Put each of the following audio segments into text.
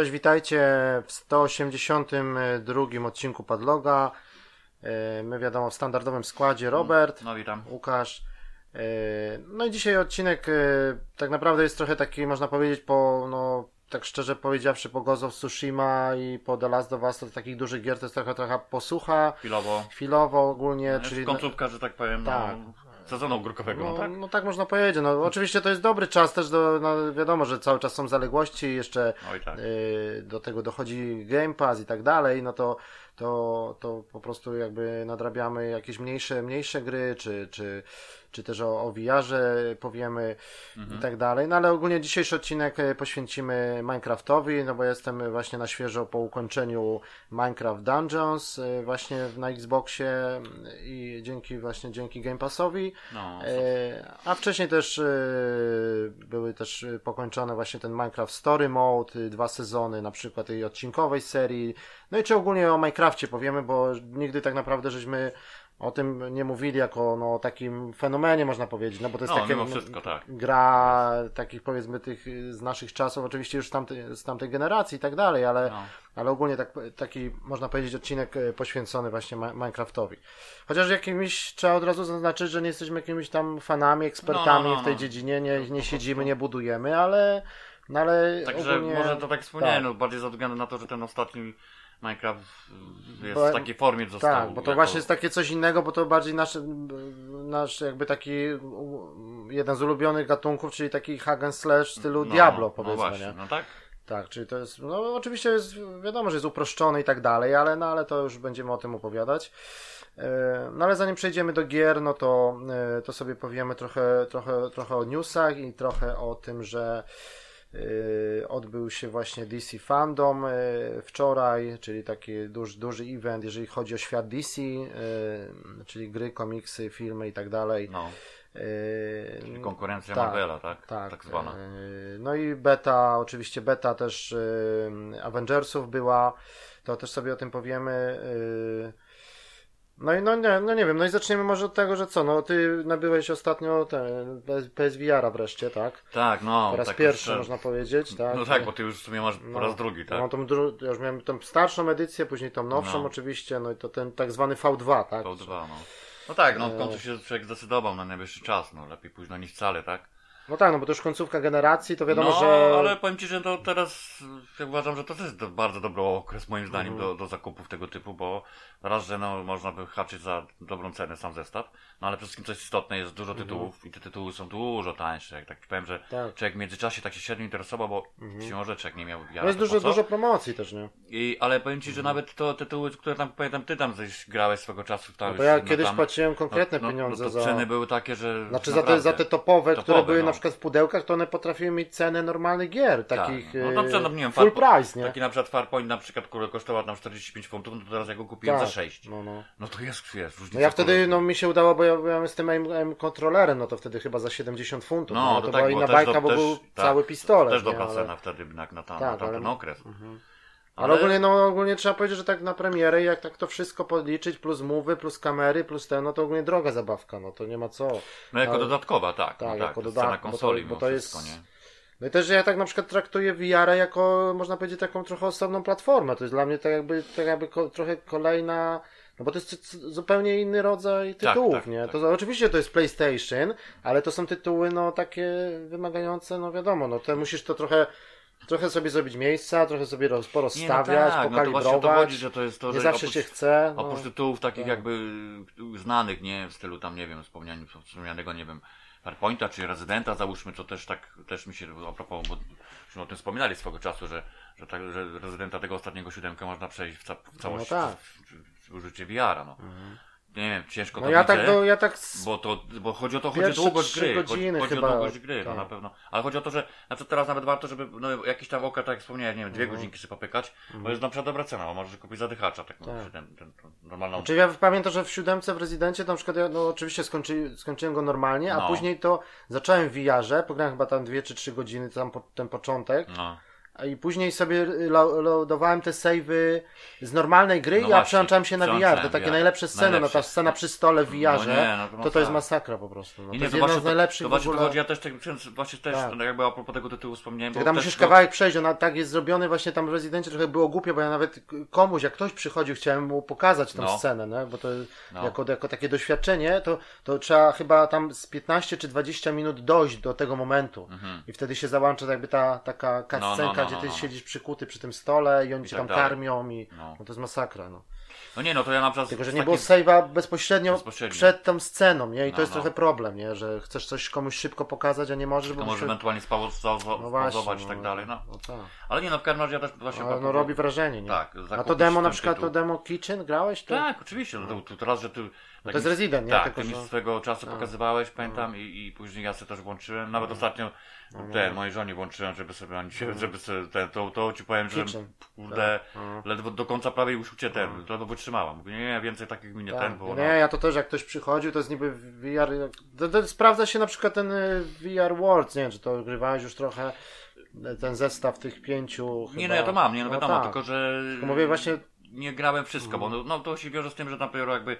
Cześć, witajcie w 182 odcinku Padloga. E, my wiadomo w standardowym składzie Robert, No witam. Łukasz. E, No i dzisiaj odcinek e, tak naprawdę jest trochę taki, można powiedzieć, po, no, tak szczerze powiedziawszy, po Ghost of Tsushima i po The Last of Us, to takich dużych gier to jest trochę, trochę posłucha, Chwilowo. chwilowo ogólnie, Czyli czyli... końcówka, że tak powiem, Tak. no, sezonu ogórkowego, no, No, tak? no tak można powiedzieć. No, oczywiście to jest dobry czas też do, no, wiadomo, że cały czas są zaległości, jeszcze tak. y, do tego dochodzi Game Pass i tak dalej, no to, to, to po prostu jakby nadrabiamy jakieś mniejsze, mniejsze gry, czy, czy, czy też o, o VR-ze powiemy Mhm. i tak dalej. No ale ogólnie dzisiejszy odcinek y, poświęcimy Minecraftowi, no bo jestem właśnie na świeżo po ukończeniu Minecraft Dungeons y, właśnie na Xboxie i dzięki właśnie dzięki Game Passowi. No, E, A wcześniej też e, były też e, pokończone właśnie ten Minecraft Story Mode, dwa sezony na przykład tej odcinkowej serii. No i czy ogólnie o Minecrafcie powiemy, bo nigdy tak naprawdę żeśmy o tym nie mówili jako no, takim fenomenie można powiedzieć, no bo to jest no takie wszystko, tak. gra takich powiedzmy tych y, z naszych czasów, oczywiście już z tamtej, z tamtej generacji i tak dalej, ale, No. ale ogólnie tak, taki można powiedzieć odcinek e, poświęcony właśnie Minecraftowi. Chociaż jakimiś trzeba od razu zaznaczyć, że nie jesteśmy jakimiś tam fanami, ekspertami No, no, no, w tej no. dziedzinie, nie, nie siedzimy, nie budujemy, ale no ale Także ogólnie... może to tak wspomniałem, tak. no, bardziej ze względu na to, że ten ostatni Minecraft jest Bo- w takiej formie został. Tak, bo to jako- właśnie jest takie coś innego, bo to bardziej nasz, nasz jakby taki jeden z ulubionych gatunków, czyli taki hack and slash stylu no, Diablo powiedzmy, No właśnie, nie? no tak? Tak, czyli to jest, no oczywiście jest, wiadomo, że jest uproszczone i tak dalej, ale, no, ale to już będziemy o tym opowiadać. E, No ale zanim przejdziemy do gier, no to, e, to sobie powiemy trochę, trochę, trochę o newsach i trochę o tym, że odbył się właśnie DC Fandom e, wczoraj, czyli taki duży, duży event, jeżeli chodzi o świat DC, e, czyli gry, komiksy, filmy i tak dalej. No, E, czyli konkurencja tak, Marvela, tak? tak, Tak zwana. e, No i beta, oczywiście beta też e, Avengersów była, to też sobie o tym powiemy. E. No i no nie, no nie wiem, no i zaczniemy może od tego, że co, no ty nabyłeś ostatnio ten PSVR-a wreszcie, tak? Tak, no. Po raz tak pierwszy już, można powiedzieć, tak? No tak, bo ty już w sumie masz po No, raz drugi, tak? No, tą dru- ja już miałem tą starszą edycję, później tą nowszą No. oczywiście, no i to ten tak zwany V2, tak? V2, no. No tak, no w E. końcu się człowiek zdecydował na najwyższy czas, no lepiej późno niż wcale, tak? No tak, no bo to już końcówka generacji, to wiadomo, no, że... ale powiem Ci, że to teraz ja uważam, że to też jest bardzo dobry okres moim zdaniem Mhm. do, do zakupów tego typu, bo raz, że no, można wyhaczyć za dobrą cenę sam zestaw, no ale przede wszystkim coś istotne, jest dużo tytułów i te tytuły są dużo tańsze. Jak tak powiem, że Mhm. Tak. człowiek w międzyczasie tak się średnio interesował, bo być może człowiek nie miał No jest dużo, dużo promocji też, nie? I, ale powiem Ci, że nawet to tytuły, które tam pamiętam, Ty tam coś grałeś swego czasu. Tam No to już, ja no kiedyś tam, płacłem konkretne no, no, pieniądze no to za... ceny były takie, że Znaczy za te, za te topowe, które Topowe, były no. na przykład w pudełkach, to one potrafiły mieć cenę normalnych gier, Tak, takich no. No na przykład, no, nie wiem, full price, nie? Taki na przykład Farpoint na przykład, który kosztował tam 45 funtów, no to teraz ja go kupiłem Tak, za 6. No, no. No to jest, wiesz, różnica. no ja wtedy, no mi się udało, bo ja byłem z tym aim kontrolerem, no to wtedy chyba za 70 funtów, No, no, to to, tak, była inna też bajka, do- bo też- był tak, cały pistolet, Też nie? dobra ale... cena wtedy na, na, na, Tak, na tamten ale- okres. Ale ogólnie, no, ogólnie trzeba powiedzieć, że tak na premierę, jak tak to wszystko podliczyć, plus mowy, plus kamery, plus ten, no to ogólnie droga zabawka, no to nie ma co. No jako Ale- dodatkowa, tak. Tak, no, jako tak jest dodatek, cena bo to- konsoli, bo to wszystko, jest- nie? No i też ja tak na przykład traktuję VR jako, można powiedzieć, taką trochę osobną platformę. To jest dla mnie tak jakby, tak jakby ko, trochę kolejna, no bo to jest zupełnie inny rodzaj tytułów, tak, nie? tak. To oczywiście to jest PlayStation, ale to są tytuły, no takie wymagające, no wiadomo, no to musisz to trochę, trochę sobie zrobić miejsca, trochę sobie roz, porozstawiać, tak, no to właśnie o to pokalibrować. chodzi, że to jest to, nie że zawsze oprócz- się chce. No. Oprócz tytułów takich tak. jakby znanych, nie, w stylu tam, nie wiem, wspomnianego, nie wiem, Farpointa czy Rezydenta, załóżmy, to też tak, też mi się, a propos, bo o tym wspominali swego czasu, że, że, tak, że Rezydenta tego ostatniego siódemkę można przejść w, ca, w całości, No tak. w, w, w użycie VR-a, no. Nie wiem, ciężko No to ja widzę. tak, do, ja tak s- Bo to, bo chodzi o to, chodzi o długość gry. chodzi, chodzi chyba, o długość gry, no tak. na pewno. Ale chodzi o to, że na przykład teraz nawet warto, żeby no, jakiś tam okres, tak jak wspomniałem, nie wiem, dwie godzinki sobie popykać, bo jest na przykład dobra cena, bo możesz kupić zadychacza, tak, no, Mhm. Tak. ten, ten, normalną Czyli ja pamiętam, że w siódemce w rezydencie na przykład ja, no oczywiście skończy, skończyłem go normalnie, a No. później to zacząłem w VR-ze, pograłem chyba tam dwie czy trzy godziny, tam po, ten początek, No. I później sobie lo- loadowałem te save'y z normalnej gry No i ja przełączałem się na VR. To takie VR. najlepsze sceny, no ta Najlepsze. scena przy stole w VR-ze, No nie, no to to to jest masakra. masakra po prostu. No, Nie, to jest to jedna z to, najlepszych to w to ogóle... chodzi, ja też tak, właśnie też, Tak. no jakby a propos tego tytułu wspomniałem, bo tam musisz go- kawałek przejść, ona tak jest zrobiony właśnie tam w Rezydencie trochę było głupio, bo ja nawet komuś, jak ktoś przychodził, chciałem mu pokazać tą No. scenę, nie? bo to No. jako, jako takie doświadczenie, to, to trzeba chyba tam z 15 czy 20 minut dojść do tego momentu. I wtedy się załącza jakby ta taka Mhm. no, cutscenka, no, gdzie ty no, no. siedzisz przykuty przy tym stole i oni cię tak tam dalej. karmią i No. no. to jest masakra. No. No nie, no to ja na przykład... Tylko, że nie było save'a bezpośrednio, Bezpośrednio. przed tą sceną, nie? I to No, jest no. trochę problem, nie? Że chcesz coś komuś szybko pokazać, a nie możesz, To bo może muszę- ewentualnie spauzować no i no, tak dalej, no. no tak. Ale nie, no w każdym razie ja też właśnie... Ale no robi wrażenie, nie? Tak, A to demo na przykład, tytuł. to demo Kitchen grałeś? To... Tak, oczywiście, no to, to teraz, że ty... to jest Resident, nie? Tak, Tylko, ty mi że- swego czasu pokazywałeś, pamiętam, i, i później ja sobie też włączyłem. Nawet ostatnio ten, mojej żonie włączyłem, żeby sobie, się, żeby sobie ten, to, to ci powiem, że Kitchen. kurde, ledwo do końca prawie już ucie ten, ledwo wytrzymałam. Mówię, nie, więcej takich mi nie Tak. ten, bo Nie, ja to też jak ktoś przychodził, to jest niby VR. To, to sprawdza się na przykład ten y, VR Worlds, nie wiem, czy to ogrywałeś już trochę y, ten zestaw tych pięciu. Nie, chyba. no ja to mam, nie, no wiadomo, tak. tylko że Tylko mówię właśnie, nie grałem wszystko, bo no, no to się wiąże z tym, że dopiero jakby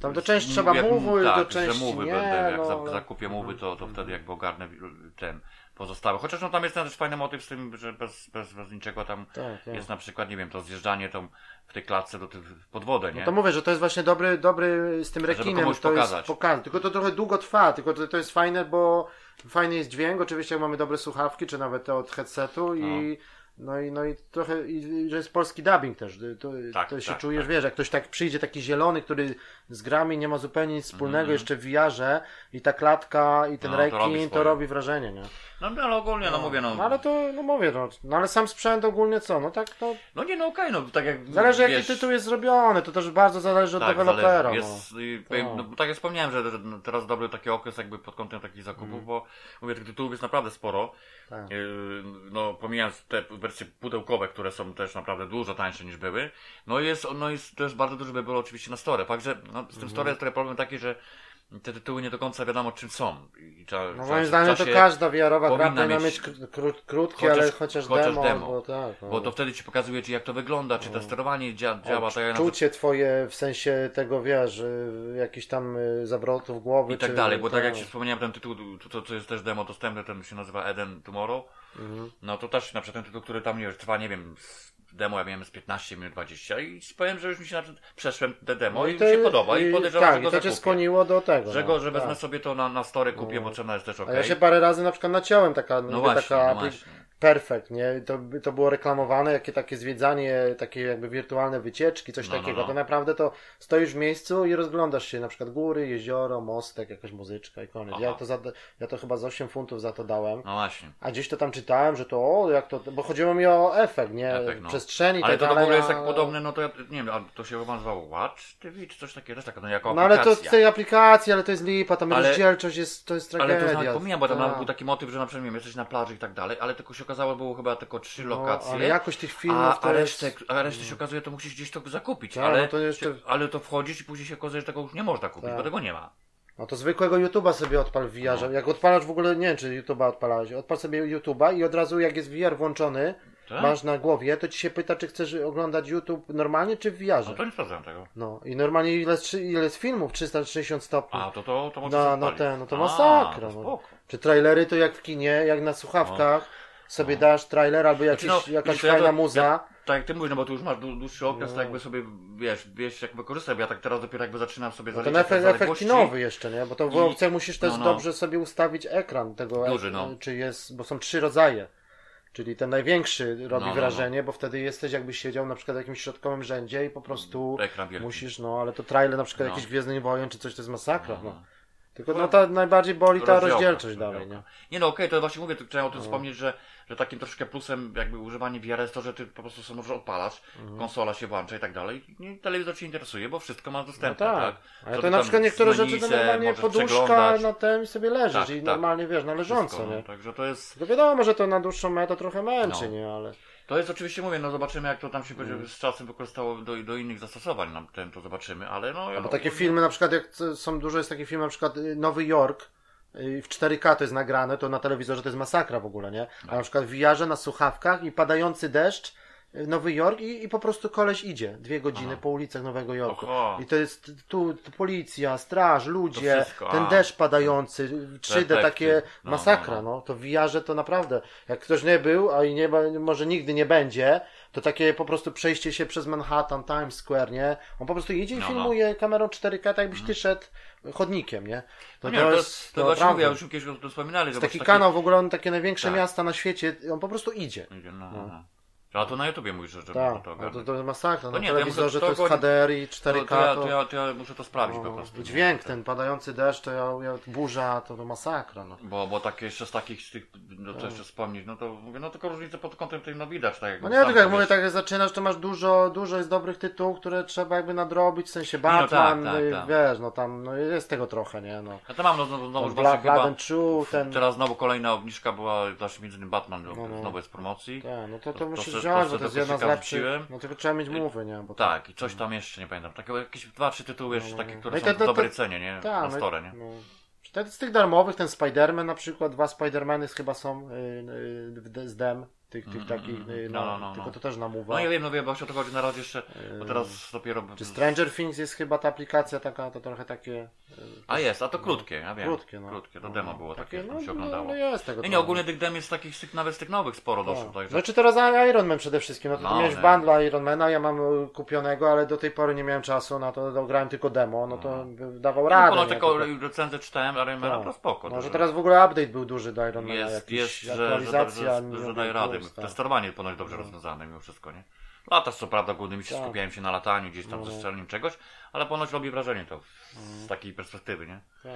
tam do części trzeba jak- move'u, tak, do części że move'y nie, będę, jak no, ale- zakupię move'y, to, to wtedy jakby ogarnę ten pozostałe. Chociaż no tam jest też fajny motyw z tym, że bez, bez, bez niczego tam Tak, tak. jest na przykład, nie wiem, to zjeżdżanie tą w tej klatce do tych pod wodę, nie? No to mówię, że to jest właśnie dobry, dobry z tym rekinem, to pokazać. jest. Tylko to trochę długo trwa, tylko to, to jest fajne, bo fajny jest dźwięk, oczywiście jak mamy dobre słuchawki, czy nawet te od headsetu i no i, no i trochę, i, że jest polski dubbing też, to, Tak, to się tak, czujesz, tak. wiesz, jak ktoś tak przyjdzie, taki zielony, który z grami nie ma zupełnie nic wspólnego, jeszcze w VR-ze i ta klatka i ten. No, to robi rekin, to swoje. robi wrażenie, nie? No, no ale ogólnie, no, mówię, no, No ale to, no mówię, no, no ale sam sprzęt ogólnie co, no tak, no no nie, no okej, no tak jak zależy wiesz, jaki tytuł jest zrobiony, to też bardzo zależy od tak, dewelopera, zależy. no. Jest, Tak. no, bo tak jak wspomniałem, że, no, teraz dobry taki okres jakby pod kątem takich zakupów, Mhm. bo mówię, tych tytułów jest naprawdę sporo. Tak. Yy, no pomijając te wersje pudełkowe, które są też naprawdę dużo tańsze niż były. No i jest, no jest też bardzo dużo by było oczywiście na store. Także no, z tym store jest trochę problem taki, że te tytuły nie do końca wiadomo czym są. I trzeba, No moim zdaniem to każda VR-owa gra powinna mieć- kró- kró- krótkie, chociaż- ale chociaż, chociaż demo, demo. Bo, tak, no. Bo to wtedy ci pokazuje, czy jak to wygląda, czy to sterowanie dzia, działa, to ja na Czucie twoje w sensie tego, wiesz, y, jakichś tam y, zawrotów głowy. I tak czy, dalej, bo tak jak się wspomniałem, ten tytuł, to, to, to jest też demo dostępne, ten się nazywa Eden Tomorrow. Mhm. No to też na przykład ten tytuł, który tam nie wiem, trwa, nie wiem, demo ja miałem z 15 minut 20 i powiem, że już mi się na przeszłem te demo i, to- mi się podoba i, i- podejrzewam, tak, że go i to cię zakupię. skłoniło do tego. Że no, go, że wezmę tak. sobie to na, na story kupię, bo cena jest też A okej. ja się parę razy na przykład naciąłem taka, No no właśnie, taka no właśnie. Perfekt, nie? To, to było reklamowane, jakie takie zwiedzanie, takie jakby wirtualne wycieczki, coś No, no, takiego. no. To naprawdę to stoisz w miejscu i rozglądasz się, na przykład góry, jezioro, mostek, jakaś muzyczka i koniec. Ja to, za, ja to chyba z 8 funtów za to dałem. No właśnie. A gdzieś to tam czytałem, że to o, jak to, bo chodziło mi o efekt, nie? Efekt, no. Przestrzeni i Ale tak to w dalej. ogóle jest tak podobne, no to ja nie wiem, a to się chyba nazywało Watch TV czy coś takiego, też taka no, jako No ale to z tej aplikacji, ale to jest lipa, tam Ale- rozdzielczość jest, to jest Ale tragedia. to nawet pomijam, bo tam był taki motyw, że na przykład nie wiem, jesteś na plaży i tak dalej, ale tylko się okazało, było chyba tylko trzy No, lokacje. ale jakość tych filmów a, to a, jest- resztę, a resztę się okazuje, to musisz gdzieś to zakupić. Tak, ale, no to jeszcze- ale to wchodzisz i później się okazuje, że tego już nie można kupić, Tak. bo tego nie ma. No to zwykłego YouTube'a sobie odpal w. No. Jak odpalasz w ogóle, nie wiem czy YouTube'a odpalałeś, odpal sobie YouTube'a i od razu jak jest VR włączony, Tak? masz na głowie, to ci się pyta, czy chcesz oglądać YouTube normalnie, czy w No VR-ze. to nie sprawdzałem tego. No i normalnie ile, ile jest filmów, 360 stopni. A, to to, to możesz No, no ten, no to masakra. No. Czy trailery to jak w kinie, jak na słuchawkach, sobie dasz trailer albo jakiś, Znaczy, no, jakaś ja fajna to- muza. Ja, tak jak ty mówisz, no bo tu już masz dłu- dłuższy okres, No. to jakby sobie, wiesz, wiesz jak wykorzystać, bo ja tak teraz dopiero jakby zaczynam sobie No ten zaliczać te efekt, efekt zaległości. kinowy jeszcze, nie? Bo to w I- opcjach musisz też no, no. dobrze sobie ustawić ekran tego, Duży, ek- no. czy jest, bo są trzy rodzaje. Czyli ten największy robi No, no, wrażenie, bo wtedy jesteś jakbyś siedział na przykład w jakimś środkowym rzędzie i po prostu musisz, no ale to trailer na przykład No. jakiś Gwiezdnych Wojen czy coś to jest masakra, no. no. Tylko no ta najbardziej boli ta Rozdziałka, rozdzielczość dalej, nie? Nie no okej, to właśnie mówię, to chciałem o tym No. wspomnieć, że, że takim troszkę plusem jakby używanie VR jest to, że ty po prostu sobie może odpalasz, Mhm. konsola się włącza i tak dalej i telewizor cię interesuje, bo wszystko ma No dostępne, tak. tak? A ja Sobie to na przykład niektóre rzeczy to normalnie poduszka na tym i sobie leżysz Tak, i tak. normalnie wiesz, na leżąco, Wszystko, nie? no, Także to jest, To wiadomo, że to na dłuższą metę trochę męczy, No. nie? Ale to jest oczywiście, mówię, no zobaczymy jak to tam się Mm. będzie z czasem wykorzystało do, do innych zastosowań, nam ten to zobaczymy, ale no... Bo no, takie filmy na przykład, jak są dużo jest takich filmów, na przykład y, Nowy Jork, w 4K to jest nagrane, to na telewizorze to jest masakra w ogóle, nie? A na przykład w VR na słuchawkach i padający deszcz, y, Nowy Jork i, i po prostu koleś idzie dwie godziny po ulicach Nowego Jorku. Oho. I to jest tu tu policja, straż, ludzie, ten deszcz padający, 3D efekty. takie No, masakra, no, no, To w VR to naprawdę, jak ktoś nie był, a i nie, może nigdy nie będzie, to takie po prostu przejście się przez Manhattan, Times Square, nie? On po prostu idzie i No, no. filmuje kamerą 4K, tak jakbyś ty szedł chodnikiem, nie? No nie, to, jest, to, właśnie mówię, ja już kiedyś o tym wspominali. Taki masz kanał w ogóle, on takie największe Tak. miasta na świecie, on po prostu idzie. No, no, no. A to na YouTubie mówisz, że Tak, można to no to, ogarnąć. to masakra. To Na nie, to ja telewizorze muszę- to, to jest HDR i 4K. To, to, ja, to- to, ja, to ja muszę to sprawdzić po no, prostu. Dźwięk ten padający deszcz, to ja, ja, burza, to, to masakra. No. Bo, bo takie jeszcze z takich, z tych, no to jeszcze wspomnieć, no to mówię, no tylko różnicę pod kątem tej, no widać, tak jak No nie, tylko jak mówię, tak jak zaczynasz, to masz dużo, dużo jest dobrych tytułów, które trzeba jakby nadrobić, w sensie no tak, Batman, tak, tak. wiesz, no tam no jest tego trochę, nie, no. Ja to mam, no znowu Ten właśnie Bla, chyba, True, ten... teraz znowu kolejna obniżka była, też między innymi Batman, no, no. znowu jest promocji. Tak, no to, To- to to musisz wziąć, bo to jest jedna z lepszych, no tylko trzeba mieć mówy, nie, bo Tak, i coś tam jeszcze, nie pamiętam, takie jakieś dwa, trzy tytuły jeszcze takie, które No i są te- w te- dobrej te- cenie, nie? Tak, Na no store, nie? No. Te- Z tych darmowych, ten Spider-Man na przykład, dwa Spider-Many chyba są y, y, w de- z dem, tych, tych Mm, takich, mm, y, no, no, no, no, tylko no. to też namówa. No ja wiem, no wiem, bo się o to chodzi na razie jeszcze, bo teraz dopiero... Czy Stranger Things jest chyba ta aplikacja taka, to trochę takie... y, A jest, a to krótkie, ja wiem. Krótkie, no. Krótkie, to demo było takie, Takie, tam się no, oglądało. no jest tego Nie, nie, ogólnie tych dem jest takich, nawet z tych nowych sporo doszło, Tak. także... Znaczy teraz Iron Man przede wszystkim, no to No, miałeś bundle Ironmana, ja mam y, kupionego, ale do tej pory nie miałem czasu na to, dograłem tylko demo, no to dawał No, radę. nie? tylko Tylko- recenzję czytałem, ale Tak. to spoko. Może że- teraz w ogóle update był duży do Ironmana, jest, jakiś jest że, że, że, że wiem, daje rady. Plus, tak. Testowanie ponoć dobrze rozwiązane mimo wszystko, nie? Lata co prawda głównymi się Tak. skupiałem się na lataniu, gdzieś tam No. ze strzeleniem czegoś, ale ponoć robi wrażenie to z takiej perspektywy, nie? Tak.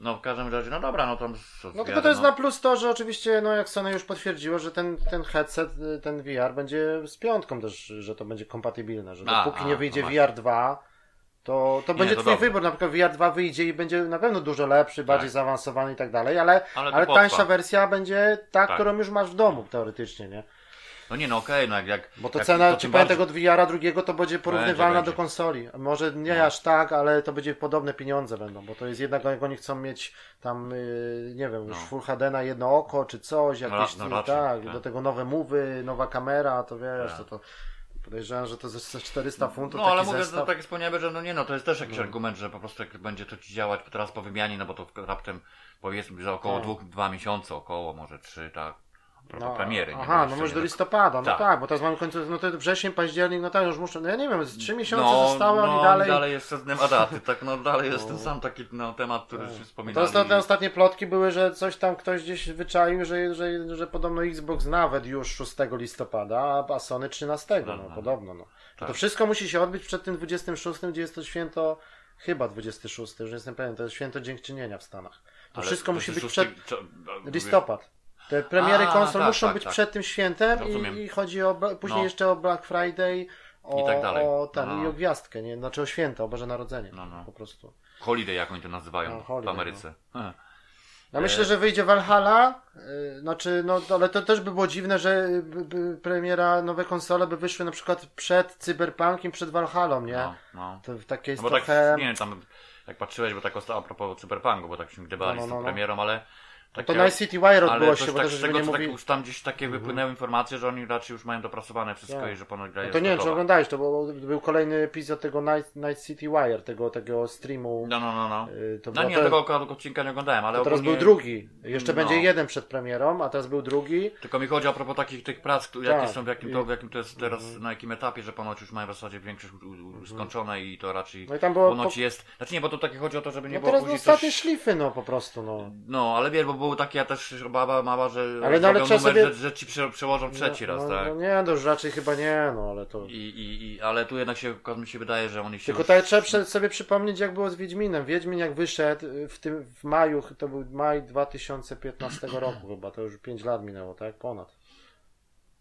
No w każdym razie, no dobra, no tam... No tylko to jest na plus to, że oczywiście, no jak Sony już potwierdziło, że ten, ten headset, y, ten VR będzie z piątką też, że to będzie kompatybilne, że A, dopóki a, nie wyjdzie no VR 2, to, to będzie to twój wybór, na przykład VR 2 wyjdzie i będzie na pewno dużo lepszy, bardziej Tak. zaawansowany i tak dalej, ale, Ale ale tańsza wersja będzie ta, Tak. którą już masz w domu teoretycznie, nie? No nie, no okej, no jak... jak Bo to jak, cena, to powiem bardziej- tego VR-a drugiego, to będzie porównywalna będzie. do konsoli. Może nie No. aż tak, ale to będzie podobne pieniądze będą, bo to jest jednak, jak oni chcą mieć tam, yy, nie wiem, już No. Full HD na jedno oko, czy coś, jakieś, no no, raczej, tak, tak. do tego nowe mowy, nowa kamera, to wiesz, Tak. to, to podejrzewam, że to ze ze 400 funtów No ale mówię, zestaw. no, tak wspomniałem, że no nie no, to jest też jakiś argument, że po prostu jak będzie to ci działać teraz po wymianie, no bo to raptem powiedzmy za około Tak. dwóch, dwa miesiące, około może trzy, tak. No, premiery. Aha, no może do do- listopada, no tak. Tak. bo teraz mamy końcu, no to wrzesień, październik, no tak, już muszą, no ja nie wiem, z trzy miesiące no, zostały, no, oni dalej... dalej jest Adaty, tak, no dalej jest ten sam taki no, temat, który się To wspominali. ostatnie, ostatnie plotki były, że coś tam ktoś gdzieś wyczaił, że, że, że podobno Xbox nawet już 6 listopada, a Sony 13, no, no. podobno. No. Tak. To wszystko musi się odbyć przed tym 26, gdzie jest to święto, chyba 26, już nie jestem pewien, to jest święto dziękczynienia w Stanach. To Ale wszystko musi być 26 przed no, listopad. Te premiery A, konsol tak, muszą tak, być tak. przed tym świętem Rozumiem. i, chodzi o, później No. jeszcze o Black Friday, o, I tak dalej. o, ten, No. i o gwiazdkę, nie? znaczy o święto, o Boże Narodzenie, No, no. po prostu. Holiday, jak oni to nazywają No, holiday, w Ameryce. He. Ja myślę, że wyjdzie Valhalla, yy, znaczy, no, ale to też by było dziwne, że y, by, by premiera, nowe konsole by wyszły na przykład przed Cyberpunkiem, przed Valhallą, nie? No, no. To takie jest No bo tak, trochę... nie wiem, tam jak patrzyłeś, bo tak a propos Cyberpunku, bo tak się gdybali No, no, z no, tą no. premierą, ale... to takie- Night City Wire coś się, bo tak, też tego, nie mówi... tak, już tam gdzieś takie wypłynęły informacje, że oni raczej już mają dopracowane wszystko Tak. i że ponoć No jest to nie wiem, czy oglądałeś, to był, był kolejny epizod tego Night, Night City Wire, tego, tego streamu. No, no, no, no. Yy, to No było nie, te- tego odcinka nie oglądałem, ale to teraz ogólnie... był drugi. Jeszcze No. będzie jeden przed premierą, a teraz był drugi. Tylko mi chodzi a propos takich tych prac, które- jakie Tak. są, w jakim, to, w jakim to jest teraz, na jakim etapie, że ponoć już mają w zasadzie większość u- skończone i to raczej No i tam było ponoć po- jest... Znaczy nie, bo to takie chodzi o to, żeby nie No było teraz no, później ostatnie coś... szlify, no po prostu, no. No, ale wiesz, bo było takie ja też baba mała, że Ale no, ale numer, sobie- że, że ci prze, przełożą trzeci no, raz, no, tak? No nie, to już raczej chyba nie, no ale to... I, i, i, ale tu jednak się, mi się wydaje, że oni się Tylko już... tak trzeba sobie przypomnieć, jak było z Wiedźminem. Wiedźmin jak wyszedł y, w tym w maju, to był maj 2015 roku chyba, to już 5 lat minęło, tak? Ponad.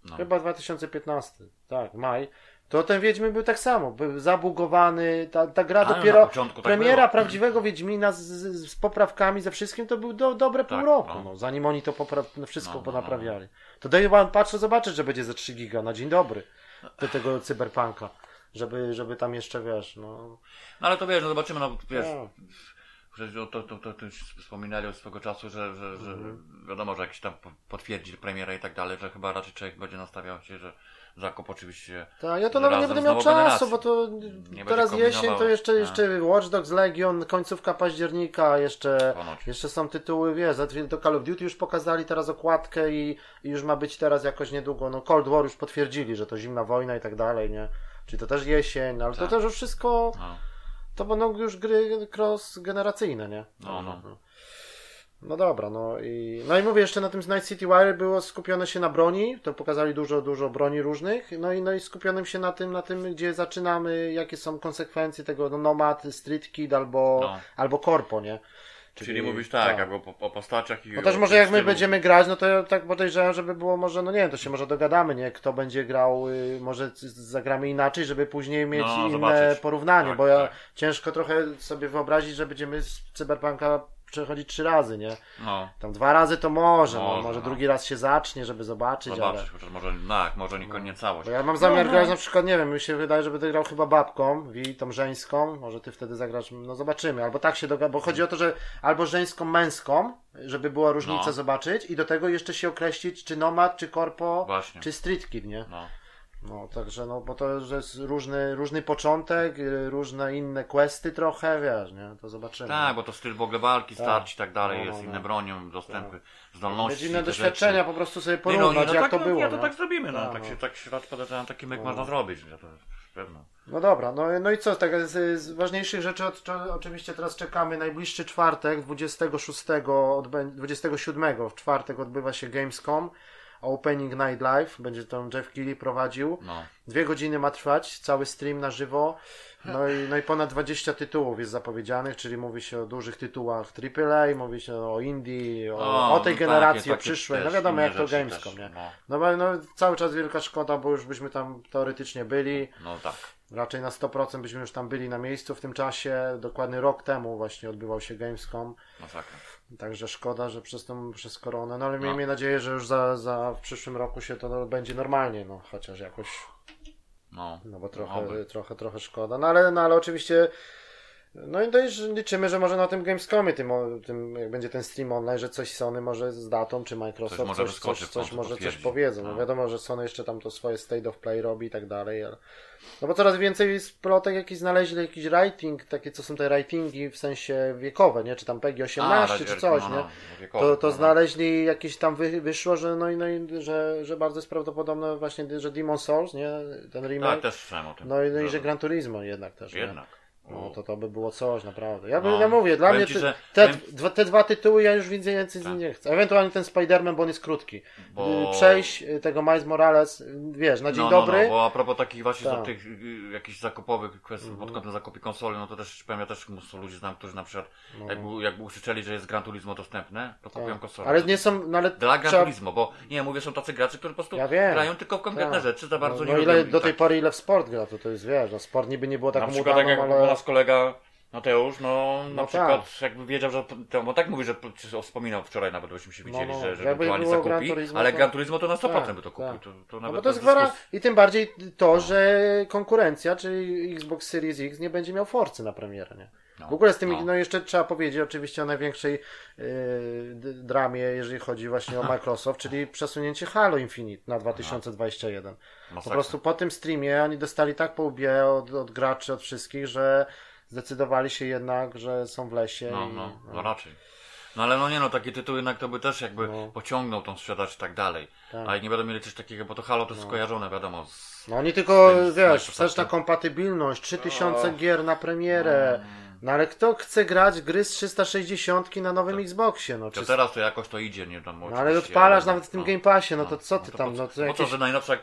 No. Chyba 2015, tak, maj. To ten Wiedźmin był tak samo, był zabugowany, ta, ta gra A, no, dopiero, tak premiera było. prawdziwego Wiedźmina z, z, z poprawkami, ze wszystkim, to był do, dobre pół Tak, roku, no. no. zanim oni to popra- no, wszystko No, no, ponaprawiali. To daj pan patrzę, zobaczyć, że będzie ze 3 giga na dzień dobry do tego cyberpunka, żeby, żeby tam jeszcze, wiesz, no... No ale to wiesz, no zobaczymy, no wiesz, No. Przecież to, to, to, to, to wspominali od swego czasu, że, że, że Mhm. wiadomo, że jakiś tam po- potwierdzi premierę i tak dalej, że chyba raczej człowiek będzie nastawiał się, że zakup oczywiście Tak, ja to nawet nie będę miał czasu, bo to teraz jesień, to jeszcze, A. jeszcze Watch Dogs Legion, końcówka października, jeszcze, Ponoć. jeszcze są tytuły, wiesz, za chwilę to Call of Duty już pokazali teraz okładkę i, i już ma być teraz jakoś niedługo, no Cold War już potwierdzili, że to zimna wojna i tak dalej, nie? Czyli to też jesień, ale to Tak. też już wszystko, no, to będą już gry cross-generacyjne, nie? No, no. No dobra, no i, no i mówię, jeszcze na tym Night City Wire było skupione się na broni, to pokazali dużo, dużo broni różnych, no i, no i skupionym się na tym, na tym, gdzie zaczynamy, jakie są konsekwencje tego, no Nomad, Street Kid albo, No. albo Corpo, nie? Czyli, mówisz tak, jakby o, o postaciach i No też może jak my stylu. będziemy grać, no to ja tak podejrzewam, żeby było może, no nie wiem, to się może dogadamy, nie? Kto będzie grał, y, może z- zagramy inaczej, żeby później mieć No, inne zobaczyć. porównanie, Tak, bo ja tak. ciężko trochę sobie wyobrazić, że będziemy z Cyberpunka przechodzić trzy razy, nie? No, Tam dwa razy to może, no, Może, może no. drugi raz się zacznie, żeby zobaczyć, zobaczysz, ale... może, tak, może nie, nie całość. Bo ja mam zamiar No, no. grać na przykład, nie wiem, mi się wydaje, że będę grał chyba babką, Wi, tą żeńską, może ty wtedy zagrasz, no zobaczymy, albo tak się doga, bo chodzi o to, że albo żeńską, męską, żeby była różnica No. zobaczyć i do tego jeszcze się określić, czy nomad, czy korpo, Właśnie. czy street kid, nie? No. No, także no, bo to że jest różny, różny początek, y, różne inne questy trochę, wiesz, nie? To zobaczymy. Tak, bo to styl w ogóle walki, Tak. starć i tak dalej, No, no, jest no. inne bronią, dostępy, zdolności. Będzie inne doświadczenia, rzeczy. po prostu sobie Nie, porównać, no, no, jak tak, to no, było. Ja to no. tak zrobimy, no. Tak, tak, no. się, tak się podejrzewam, taki myk No. można zrobić, to pewno. No dobra, no, no i co, tak z, z ważniejszych rzeczy od, oczywiście teraz czekamy najbliższy czwartek, 26, odbę- 27 w czwartek odbywa się Gamescom, Opening Night Live, będzie tam Jeff Keighley prowadził, No. dwie godziny ma trwać, cały stream na żywo, no i, no i ponad 20 tytułów jest zapowiedzianych, czyli mówi się o dużych tytułach AAA, mówi się o Indie, o, O, o tej no generacji, takie- o przyszłej, no wiadomo jak to Gamescom, też, nie? No, No, no cały czas wielka szkoda, bo już byśmy tam teoretycznie byli, no tak. Raczej na 100% byśmy już tam byli na miejscu w tym czasie. Dokładnie rok temu właśnie odbywał się Gamescom. Masakra. Także szkoda, że przez tą, przez koronę. No ale No. miejmy nadzieję, że już za, za w przyszłym roku się to będzie normalnie, no chociaż jakoś, No. no bo trochę, Oby. trochę, trochę szkoda. No ale, no ale oczywiście. No i to już liczymy, że może na tym Gamescomie, tym, tym jak będzie ten stream online, że coś Sony może z datą, czy Microsoft Coś może coś, coś, coś może coś powiedzą. No No. wiadomo, że Sony jeszcze tam to swoje state of play robi i tak dalej, ale... No bo coraz więcej jest plotek jakiś znaleźli jakiś rating, takie co są te ratingi w sensie wiekowe, nie? Czy tam PEGI 18 A, czy coś, no, nie? no, wiekowy, To, to no, no. znaleźli jakieś tam wy, wyszło, że no i, no i że, że bardzo jest prawdopodobne właśnie, że Demon Souls, nie? Ten Tak, remake. też słyszałem o tym. No i, no i że Gran Turismo jednak też, nie? Jednak. No to to by było coś, naprawdę. Ja bym, No. ja mówię, dla mnie ci, te, że- te, dwa, te dwa tytuły ja już więcej z Tak. nie chcę. Ewentualnie ten Spider-Man, bo on jest krótki. Bo- Y, Przejść y, tego Miles Morales, wiesz, na dzień no, dobry. No, no, bo a propos takich właśnie Tak. tych y, jakichś zakupowych kwestii Mhm. pod kątem zakupy konsoli, no to też powiem, ja też mnóstwo ludzi znam, którzy na przykład No. jakby, jakby usłyszeli, że jest Gran Turismo dostępne, to kupują Tak. konsolę. Ale nie są, no ale Dla Gran trzeba- Turismo, bo nie, mówię, są tacy gracze, którzy po prostu Ja grają tylko w konkretne Tak. rzeczy, za bardzo no, nie no ile do tej tak- pory ile w sport gra, to to jest, wiesz, no sport niby nie było taką tak udaną, jak ale... u nas kolega Mateusz, no, na No przykład jakby wiedział, że to, bo tak mówi, że wspominał wczoraj nawet, byśmy się widzieli, No, no, że, że ewentualnie zakupi, Gran Turismo, ale to- Gran Turismo to na 100% Tak, by to kupił, tak. to, to No nawet bo to jest gwara... I tym bardziej to, że konkurencja, czyli Xbox Series X nie będzie miał Forcy na premierę, nie? No, W ogóle z tymi, no. no. jeszcze trzeba powiedzieć oczywiście o największej yy, dramie, jeżeli chodzi właśnie o Microsoft, czyli przesunięcie Halo Infinite na 2021. Po Masakra. prostu po tym streamie oni dostali tak po łbie od, od graczy, od wszystkich, że zdecydowali się jednak, że są w lesie. No, i, no, no raczej. No ale no nie no, taki tytuł jednak to by też jakby No. pociągnął tą sprzedaż i tak dalej. Tak. Ale nie będą mieli coś takiego, bo to Halo to jest skojarzone, wiadomo. Z... No oni tylko, Z tym- wiesz, wsteczna kompatybilność, 3000 O. gier na premierę. No ale kto chce grać gry z 360 na nowym Xboxie? No, To czy... teraz to jakoś to idzie, nie tam no ale odpalasz ale- nawet w tym no. Game Passie, no to co ty to tam, po, no to po jakieś... co, że najnowsza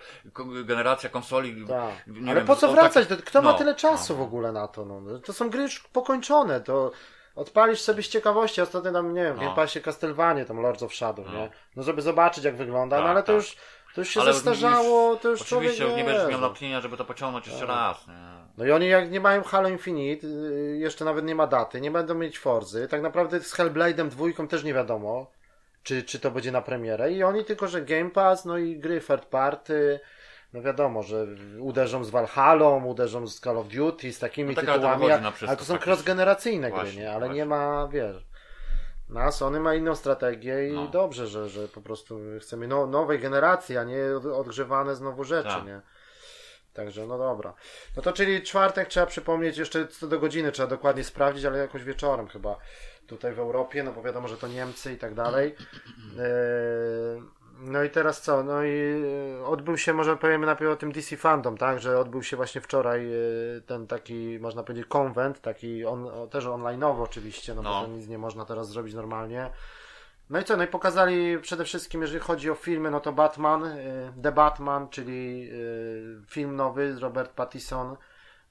generacja konsoli. Tak. nie Ale wiem, po co wracać? tak- To, kto ma no, tyle czasu no. w ogóle na to? No? To są gry już pokończone, to odpalisz sobie z ciekawości. Ostatnio tam, nie wiem, w No. Game Passie Castlevania, tam Lords of Shadow, No. nie? No żeby zobaczyć jak wygląda, no Tak, ale to tak. już, to już się Ale zestarzało, to już Oczywiście człowiek nie wie, będziesz miał no. natchnienia, żeby to pociągnąć jeszcze Tak. raz. Nie? No i oni jak nie mają Halo Infinite, y, jeszcze nawet nie ma daty, nie będą mieć Forzy, tak naprawdę z Hellblade'em dwójką też nie wiadomo, czy, czy to będzie na premierę i oni tylko, że Game Pass, no i gry third party, no wiadomo, że uderzą z Valhalla, uderzą z Call of Duty, z takimi No tak, ale to tytułami, na wszystko ale to są cross-generacyjne gry, Właśnie, nie? Ale nie właśnie. ma, wiesz... No, a Sony ma inną strategię i No. dobrze, że, że po prostu chcemy no, nowej generacji, a nie od- odgrzewane znowu rzeczy, Tak. nie? Także, no dobra. No to czyli czwartek trzeba przypomnieć, jeszcze co do godziny trzeba dokładnie sprawdzić, ale jakoś wieczorem chyba tutaj w Europie, no bo wiadomo, że to Niemcy i tak dalej. Eee, No i teraz co? No i e, odbył się, może powiemy najpierw o tym DC Fandom, tak? Że odbył się właśnie wczoraj e, ten taki, można powiedzieć, konwent, taki on, też online'owy oczywiście, no, bo No. to nic nie można teraz zrobić normalnie. No i co? No i pokazali przede wszystkim, jeżeli chodzi o filmy, no to Batman, y, The Batman, czyli y, film nowy z Robert Pattinson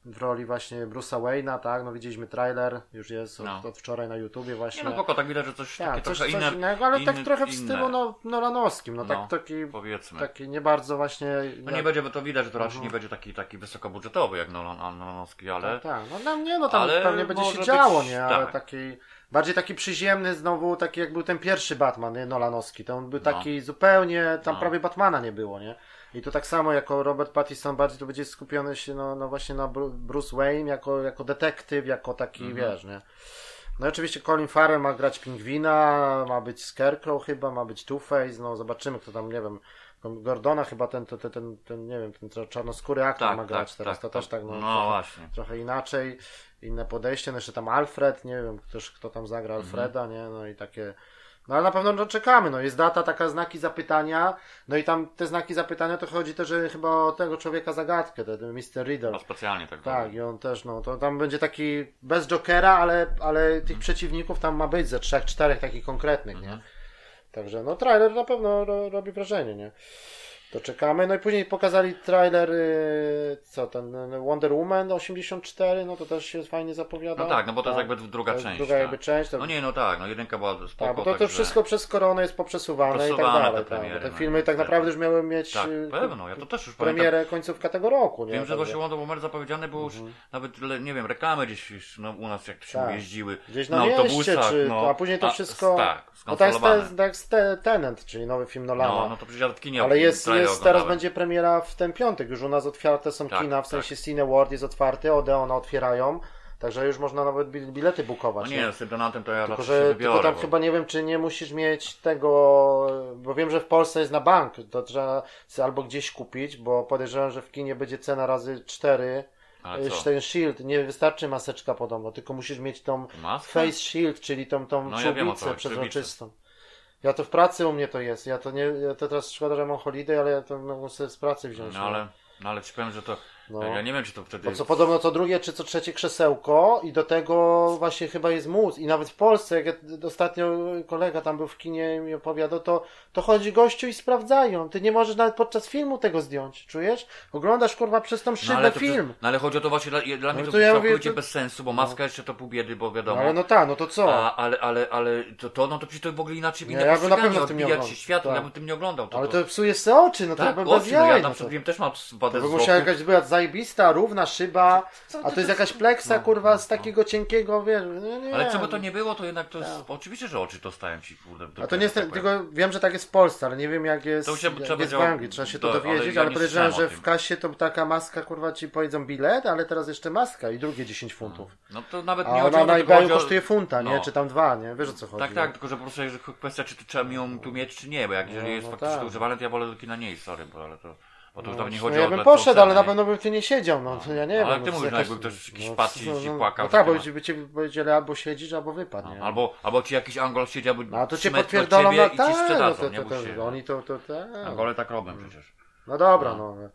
w roli właśnie Bruce'a Wayne'a, tak? No widzieliśmy trailer, już jest od, No. od wczoraj na YouTubie właśnie. Nie no spoko, tak widać, że coś tak, coś, inne, innego, ale tak inny- trochę w stylu no, Nolanowskim, no, No, tak taki, powiedzmy. taki nie bardzo właśnie... No nie będzie, bo to widać, że to raczej Mhm. nie będzie taki, taki wysokobudżetowy jak Nolan, Nolanowski, ale... Tak, tak. No, nie, no tam ale pewnie będzie się działo, być- nie? Ale tak. taki, bardziej taki przyziemny znowu, taki jak był ten pierwszy Batman, nie? Nolanowski. To on był No. taki zupełnie, tam No. prawie Batmana nie było, nie? I tu tak samo jako Robert Pattinson bardziej to będzie skupiony się no, no właśnie na Bru- Bruce Wayne jako, jako detektyw, jako taki, Mhm. wiesz, nie? No i oczywiście Colin Farrell ma grać Pingwina, ma być Scarecrow chyba, ma być Two-Face, no zobaczymy kto tam, nie wiem, Gordona chyba ten, ten, ten, ten, nie wiem, ten czarnoskóry aktor Tak, ma tak, grać teraz, tak, to też tak, no, No trochę- właśnie. trochę inaczej, inne podejście, no jeszcze tam Alfred, nie wiem też kto tam zagra Mhm. Alfreda, nie, no i takie, no ale na pewno no, czekamy, no jest data, taka znaki zapytania, no i tam te znaki zapytania to chodzi też że chyba o tego człowieka zagadkę, ten, Mr. Riddle. No specjalnie tak. Tak, i on też, no, to tam będzie taki bez Jokera, ale, ale Mhm. tych przeciwników tam ma być ze trzech, czterech takich konkretnych, Mhm. nie? Także, no, trailer na pewno ro, robi wrażenie, nie? To czekamy. No i później pokazali trailer, y, co ten y, Wonder Woman 84, no to też się fajnie zapowiada. No tak, no bo to jest jakby druga To część. Druga tak. jakby część. To, No nie, no tak, no jedynka była spoko, tak, bo to, to także- wszystko przez koronę jest poprzesuwane, i tak dalej. te Tak, premiery, bo te no filmy tak niestety. naprawdę już miały mieć Tak, y, pewno, ja to też już pamiętam. premierę końcówka tego roku, nie? Wiem, że właśnie Wonder Woman zapowiedziane było już nawet, le- nie wiem, reklamy gdzieś no, u nas jak to się Tak. jeździły Gdzieś na na, mieście, autobusach, czy, no. a później to A, wszystko. Tak, no to jest skontrolowane. te, tak jest te, Tenant, czyli nowy film Nolana. No, no to przecież ja w kinie Ale jest, jest teraz będzie premiera w ten piątek. Już u nas otwarte są Tak, kina, w tak. sensie Cineworld jest otwarty, Odeona otwierają. Także już można nawet bi- bilety No bukować. nie, z tym Donantem to ja Tylko, że wybiorę. tylko tam bo- chyba nie wiem, czy nie musisz mieć tego, bo wiem, że w Polsce jest na bank, to trzeba albo gdzieś kupić, bo podejrzewam, że w kinie będzie cena razy 4. Ale co? Ten shield, nie wystarczy maseczka podobno, tylko musisz mieć tą Maskę? face shield, czyli tą, tą No ja wiem, czubicę chodzi, przezroczystą. Ja to w pracy u mnie to jest, ja to nie, ja to teraz szkoda, że mam holiday, ale ja to mogę sobie z pracy wziąć. No ale, no ale ci powiem, że to, No. ja nie wiem, czy to wtedy... Bo co podobno co drugie czy co trzecie krzesełko i do tego właśnie chyba jest mus. I nawet w Polsce, jak ja, ostatnio kolega tam był w kinie i mi opowiadał, to, to chodzi gościu i sprawdzają. Ty nie możesz nawet podczas filmu tego zdjąć, czujesz? Oglądasz kurwa przez tą szybę no, to, film. No ale chodzi o to właśnie, dla, dla mnie No to, to ja całkowicie to- bez sensu, bo maska jeszcze to pół biedy, bo No wiadomo. ale no tak, no to co? A, ale, ale, ale to, to, no to przecież to w ogóle inaczej Nie, ja bym na pewno tym nie oglądał. światło, Tak. ja bym tym nie oglądał. To, ale to, to psuje se oczy, no to tak, bez oczy, no ja no na to. przykład wiem, też mam wadę by wzroku. musiała jakaś była zajebista, równa szyba, Co a to jest to- jakaś pleksa, no, kurwa, z no. takiego cienkiego, wiesz, nie, nie. Ale co by to nie było, to jednak to jest, Tak. oczywiście, że oczy to stają ci, kurde. A to nie jest, tylko wiem, że tak jest w Polsce, ale nie wiem jak jest, To się- jak trzeba jest w będzie- Anglii, trzeba się to do- ale dowiedzieć, ja ale nie podejrzewam, że o w tym. kasie to taka maska, kurwa, ci powiedzą bilet, ale teraz jeszcze maska i drugie 10 funtów. No to nawet A nie chodzi ona o na to, tylko eBayu chodzi o- kosztuje funta, nie? no. Czy tam dwa, nie? Wiesz o co chodzi. Tak, tak, tylko że po prostu jest kwestia, czy tu trzeba ją tu mieć, czy nie, bo jak jeżeli No, jest no faktycznie tak. używane, to ja wolę do kina nie iść, sorry, bo ale to, bo to już No, nie no chodzi ja o bym to, poszedł, ale na pewno bym tu nie siedział, no to ja nie Ale wiem. jak ty no, mówisz, to no, jakaś- jakby ktoś jakiś no, i no, ci no, płakał, No tak, ty bo ci by cię powiedzieli albo siedzisz, albo wypadł, nie? No, albo, albo ci jakiś Angol siedzi, albo No a to cię ciebie na i ci tak, no sprzedadzą, to, nie to, to, się. oni to, to, tak. Angole tak robią przecież. No dobra, No. no.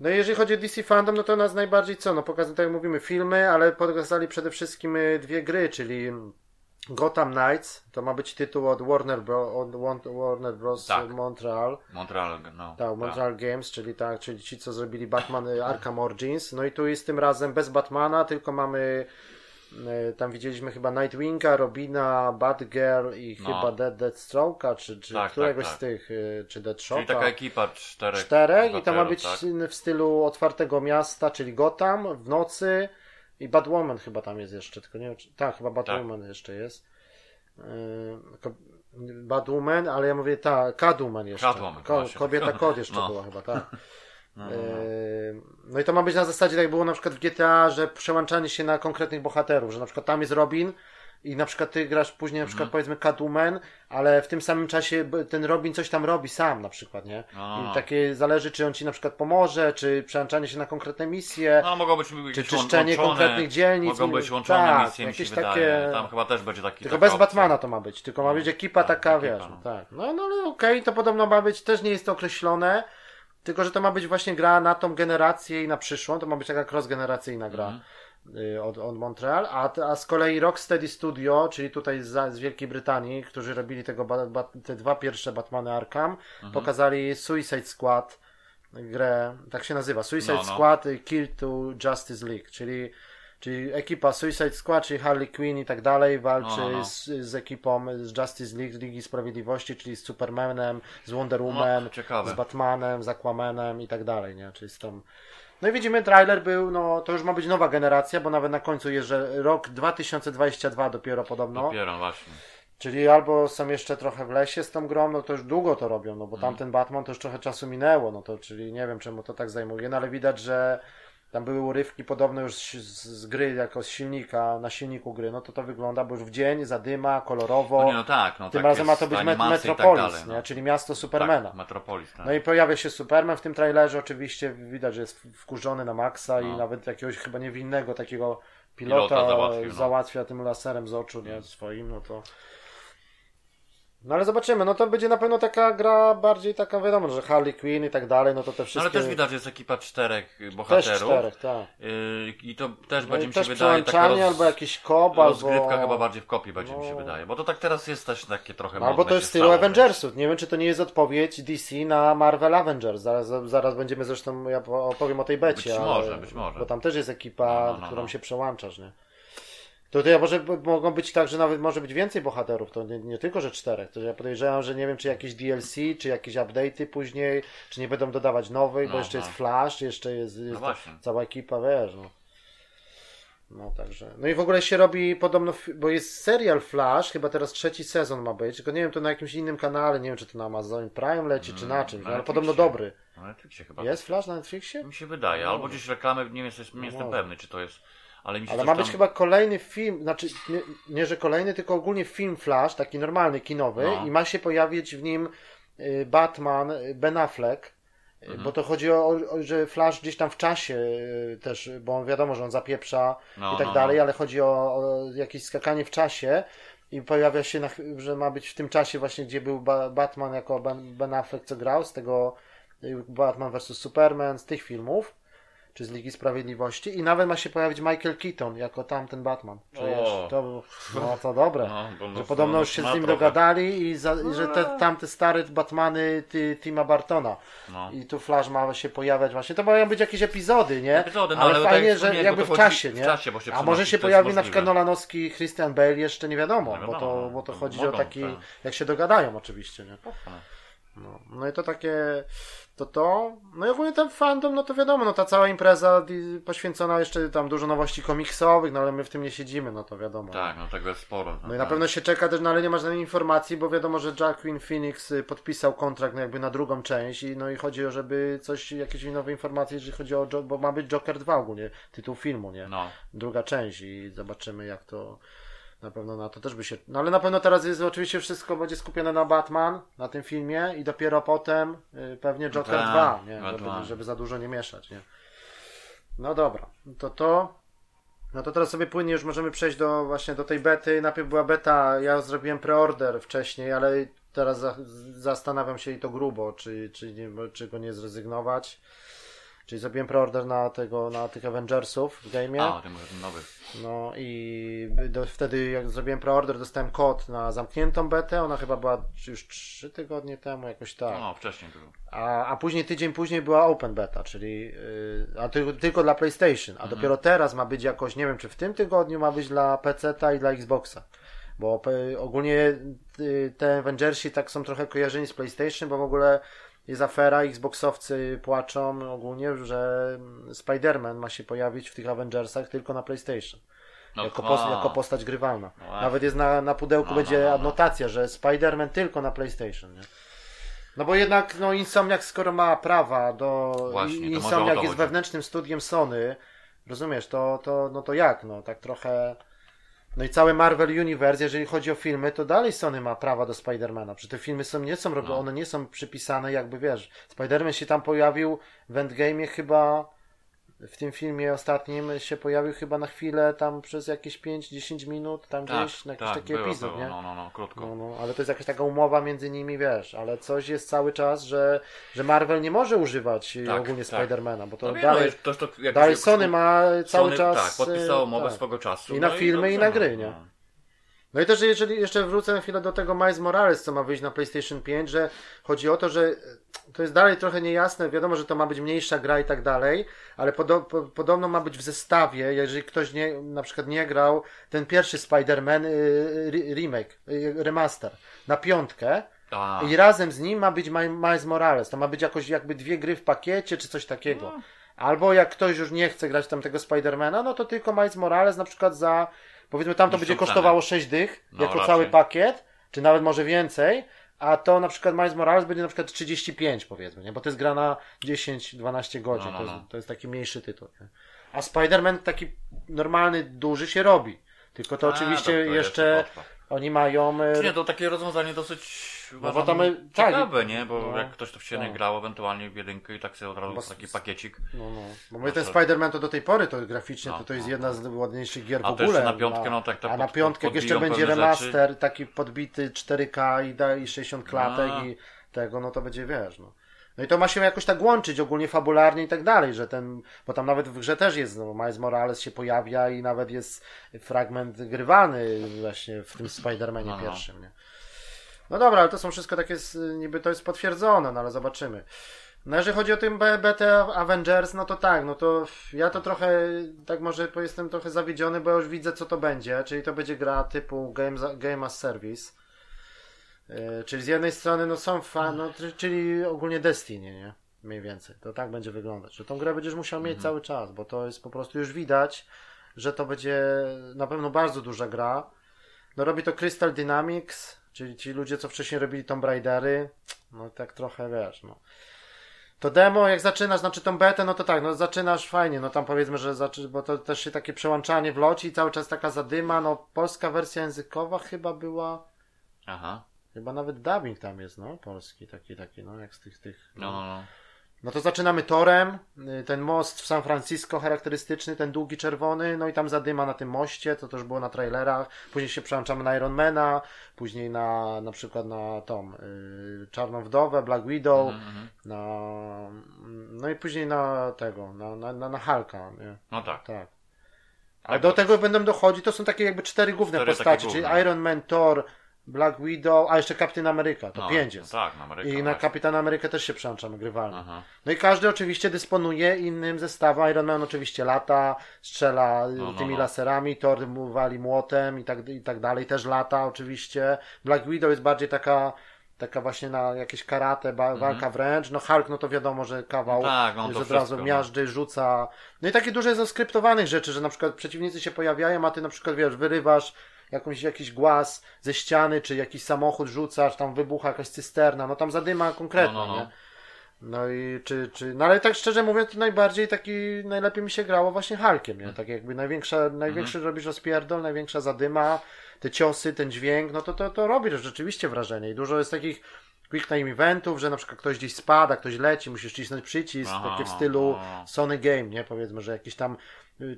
No i jeżeli chodzi o DC Fandom, no to nas najbardziej co? No pokazali, tak jak mówimy, filmy, ale pokazali przede wszystkim y, dwie gry, czyli Gotham Knights, to ma być tytuł od Warner, Bro, od Warner Bros. Tak. Montreal. Montreal, no. Tak, Montreal Games, czyli tak, czyli ci, co zrobili Batman y, Arkham Origins. No i tu jest tym razem bez Batmana, tylko mamy y, tam widzieliśmy chyba Nightwinga, Robina, Batgirl i No. chyba Dead Deathstroke'a, czy, czy Tak, któregoś tak, tak. z tych, y, czy Deathstroke'a. Czyli taka ekipa czterech. Czterech i to ma być tak? w stylu otwartego miasta, czyli Gotham w nocy i Batwoman chyba tam jest jeszcze, tylko nie wiem, czy, tak, chyba Batwoman jeszcze jest. Yy, Batwoman, ale ja mówię ta, Catwoman jeszcze. Catwoman, Ko, kobieta kod jeszcze No. była chyba, tak. No, no, Yy, no. No i to ma być na zasadzie, tak jak było na przykład w GTA, że przełączanie się na konkretnych bohaterów, że na przykład tam jest Robin i na przykład ty grasz później na przykład powiedzmy Catwoman, ale w tym samym czasie ten Robin coś tam robi sam na przykład, nie? No, no, I no. takie zależy, czy on ci na przykład pomoże, czy przełączanie się na konkretne misje. No, mogą być Czy czyszczenie łączone- konkretnych dzielnic. Mogą być łączone tak, misje, mi jakieś wydaje. takie... Tam chyba też będzie taki Tylko bez opcja. Batmana to ma być, tylko ma być ekipa tak, taka, ekipa, wiesz, no. tak. No, no ale okej, to podobno ma być, też nie jest to określone, tylko że to ma być właśnie gra na tą generację i na przyszłą, to ma być taka cross-generacyjna gra Mhm. Y, od, od Montreal, a, a z kolei Rocksteady Studio, czyli tutaj z, z Wielkiej Brytanii, którzy robili tego, ba, ba, te dwa pierwsze Batmany Arkham, Mhm. pokazali Suicide Squad, grę, tak się nazywa, Suicide No, no. Squad y, Kill to Justice League, czyli Czyli ekipa Suicide Squad, czyli Harley Quinn i tak dalej walczy No, no, no. Z, z ekipą z Justice League, Ligi Sprawiedliwości, czyli z Supermanem, z Wonder Woman, No, ciekawe. z Batmanem, z Aquamanem i tak dalej, nie? Czyli z tą... No i widzimy, trailer był, no to już ma być nowa generacja, bo nawet na końcu jest, że rok 2022 dopiero podobno. Dopiero właśnie. Czyli albo są jeszcze trochę w lesie z tą grą, no to już długo to robią, no bo Mhm. tamten Batman to już trochę czasu minęło, no to czyli nie wiem czemu to tak zajmuje, no ale widać, że tam były urywki podobne już z, z gry, jako z silnika, na silniku gry, no to to wygląda, bo już w dzień, zadyma, kolorowo, No nie, no tak, no tym tak razem ma to być met- i Metropolis, tak dalej, nie? no. czyli miasto Supermana. Tak, Metropolis, tak. No i pojawia się Superman w tym trailerze, oczywiście widać, że jest wkurzony na maksa i No. nawet jakiegoś chyba niewinnego takiego Pilota pilota, no. załatwia tym laserem z oczu, nie, swoim, no to... No ale zobaczymy, no to będzie na pewno taka gra bardziej taka, wiadomo, że Harley Quinn i tak dalej, no to te No wszystkie... ale też widać, że jest ekipa czterech y, Też bohaterów. czterech, tak. Yy, I to też No będzie mi się też wydaje taka roz... albo jakiś kop, rozgrywka albo... chyba bardziej w kopii będzie mi się No. wydaje. Bo to tak teraz jest też takie trochę No, albo to jest w stylu Avengersów. Nie wiem, czy to nie jest odpowiedź DC na Marvel Avengers. Zaraz, zaraz będziemy zresztą, ja opowiem o tej becie. Być ale, może, być może. Bo tam też jest ekipa, No, no, no, którą no. się przełączasz, nie? To, to ja może mogą być tak, że nawet może być więcej bohaterów, to nie, nie tylko, że czterech. To ja podejrzewam, że nie wiem, czy jakieś DLC, czy jakieś update'y później, czy nie będą dodawać nowych, bo No, jeszcze no. jest Flash, jeszcze jest, jest właśnie. cała ekipa, wiesz, no. No także. No i w ogóle się robi podobno, bo jest serial Flash, chyba teraz trzeci sezon ma być, tylko nie wiem, to na jakimś innym kanale, nie wiem, czy to na Amazon Prime leci, czy na czymś, na no, ale podobno dobry. No Netflixie chyba. Jest Flash na Netflixie? Mi się wydaje. Albo gdzieś reklamy, nie, jest, nie jestem pewny, czy to jest. Ale mi się Ale ma tam... być chyba kolejny film, znaczy nie, nie, że kolejny, tylko ogólnie film Flash, taki normalny, kinowy No. i ma się pojawić w nim y, Batman, y, Ben Affleck, y, Mhm. bo to chodzi o, o, że Flash gdzieś tam w czasie też, bo wiadomo, że on zapieprza No, i tak no, dalej, no. ale chodzi o, o jakieś skakanie w czasie i pojawia się, na, że ma być w tym czasie właśnie, gdzie był ba Batman jako ben, ben Affleck, co grał, z tego Batman vs. Superman, z tych filmów, czy z Ligi Sprawiedliwości i nawet ma się pojawić Michael Keaton jako tamten Batman. Czujesz? O. To, no to dobre. No, bo no, że podobno no, już się z nim trochę. dogadali i, za, i że te, tamte stare Batmany ty, Tima Bartona. No. I tu Flash ma się pojawiać właśnie. To mają być jakieś epizody, nie? Epizody, no, ale, ale tak fajnie, jak że jakby bo w czasie, w nie? czasie, bo się A może się pojawi na przykład. Nolanowski Christian Bale, jeszcze nie wiadomo, Nie bo, wiadomo, to, no. bo to To chodzi mogą, o taki, tak. jak się dogadają oczywiście, nie? No, no i to takie, to to, no i ogólnie ten fandom, no to wiadomo, no ta cała impreza poświęcona jeszcze tam dużo nowości komiksowych, no ale my w tym nie siedzimy, no to wiadomo. Tak, no tego jest sporo. No i na pewno się czeka też, no ale nie ma żadnej informacji, bo wiadomo, że Jacqueline Phoenix y, podpisał kontrakt no jakby na drugą część i no i chodzi o, żeby coś, jakieś nowe informacje, jeżeli chodzi o, bo ma być Joker 2 ogólnie, tytuł filmu, nie? No. Druga część i zobaczymy jak to, na pewno na to też by się, no ale na pewno teraz jest oczywiście wszystko będzie skupione na Batman, na tym filmie i dopiero potem y, pewnie Joker Tak, 2, nie? Żeby, żeby za dużo nie mieszać, nie? No dobra, to to. No to teraz sobie płynnie już możemy przejść do właśnie do tej bety. Najpierw była beta, ja zrobiłem preorder wcześniej, ale teraz za, zastanawiam się i to grubo, czy, czy, nie, czy go nie zrezygnować. Czyli zrobiłem preorder na tego, na tych Avengersów w game'ie. A, ten nowy. No i do, wtedy jak zrobiłem preorder dostałem kod na zamkniętą betę, ona chyba była już 3 tygodnie temu, jakoś tak. No, wcześniej było. A, a później tydzień później była Open Beta, czyli yy, a tylko, tylko dla PlayStation. A Mhm. dopiero teraz ma być jakoś, nie wiem czy w tym tygodniu ma być dla PC-ta i dla Xboxa. Bo ogólnie y, te Avengersi tak są trochę kojarzeni z PlayStation, bo w ogóle jest afera, Xboxowcy płaczą ogólnie, że Spider-Man ma się pojawić w tych Avengersach tylko na PlayStation. No, jako, a. pos- jako postać grywalna. No. Nawet jest na, na pudełku No, będzie no, no, no. adnotacja, że Spider-Man tylko na PlayStation. Nie? No bo jednak, no Insomniac skoro ma prawa do... Właśnie, Insomniac jest wewnętrznym studiem Sony, rozumiesz, to, to, no to jak, no tak trochę... No i cały Marvel Universe, jeżeli chodzi o filmy, to dalej Sony ma prawa do Spidermana. Przy te filmy są, nie są, rob- No. one nie są przypisane jakby, wiesz, Spiderman się tam pojawił w Endgame'ie chyba, w tym filmie ostatnim się pojawił chyba na chwilę, tam przez jakieś 5-10 minut, tam Tak, gdzieś, na jakiś tak, taki było, epizod, było, nie? no, no, no, krótko. No, no, ale to jest jakaś taka umowa między nimi, wiesz, ale coś jest cały czas, że, że Marvel nie może używać e, Tak, ogólnie tak. Spidermana, bo to No dalej, no, to, to, dalej Sony ma cały Sony, czas... Tak, podpisało e, umowę tak. swego czasu. I na no filmy, i dobrze, na gry, no, nie? No. No i też jeżeli jeszcze wrócę na chwilę do tego Miles Morales, co ma wyjść na PlayStation 5, że chodzi o to, że to jest dalej trochę niejasne, wiadomo, że to ma być mniejsza gra i tak dalej, ale podo po podobno ma być w zestawie, jeżeli ktoś nie, na przykład nie grał ten pierwszy Spider-Man re- remake, y, remaster na piątkę, A, i razem z nim ma być Mi- Miles Morales. To ma być jakoś jakby dwie gry w pakiecie, czy coś takiego. Albo jak ktoś już nie chce grać tamtego Spidermana, no to tylko Miles Morales na przykład za, powiedzmy tam to będzie cenę. kosztowało 6 dych, No, jako raczej. cały pakiet, czy nawet może więcej, a to na przykład Miles Morales będzie na przykład 35 powiedzmy, nie? Bo to jest gra na 10-12 godzin, No, no, To, jest, no. to jest taki mniejszy tytuł. Nie? A Spider-Man taki normalny, duży się robi. Tylko to A, oczywiście to- to jeszcze potrwa. oni mają... e, Nie, to takie rozwiązanie dosyć bo uważam, to my- tak, ciekawe, nie? Bo no, jak ktoś to w się tak. grał, ewentualnie w jedynkę i tak sobie od razu Bo- taki pakiecik. No, no. Bo mówię, ten Spider-Man to do tej pory to graficznie No, to, to jest no, jedna z ładniejszych gier A w ogóle. na piątkę, no tak to A na pod- piątkę jak jeszcze będzie remaster, taki podbity 4K i, da, i 60 klatek A. i tego, no to będzie wiesz, no. No i to ma się jakoś tak łączyć ogólnie fabularnie i tak dalej, że ten, bo tam nawet w grze też jest, no, Miles Morales się pojawia i nawet jest fragment grywany właśnie w tym Spider-Manie No, no. pierwszym, nie? No dobra, ale to są wszystko takie, niby to jest potwierdzone, no ale zobaczymy. No jeżeli chodzi o tym BT Avengers, no to tak, no to ja to trochę, tak może jestem trochę zawiedziony, bo ja już widzę co to będzie, czyli to będzie gra typu Game, game as Service. Yy, czyli z jednej strony no są fan, no, czy- czyli ogólnie Destiny, nie? Mniej więcej. To tak będzie wyglądać. Że tą grę będziesz musiał mieć cały czas, bo to jest po prostu już widać, że to będzie na pewno bardzo duża gra. No robi to Crystal Dynamics, czyli ci ludzie, co wcześniej robili Tomb Raidery. No tak trochę wiesz, no. To demo, jak zaczynasz, znaczy tą betę, no to tak, no zaczynasz fajnie, no tam powiedzmy, że zaczy, bo to też się takie przełączanie w loci i cały czas taka zadyma, no polska wersja językowa chyba była, Aha. chyba nawet dubbing tam jest, no, polski, taki, taki, no, jak z tych, tych, No, no, no. to zaczynamy torem, y, ten most w San Francisco charakterystyczny, ten długi czerwony, no i tam zadyma na tym moście, to też było na trailerach, później się przełączamy na Ironmana, później na na przykład na tą y, Czarną Wdowę, Black Widow, Mhm, mhm. na no i później na tego, na, na, na, na Hulka, nie? No tak. Tak. A do tego będą dochodzić, to są takie jakby cztery główne Cztery postaci, takie czyli. Iron Man, Thor, Black Widow, a jeszcze Captain America, to No, pięć no jest. tak, na Amerykę. I na właśnie. Kapitana Amerykę też się przełączamy grywalnie. Aha. No i każdy oczywiście dysponuje innym zestawem. Iron Man oczywiście lata, strzela y, No, no, tymi no. laserami, Thor wali młotem i tak, i tak dalej, też lata oczywiście. Black Widow jest bardziej taka, taka właśnie na jakieś karate, ba, walka wręcz. No Hulk, no to wiadomo, że kawał Mhm. No tak, on że od razu wszystko, no. miażdży, rzuca. No i takie duże zaskryptowanych rzeczy, że na przykład przeciwnicy się pojawiają, a ty na przykład wiesz, wyrywasz jakąś, jakiś głaz ze ściany, czy jakiś samochód rzucasz, tam wybucha jakaś cysterna, no tam zadyma konkretna, No, no, no. No i czy, czy, no ale tak szczerze mówiąc, to najbardziej taki, najlepiej mi się grało właśnie Hulkiem, nie? Tak jakby największa, największy robisz rozpierdol, największa zadyma, te ciosy, ten dźwięk, no to, to, to robi rzeczywiście wrażenie i dużo jest takich quick time eventów, że na przykład ktoś gdzieś spada, ktoś leci, musisz cisnąć przycisk, Aha, takie w stylu aha. Sony Game, nie? Powiedzmy, że jakieś tam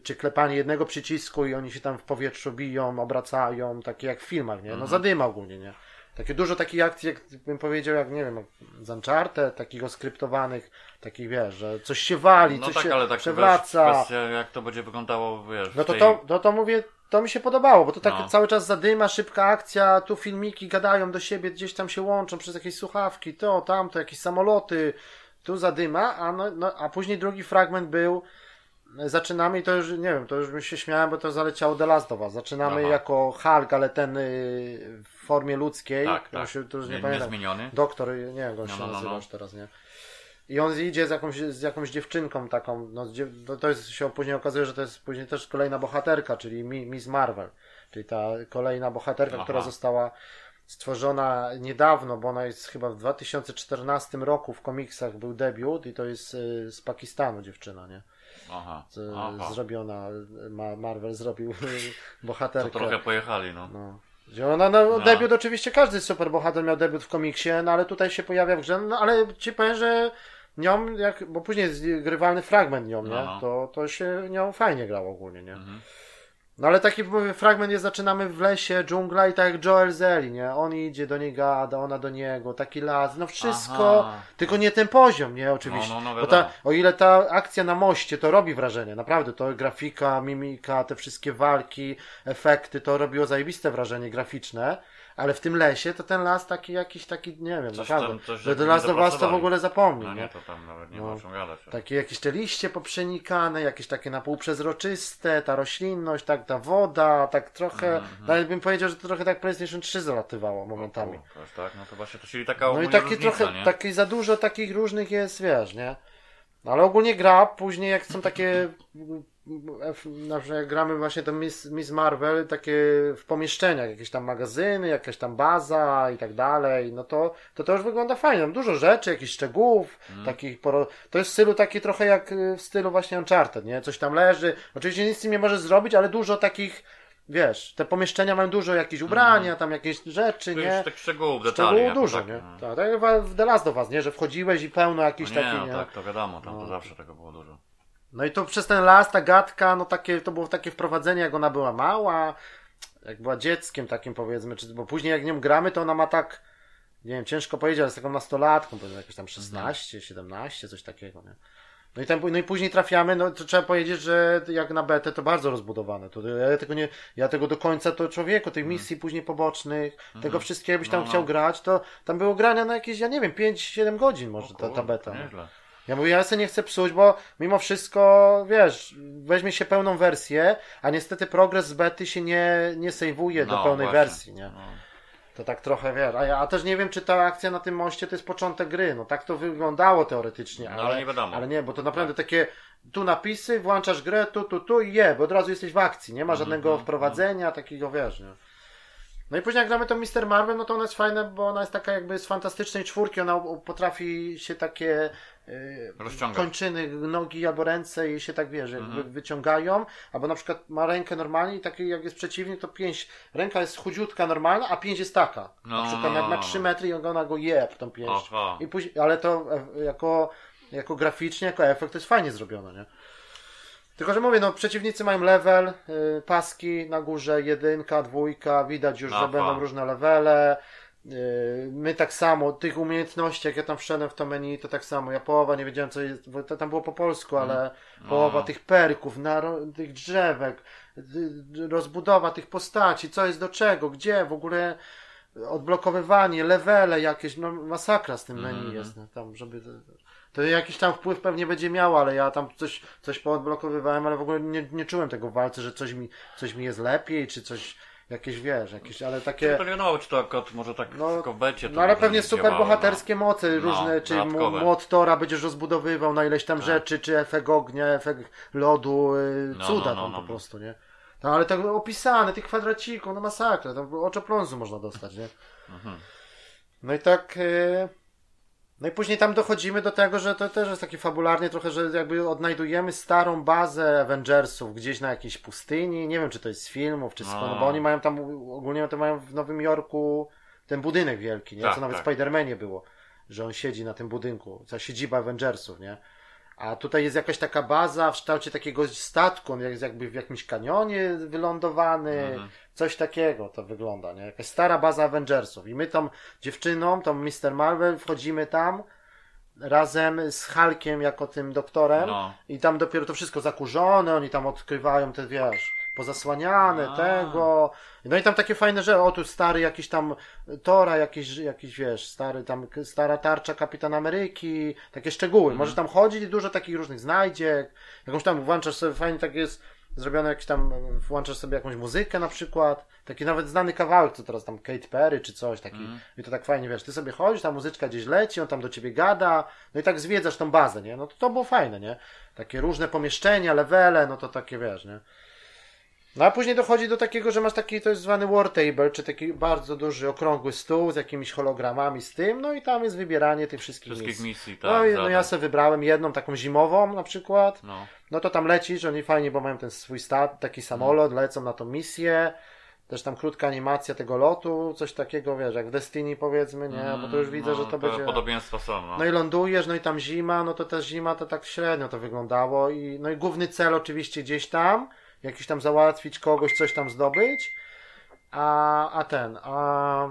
czy klepanie jednego przycisku i oni się tam w powietrzu biją, obracają, takie jak w filmach, nie? No Mhm. zadyma ogólnie, nie? Takie dużo takich akcji, jak bym powiedział, jak nie wiem, z Uncharted, takich oskryptowanych, takich wiesz, że coś się wali, No coś tak, się ale tak przewraca. Wiesz, kwestia, jak to będzie wyglądało, wiesz. No to, tej... to, to, to mówię, to mi się podobało, bo to tak No. cały czas zadyma, szybka akcja, tu filmiki gadają do siebie, gdzieś tam się łączą przez jakieś słuchawki, to, tamto, jakieś samoloty, tu zadyma, a, no, no, a później drugi fragment był, zaczynamy i to już, nie wiem, to już mi się śmiałem, bo to zaleciało The Last of Us. Zaczynamy Aha. jako Hulk, ale ten y, w formie ludzkiej, Tak, tak. się, to już nie, Nie- pamiętam, niezmieniony? doktor, nie wiem, on No, się no, no, nazywa no. teraz, nie? I on idzie z jakąś, z jakąś dziewczynką taką, no, to, jest, się później okazuje, że to jest później też kolejna bohaterka, czyli Mi- Miss Marvel, czyli ta kolejna bohaterka, Aha. która została stworzona niedawno, bo ona jest chyba w 2014 roku w komiksach był debiut i to jest y, z Pakistanu dziewczyna, nie? Aha. Z, Aha. Zrobiona, Ma, Marvel zrobił To bohaterkę. trochę pojechali, no. No. Ona, no, debiut oczywiście każdy superbohater miał debiut w komiksie, no ale tutaj się pojawia w grze, no ale ci powiem, że nią, jak, bo później jest grywalny fragment nią, nie? No, no. To, to się nią fajnie grało ogólnie, nie? Mhm. No ale taki fragment jest, zaczynamy w lesie, dżungla i tak jak Joel Zeli, nie? On idzie do niej gada, ona do niego, taki las, no wszystko, Aha. tylko nie ten poziom, nie? Oczywiście. No, no, no, Bo ta, o ile ta akcja na moście to robi wrażenie, naprawdę, to grafika, mimika, te wszystkie walki, efekty, to robiło zajebiste wrażenie graficzne, ale w tym lesie to ten las taki jakiś taki, nie wiem, Coś naprawdę. tam- coś Do, jakby do nie of Us to w ogóle zapomnij, No nie? nie, to tam nawet nie No. ma o czym gadać. Takie jakieś te liście poprzenikane, jakieś takie na pół przezroczyste, ta roślinność, tak, ta woda, tak trochę, Mhm, nawet bym powiedział, że to trochę tak PlayStation 3 zalatywało momentami. O, jest tak, no to właśnie to czyli taka No i takie trochę, nie? takie za dużo takich różnych jest, wiesz, nie? No Ale ogólnie gra, później jak są takie, na przykład jak gramy właśnie to Miss, Miss Marvel, takie w pomieszczeniach, jakieś tam magazyny, jakaś tam baza i tak dalej, no to to, to już wygląda fajnie, Tam dużo rzeczy, jakichś szczegółów, Mhm. takich, poro... to jest w stylu taki trochę jak y, w stylu właśnie Uncharted, nie? Coś tam leży, oczywiście nic z tym nie możesz zrobić, ale dużo takich, wiesz, te pomieszczenia mają dużo jakieś ubrania, tam jakieś rzeczy, To nie? już tak szczegółów, detali. Szczegółów dużo, tak, nie? no. Tak, tak jak w The Last of Us, nie? Że wchodziłeś i pełno jakichś No nie, takich, no nie? tak, to wiadomo, tam No. to zawsze tego było dużo. No i to przez ten las, ta gadka, no takie, to było takie wprowadzenie, jak ona była mała, jak była dzieckiem takim powiedzmy, czy, bo później jak nią gramy, to ona ma tak, nie wiem, ciężko powiedzieć, ale z taką nastolatką, powiedzmy jakieś tam 16, 17, coś takiego, nie? No i, tam, no i później trafiamy, no to trzeba powiedzieć, że jak na betę to bardzo rozbudowane. To ja tego nie, ja tego do końca to człowieku, tych misji później pobocznych, tego wszystkiego jakbyś tam No, no. chciał grać, to tam było grania na jakieś, ja nie wiem, 5-7 godzin może ta, ta beta. no. Nieźle. Ja mówię, ja sobie nie chcę psuć, bo mimo wszystko, wiesz, weźmie się pełną wersję, a niestety progres z bety się nie, nie sejwuje do No, pełnej właśnie. wersji, nie? No. To tak trochę, wiesz, a ja a też nie wiem, czy ta akcja na tym moście to jest początek gry, no tak to wyglądało teoretycznie, No, ale, ale nie wiadomo. ale nie, bo to naprawdę takie, tu napisy, włączasz grę, tu, tu, tu i je, bo od razu jesteś w akcji, nie ma żadnego mhm, wprowadzenia, takiego, wiesz, nie? No i później jak gramy to Mister Marvel, no to ona jest fajna, bo ona jest taka jakby z fantastycznej czwórki, ona potrafi się takie yy, Rozciągać. kończyny, nogi albo ręce i się tak wiesz, jakby Mhm. wyciągają, albo na przykład ma rękę normalnie i taki jak jest przeciwnik, to pięść, ręka jest chudziutka normalna, a pięść jest taka. No, na przykład jak ma 3 metry i ona go je w tą pięść. Aha. I później, ale to e, jako, jako graficznie, jako efekt to jest fajnie zrobione, nie? Tylko, że mówię, no przeciwnicy mają level, y, paski na górze, jedynka, dwójka, widać już, że Aha. będą różne levele. Y, My tak samo, tych umiejętności, jak ja tam wszedłem w to menu, to tak samo, ja połowa nie wiedziałem co jest, bo to tam było po polsku, ale połowa No. tych perków, naro- tych drzewek, y, y, rozbudowa tych postaci, co jest do czego, gdzie, w ogóle odblokowywanie, levele jakieś, no masakra z tym menu Mhm. jest, no, tam, żeby... To jakiś tam wpływ pewnie będzie miało, ale ja tam coś, coś poodblokowywałem, ale w ogóle nie, nie czułem tego w walce, że coś mi, coś mi jest lepiej, czy coś, jakieś wiesz, jakieś, ale takie... To nie wiadomo, czy to akurat może tak No, tylko becie. No ale pewnie nie super bohaterskie moce, No, różne, czy mu- dodatkowe. młot Tora będziesz rozbudowywał na ileś tam Tak. rzeczy, czy efekt ognia, efekt lodu, y, No, cuda no, no, tam no, po no. prostu, nie? No ale tak opisane, tych kwadracików, no masakra, tam oczopląsu można dostać, nie? Mhm. No i tak. e, No i później tam dochodzimy do tego, że to też jest takie fabularnie trochę, że jakby odnajdujemy starą bazę Avengersów gdzieś na jakiejś pustyni. Nie wiem, czy to jest z filmów, czy skąd, No. bo oni mają tam, ogólnie to mają w Nowym Jorku ten budynek wielki, nie? Tak, Co nawet w tak. Spider-Manie było, że on siedzi na tym budynku, ta siedziba Avengersów, nie? A tutaj jest jakaś taka baza w kształcie takiego statku, on jest jakby w jakimś kanionie wylądowany, Mhm. Coś takiego to wygląda, nie? Jakaś stara baza Avengersów. I my tą dziewczyną, tą Mr. Marvel, wchodzimy tam razem z Hulkiem jako tym doktorem No. i tam dopiero to wszystko zakurzone, oni tam odkrywają te, wiesz, pozasłaniane, A. tego. No i tam takie fajne rzeczy, o tu stary jakiś tam Tora, jakiś, jakiś wiesz, stary tam, stara tarcza Kapitan Ameryki, takie szczegóły. Mhm. Możesz tam chodzić i dużo takich różnych znajdziek, jakąś tam włączasz sobie, fajnie tak jest zrobione jakiś tam, włączasz sobie jakąś muzykę na przykład, taki nawet znany kawałek, co teraz tam Kate Perry czy coś, taki, Mhm. i to tak fajnie, wiesz, ty sobie chodzisz, ta muzyczka gdzieś leci, on tam do ciebie gada, no i tak zwiedzasz tą bazę, nie, no to to było fajne, nie, takie różne pomieszczenia, levele, no to takie, wiesz, nie. No a później dochodzi do takiego, że masz taki, to jest zwany war table, czy taki bardzo duży, okrągły stół z jakimiś hologramami z tym, no i tam jest wybieranie tych wszystkich, Wszystkich misji. misji, tak. No, i, no zadań. ja sobie wybrałem jedną taką zimową na przykład, No. no to tam lecisz, oni fajnie, bo mają ten swój stat, taki samolot, lecą na tą misję, też tam krótka animacja tego lotu, coś takiego, wiesz, jak w Destiny powiedzmy, nie, bo to już widzę, no, że to będzie... Podobieństwa są, no. No i lądujesz, no i tam zima, no to ta zima to tak średnio to wyglądało i no i główny cel oczywiście gdzieś tam, jakiś tam załatwić kogoś, coś tam zdobyć, a, a ten, a,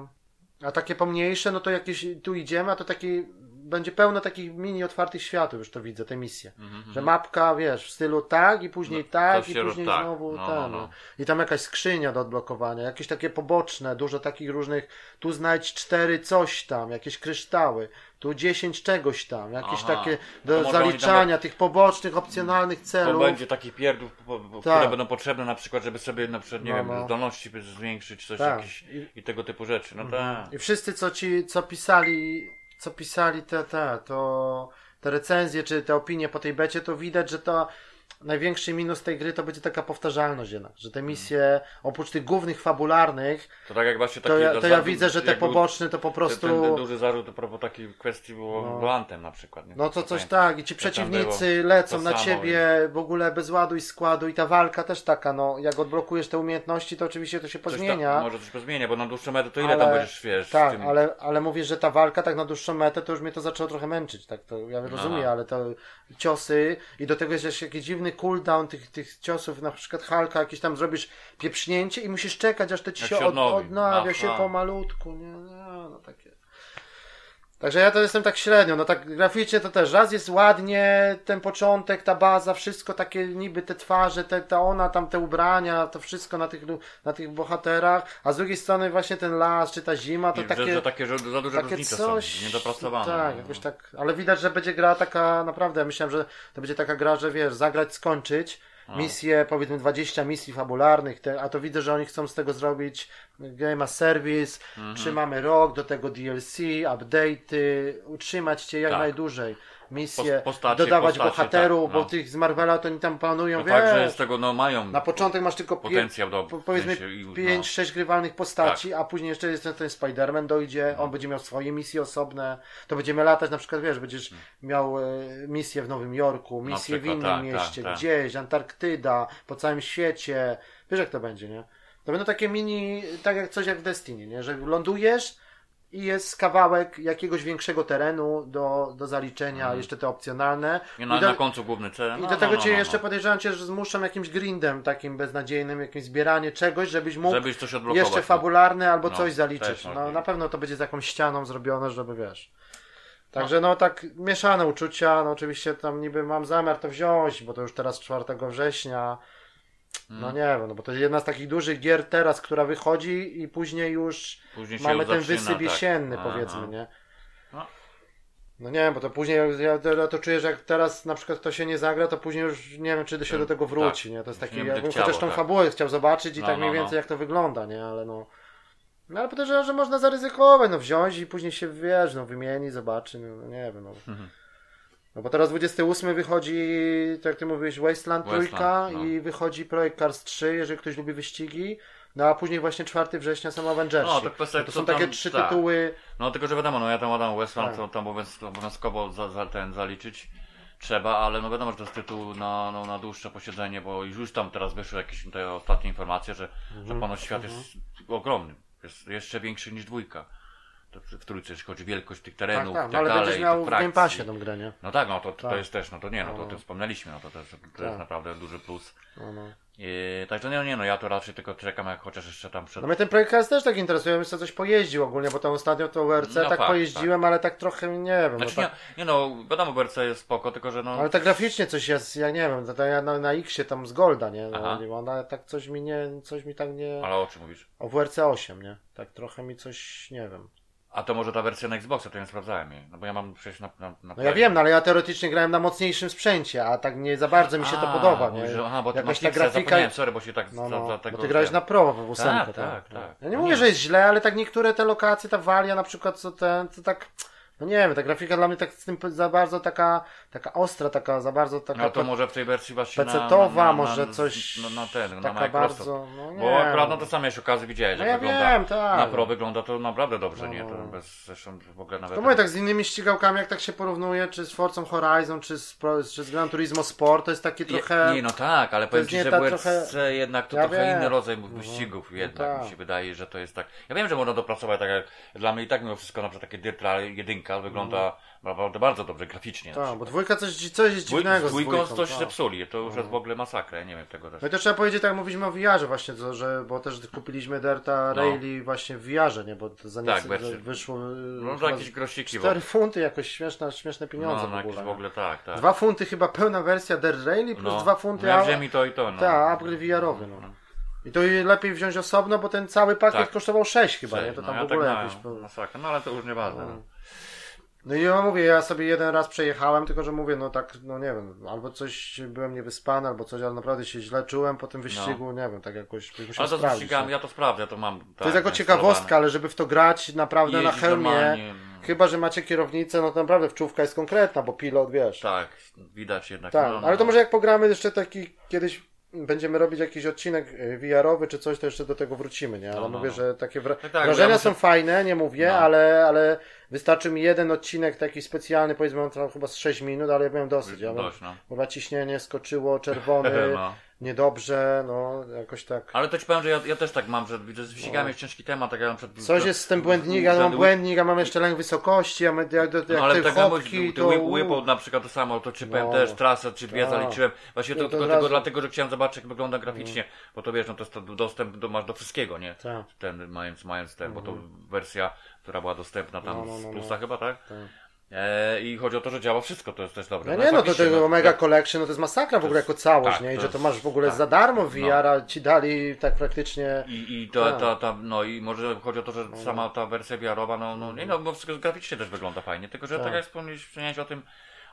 a takie pomniejsze, no to jakieś tu idziemy, a to taki będzie pełno takich mini otwartych światów, już to widzę, te misje. Mhm, Że mapka, wiesz, w stylu tak i później No, tak i później tak, znowu no, ten. no, No, no. I tam jakaś skrzynia do odblokowania, jakieś takie poboczne, dużo takich różnych, tu znajdź cztery coś tam, jakieś kryształy, tu dziesięć czegoś tam, jakieś Aha. takie To do zaliczania tych pobocznych, opcjonalnych To celów. będzie taki pierdół, po- po- Tak. które będą potrzebne na przykład, żeby sobie na przykład, nie No, wiem, no. zdolności zwiększyć, coś Tak. jakieś i tego typu rzeczy. No tak. I wszyscy, co ci, co pisali, co pisali te, te, to, te recenzje, czy te opinie po tej becie, to widać, że to największy minus tej gry to będzie taka powtarzalność jednak, że te misje, oprócz tych głównych fabularnych, To tak jak właśnie taki... to ja, to ja widzę, że te poboczne to po prostu... ten, ten duży zarzut a propos takiej kwestii było No. no. Antem na przykład. Nie? No to coś tak, i ci przeciwnicy lecą na ciebie w ogóle bez ładu i składu i ta walka też taka, no jak odblokujesz te umiejętności, to oczywiście to się Coś pozmienia. Tam, może coś pozmienia, bo na dłuższą metę to ile ale- tam będziesz, wiesz, Tak, tym... ale, ale mówisz, że ta walka tak na dłuższą metę, to już mnie to zaczęło trochę męczyć, tak to ja rozumiem, Aha. ale to ciosy i do tego jest jakiś dziwny cooldown tych, tych ciosów, na przykład Halka, jakieś tam zrobisz pieprznięcie i musisz czekać, aż to ci Jak się, się od, odnowi. odnawia się Aha. pomalutku, nie, nie, no takie. Także ja to jestem tak średnio, no tak graficznie to też, raz jest ładnie, ten początek, ta baza, wszystko takie niby te twarze, te, ta ona, tam te ubrania, to wszystko na tych, na tych bohaterach, a z drugiej strony właśnie ten las, czy ta zima, to I takie... że, takie że za duże Takie różnice coś. są, niedopracowane. Tak, no. jakoś tak. Ale widać, że będzie gra taka, naprawdę, myślałem, że to będzie taka gra, że wiesz, zagrać, skończyć. Misje, powiedzmy 20 misji fabularnych, te, a to widzę, że oni chcą z tego zrobić game as service, Mhm. trzymamy rok, do tego DLC, update'y, utrzymać cię jak Tak. najdłużej. Misje, Pos- postacie, dodawać postacie, bohaterów, tak, no. bo tych z Marvela to oni tam planują, No wiesz, tak, że z tego no mają na początek masz tylko potencjał do w powiedzmy sensie i- no. 5-6 grywalnych postaci, a później jeszcze jest ten, ten Spider-Man dojdzie, No. on będzie miał swoje misje osobne, to będziemy latać, na przykład wiesz, będziesz miał e, misję w Nowym Jorku, misję w przykład, innym tak, mieście, tak, tak. gdzieś, Antarktyda, po całym świecie, wiesz jak to będzie, nie? To będą takie mini, tak jak coś jak w Destiny, nie? Że lądujesz i jest kawałek jakiegoś większego terenu do, do zaliczenia, jeszcze te opcjonalne. Mhm. Nie, na, I do- na końcu główny cel. i no, do tego no, no, cię no, jeszcze no. podejrzewam cię, że zmuszam jakimś grindem takim beznadziejnym, jakimś zbieranie czegoś, żebyś mógł Żebyś coś jeszcze fabularne albo No, coś zaliczyć. No na pewno to będzie z jakąś ścianą zrobione, żeby wiesz. Także no tak mieszane uczucia, no oczywiście tam niby mam zamiar to wziąć, bo to już teraz 4 września. Mm. No nie wiem, no bo to jest jedna z takich dużych gier teraz, która wychodzi i później już Później mamy ten zaczyna, wysyp tak. jesienny Aha. powiedzmy, nie? No. No nie wiem, bo to później ja, ja to czuję, że jak teraz na przykład to się nie zagra, to później już nie wiem, czy do się do tego wróci, tak. nie? To jest taki, ja bym chciało, chociaż tą tak. fabułę chciał zobaczyć i No, tak mniej no, no. więcej jak to wygląda, nie? Ale no... No ale podejrzewam, że można zaryzykować, no wziąć i później się, wiesz, no wymieni, zobaczy, no, no nie wiem, no. Mhm. No bo teraz 28 wychodzi, tak jak ty mówiłeś, Wasteland Wasteland, trójka no. i wychodzi Projekt Cars 3, jeżeli ktoś lubi wyścigi. No a później właśnie 4 września są Avengersi. No, to kwestia, No to są tam- takie trzy tak. tytuły. No tylko, że wiadomo, no ja tam Adam Westland, Tak. to tam obowiąz- obowiązkowo za, za ten zaliczyć trzeba, ale no wiadomo, że to jest tytuł na, no, na dłuższe posiedzenie, bo już już tam teraz wyszły jakieś te ostatnie informacje, że, Mhm. że ponoć świat jest ogromny. Jest jeszcze większy niż dwójka. To w trójce, jeśli chodzi o wielkość tych Tak, terenów, tak, tak, no ale dalej, będziesz miał w Game. Passie tą grę, nie? No tak, no to, to Tak. jest też, no to nie, no to, No. to wspomnieliśmy, no to, to, jest, to Tak. jest naprawdę duży plus. No, no. I, także nie, nie, no ja to raczej tylko czekam, jak chociaż jeszcze tam przed... No mnie ten projekt też tak interesuje, bym sobie coś pojeździł ogólnie, bo tam ostatnio to WRC No tak fakt, pojeździłem, ale tak trochę nie wiem. Znaczy no nie, tak, nie no, wiadomo, BRC jest spoko, tylko że no... ale tak graficznie coś jest, ja nie wiem, to, to ja na, na X-ie tam z Golda, nie? No, ona tak coś mi nie, coś mi tak nie... Ale o czym mówisz? O WRC 8, nie? Tak trochę mi coś, nie wiem. A to może ta wersja na Xboxa, to ja nie sprawdzałem jej. No bo ja mam przecież na, na, na No ja wiem, no ale ja teoretycznie grałem na mocniejszym sprzęcie, a tak nie za bardzo mi się to A, podoba, nie? że- Aha, bo ty Jakaś masz ta grafika... sorry, bo się tak No, no, za tego... bo ty grałeś na pro w ósemkę, Tak, tak, tak, tak. tak. Ja nie No mówię, nie. że jest źle, ale tak niektóre te lokacje, ta walia na przykład, co ten, to tak No nie wiem, ta grafika dla mnie tak z tym za bardzo taka, taka ostra, taka za bardzo taka No to może w tej wersji właśnie na, pecetowa, na, na, może na, coś na, na ten, na taka Microsoft. bardzo, no nie Bo akurat na to samo się okazji widziałeś, No że ja wygląda wiem, tak. na pro wygląda to naprawdę dobrze, No, nie? no. To bez zresztą w ogóle nawet. To mówię tak z innymi ścigałkami, jak tak się porównuje, czy z Forza Horizon, czy z, czy z Gran Turismo Sport, to jest takie trochę... Nie, nie, no tak, ale powiem ci, że ta WRC trochę- jednak to Ja trochę wiem. inny rodzaj No, wyścigów no jednak tak. mi się wydaje, że to jest tak. Ja wiem, że można dopracować tak jak dla mnie i tak mimo wszystko na przykład takie Dirt Rally jedynka wygląda naprawdę bardzo dobrze graficznie. No. Tak, bo dwójka coś, coś jest dziwnego z dwójką dwójką, coś tak. zepsuli, to już jest w ogóle masakra, ja nie wiem tego też. No i to trzeba powiedzieć, tak jak mówiliśmy o VR-ze właśnie, to, że, bo też kupiliśmy Derta No. Właśnie w VR-ze, nie, bo za Tak, nieco wersję. wyszło No chyba to jakieś grosiki w 4 ogóle. funty, jakoś śmieszne, śmieszne pieniądze No, w no ogóle. jakieś w ogóle tak, tak. Dwa funty chyba pełna wersja Dirt Rally plus no. dwa funty No ja a- wziąłem i to i to, no. Tak, upgrade VR-owy, no. I to lepiej wziąć osobno, bo ten cały pakiet Tak. kosztował 6 chyba, Cześć, nie? To no, tam ja w ogóle tak jakieś... masakra, no ale to już nieważne. No. No i ja mówię, ja sobie jeden raz przejechałem, tylko że mówię, no tak, no nie wiem, albo coś byłem niewyspany, albo coś, ale naprawdę się źle czułem po tym wyścigu, nie wiem, tak jakoś No. Ale to sprawdzić. no. ja to sprawdzę, ja to mam. To tak, jest jako zainstalowane. ciekawostka, ale żeby w to grać naprawdę na hełmie, no. chyba, że macie kierownicę, no to naprawdę wczówka jest konkretna, bo pilot, wiesz. Tak, widać jednak. Tak, no, no. ale to może jak pogramy jeszcze taki kiedyś będziemy robić jakiś odcinek y, VR-owy czy coś, to jeszcze do tego wrócimy, nie? Ale No, no, mówię, no. że takie wra- Tak, tak, wrażenia ja muszę- są fajne, nie mówię, No. ale, ale wystarczy mi jeden odcinek taki specjalny, powiedzmy on trwał chyba z 6 minut, ale ja byłem dosyć. Ja Dość, no. chyba ciśnienie skoczyło, czerwony, No. Niedobrze, no jakoś tak. Ale to ci powiem, że ja, ja też tak mam, że z wyścigami jest ciężki temat, tak jak na przykład... Coś jest z tym błędnik, ja mam błędnik, a mam jeszcze lęk wysokości, a my, jak, jak No ale te tak chopki, to... Whipple na przykład to samo, to czy powiem No. też trasę, czy dwie Tak. zaliczyłem. Właśnie to, No tylko, razu- dlatego, że chciałem zobaczyć jak wygląda graficznie, bo to wiesz, no to jest to dostęp do, masz do wszystkiego, nie? Tak. Ten, mając, mając ten, bo to wersja, która była dostępna tam No, no, no, z no. plusa chyba, tak? Tak. E, I chodzi o to, że działa wszystko, to jest też dobre. No nie, no to tego no, Omega jak- Collection, no to jest masakra w ogóle jako całość, tak, nie? I to że to masz w ogóle tak. za darmo w No. Ci dali tak praktycznie... I, i to, ta, ta, no i może chodzi o to, że sama ta wersja VR-owa, no, no nie no, bo wszystko graficznie też wygląda fajnie, tylko że tak, Tak. jak wspomniałeś, o tym,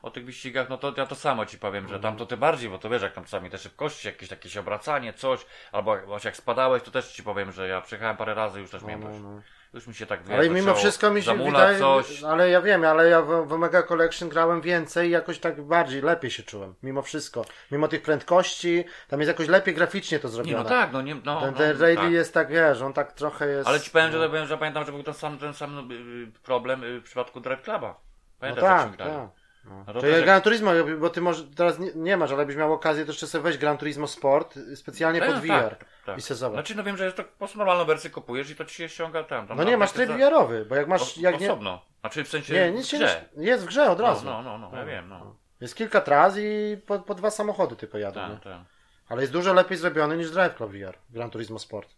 o tych wyścigach, no to ja to samo ci powiem, Mhm. że tam to ty bardziej, bo to wiesz, jak tam czasami te szybkości, jakieś takie się obracanie, coś, albo właśnie jak spadałeś, to też ci powiem, że ja przejechałem parę razy, już też miałem no, no. Już mi się tak Ale wiesz, mimo wszystko mi się wydaje, coś. ale ja wiem, ale ja w, w Omega Collection grałem więcej i jakoś tak bardziej, lepiej się czułem, mimo wszystko. Mimo tych prędkości, tam jest jakoś lepiej graficznie to Nie, zrobione. no tak, no nie, no, Ten, no, ten Rayleigh tak. jest tak, wiesz, on tak trochę jest... Ale ci powiem, no. że, powiem, że pamiętam, że był ten sam, ten sam y, problem y, w przypadku Drive Cluba. No Pamiętasz, jak tak, się grali? tak. No. No ja jak- Gran Turismo, bo ty może teraz nie, nie masz, ale jakbyś miał okazję, to jeszcze sobie weź Gran Turismo Sport y, specjalnie Tak, pod VR tak, tak. i se zobacz. Znaczy, no wiem, że jest to po prostu normalną wersję kupujesz i to ci się ściąga tam. tam No nie, masz tryb za- VR-owy, bo jak masz, o- jak nie... Osobno. Znaczy w sensie Nie, w nic się grze. nie... Jest w grze od No, razu. no, no, no, ja wiem, no. Jest kilka tras i po, po dwa samochody tylko jadą. nie? Tak, tak. Ale jest dużo lepiej zrobiony niż Drive Club VR, Gran Turismo Sport.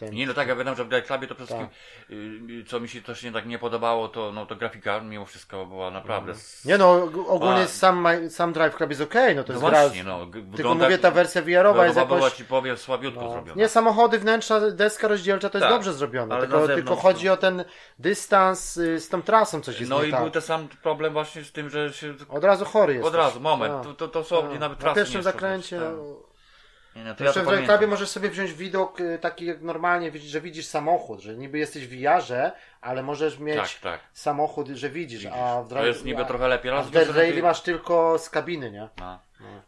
Ten. Nie, no tak, ja wiem, że w Drive Clubie to przede Tak. wszystkim, y, co mi się też nie tak nie podobało, to, no, to grafika mimo wszystko była naprawdę... s- Nie no, ogólnie A. sam, sam Drive Club jest okej, no to no jest gra... właśnie, no. g- Tylko wygląda- mówię, ta wersja VR-owa jest wygląda była jakoś... ci powiem słabiutko No. zrobiona. Nie, samochody, wnętrza, deska rozdzielcza to jest Tak, dobrze zrobione. ale Tylko, na tylko chodzi no. o ten dystans y, z tą trasą coś jest No i tak. był ten sam problem właśnie z tym, że się... Od razu chory jest. Od razu, moment, Tak. to, to, to są, nie nawet Na trasy pierwszym zakręcie... no, tak. Nie, no, to To ja jeszcze to w Drive możesz sobie wziąć widok y, taki jak normalnie, widzisz, że widzisz samochód, że niby jesteś w VR-ze, ale możesz mieć Tak, tak. samochód, że widzisz, a w To Drive jest niby trochę lepiej, ale a z w Dead ty- masz tylko z kabiny, nie? No.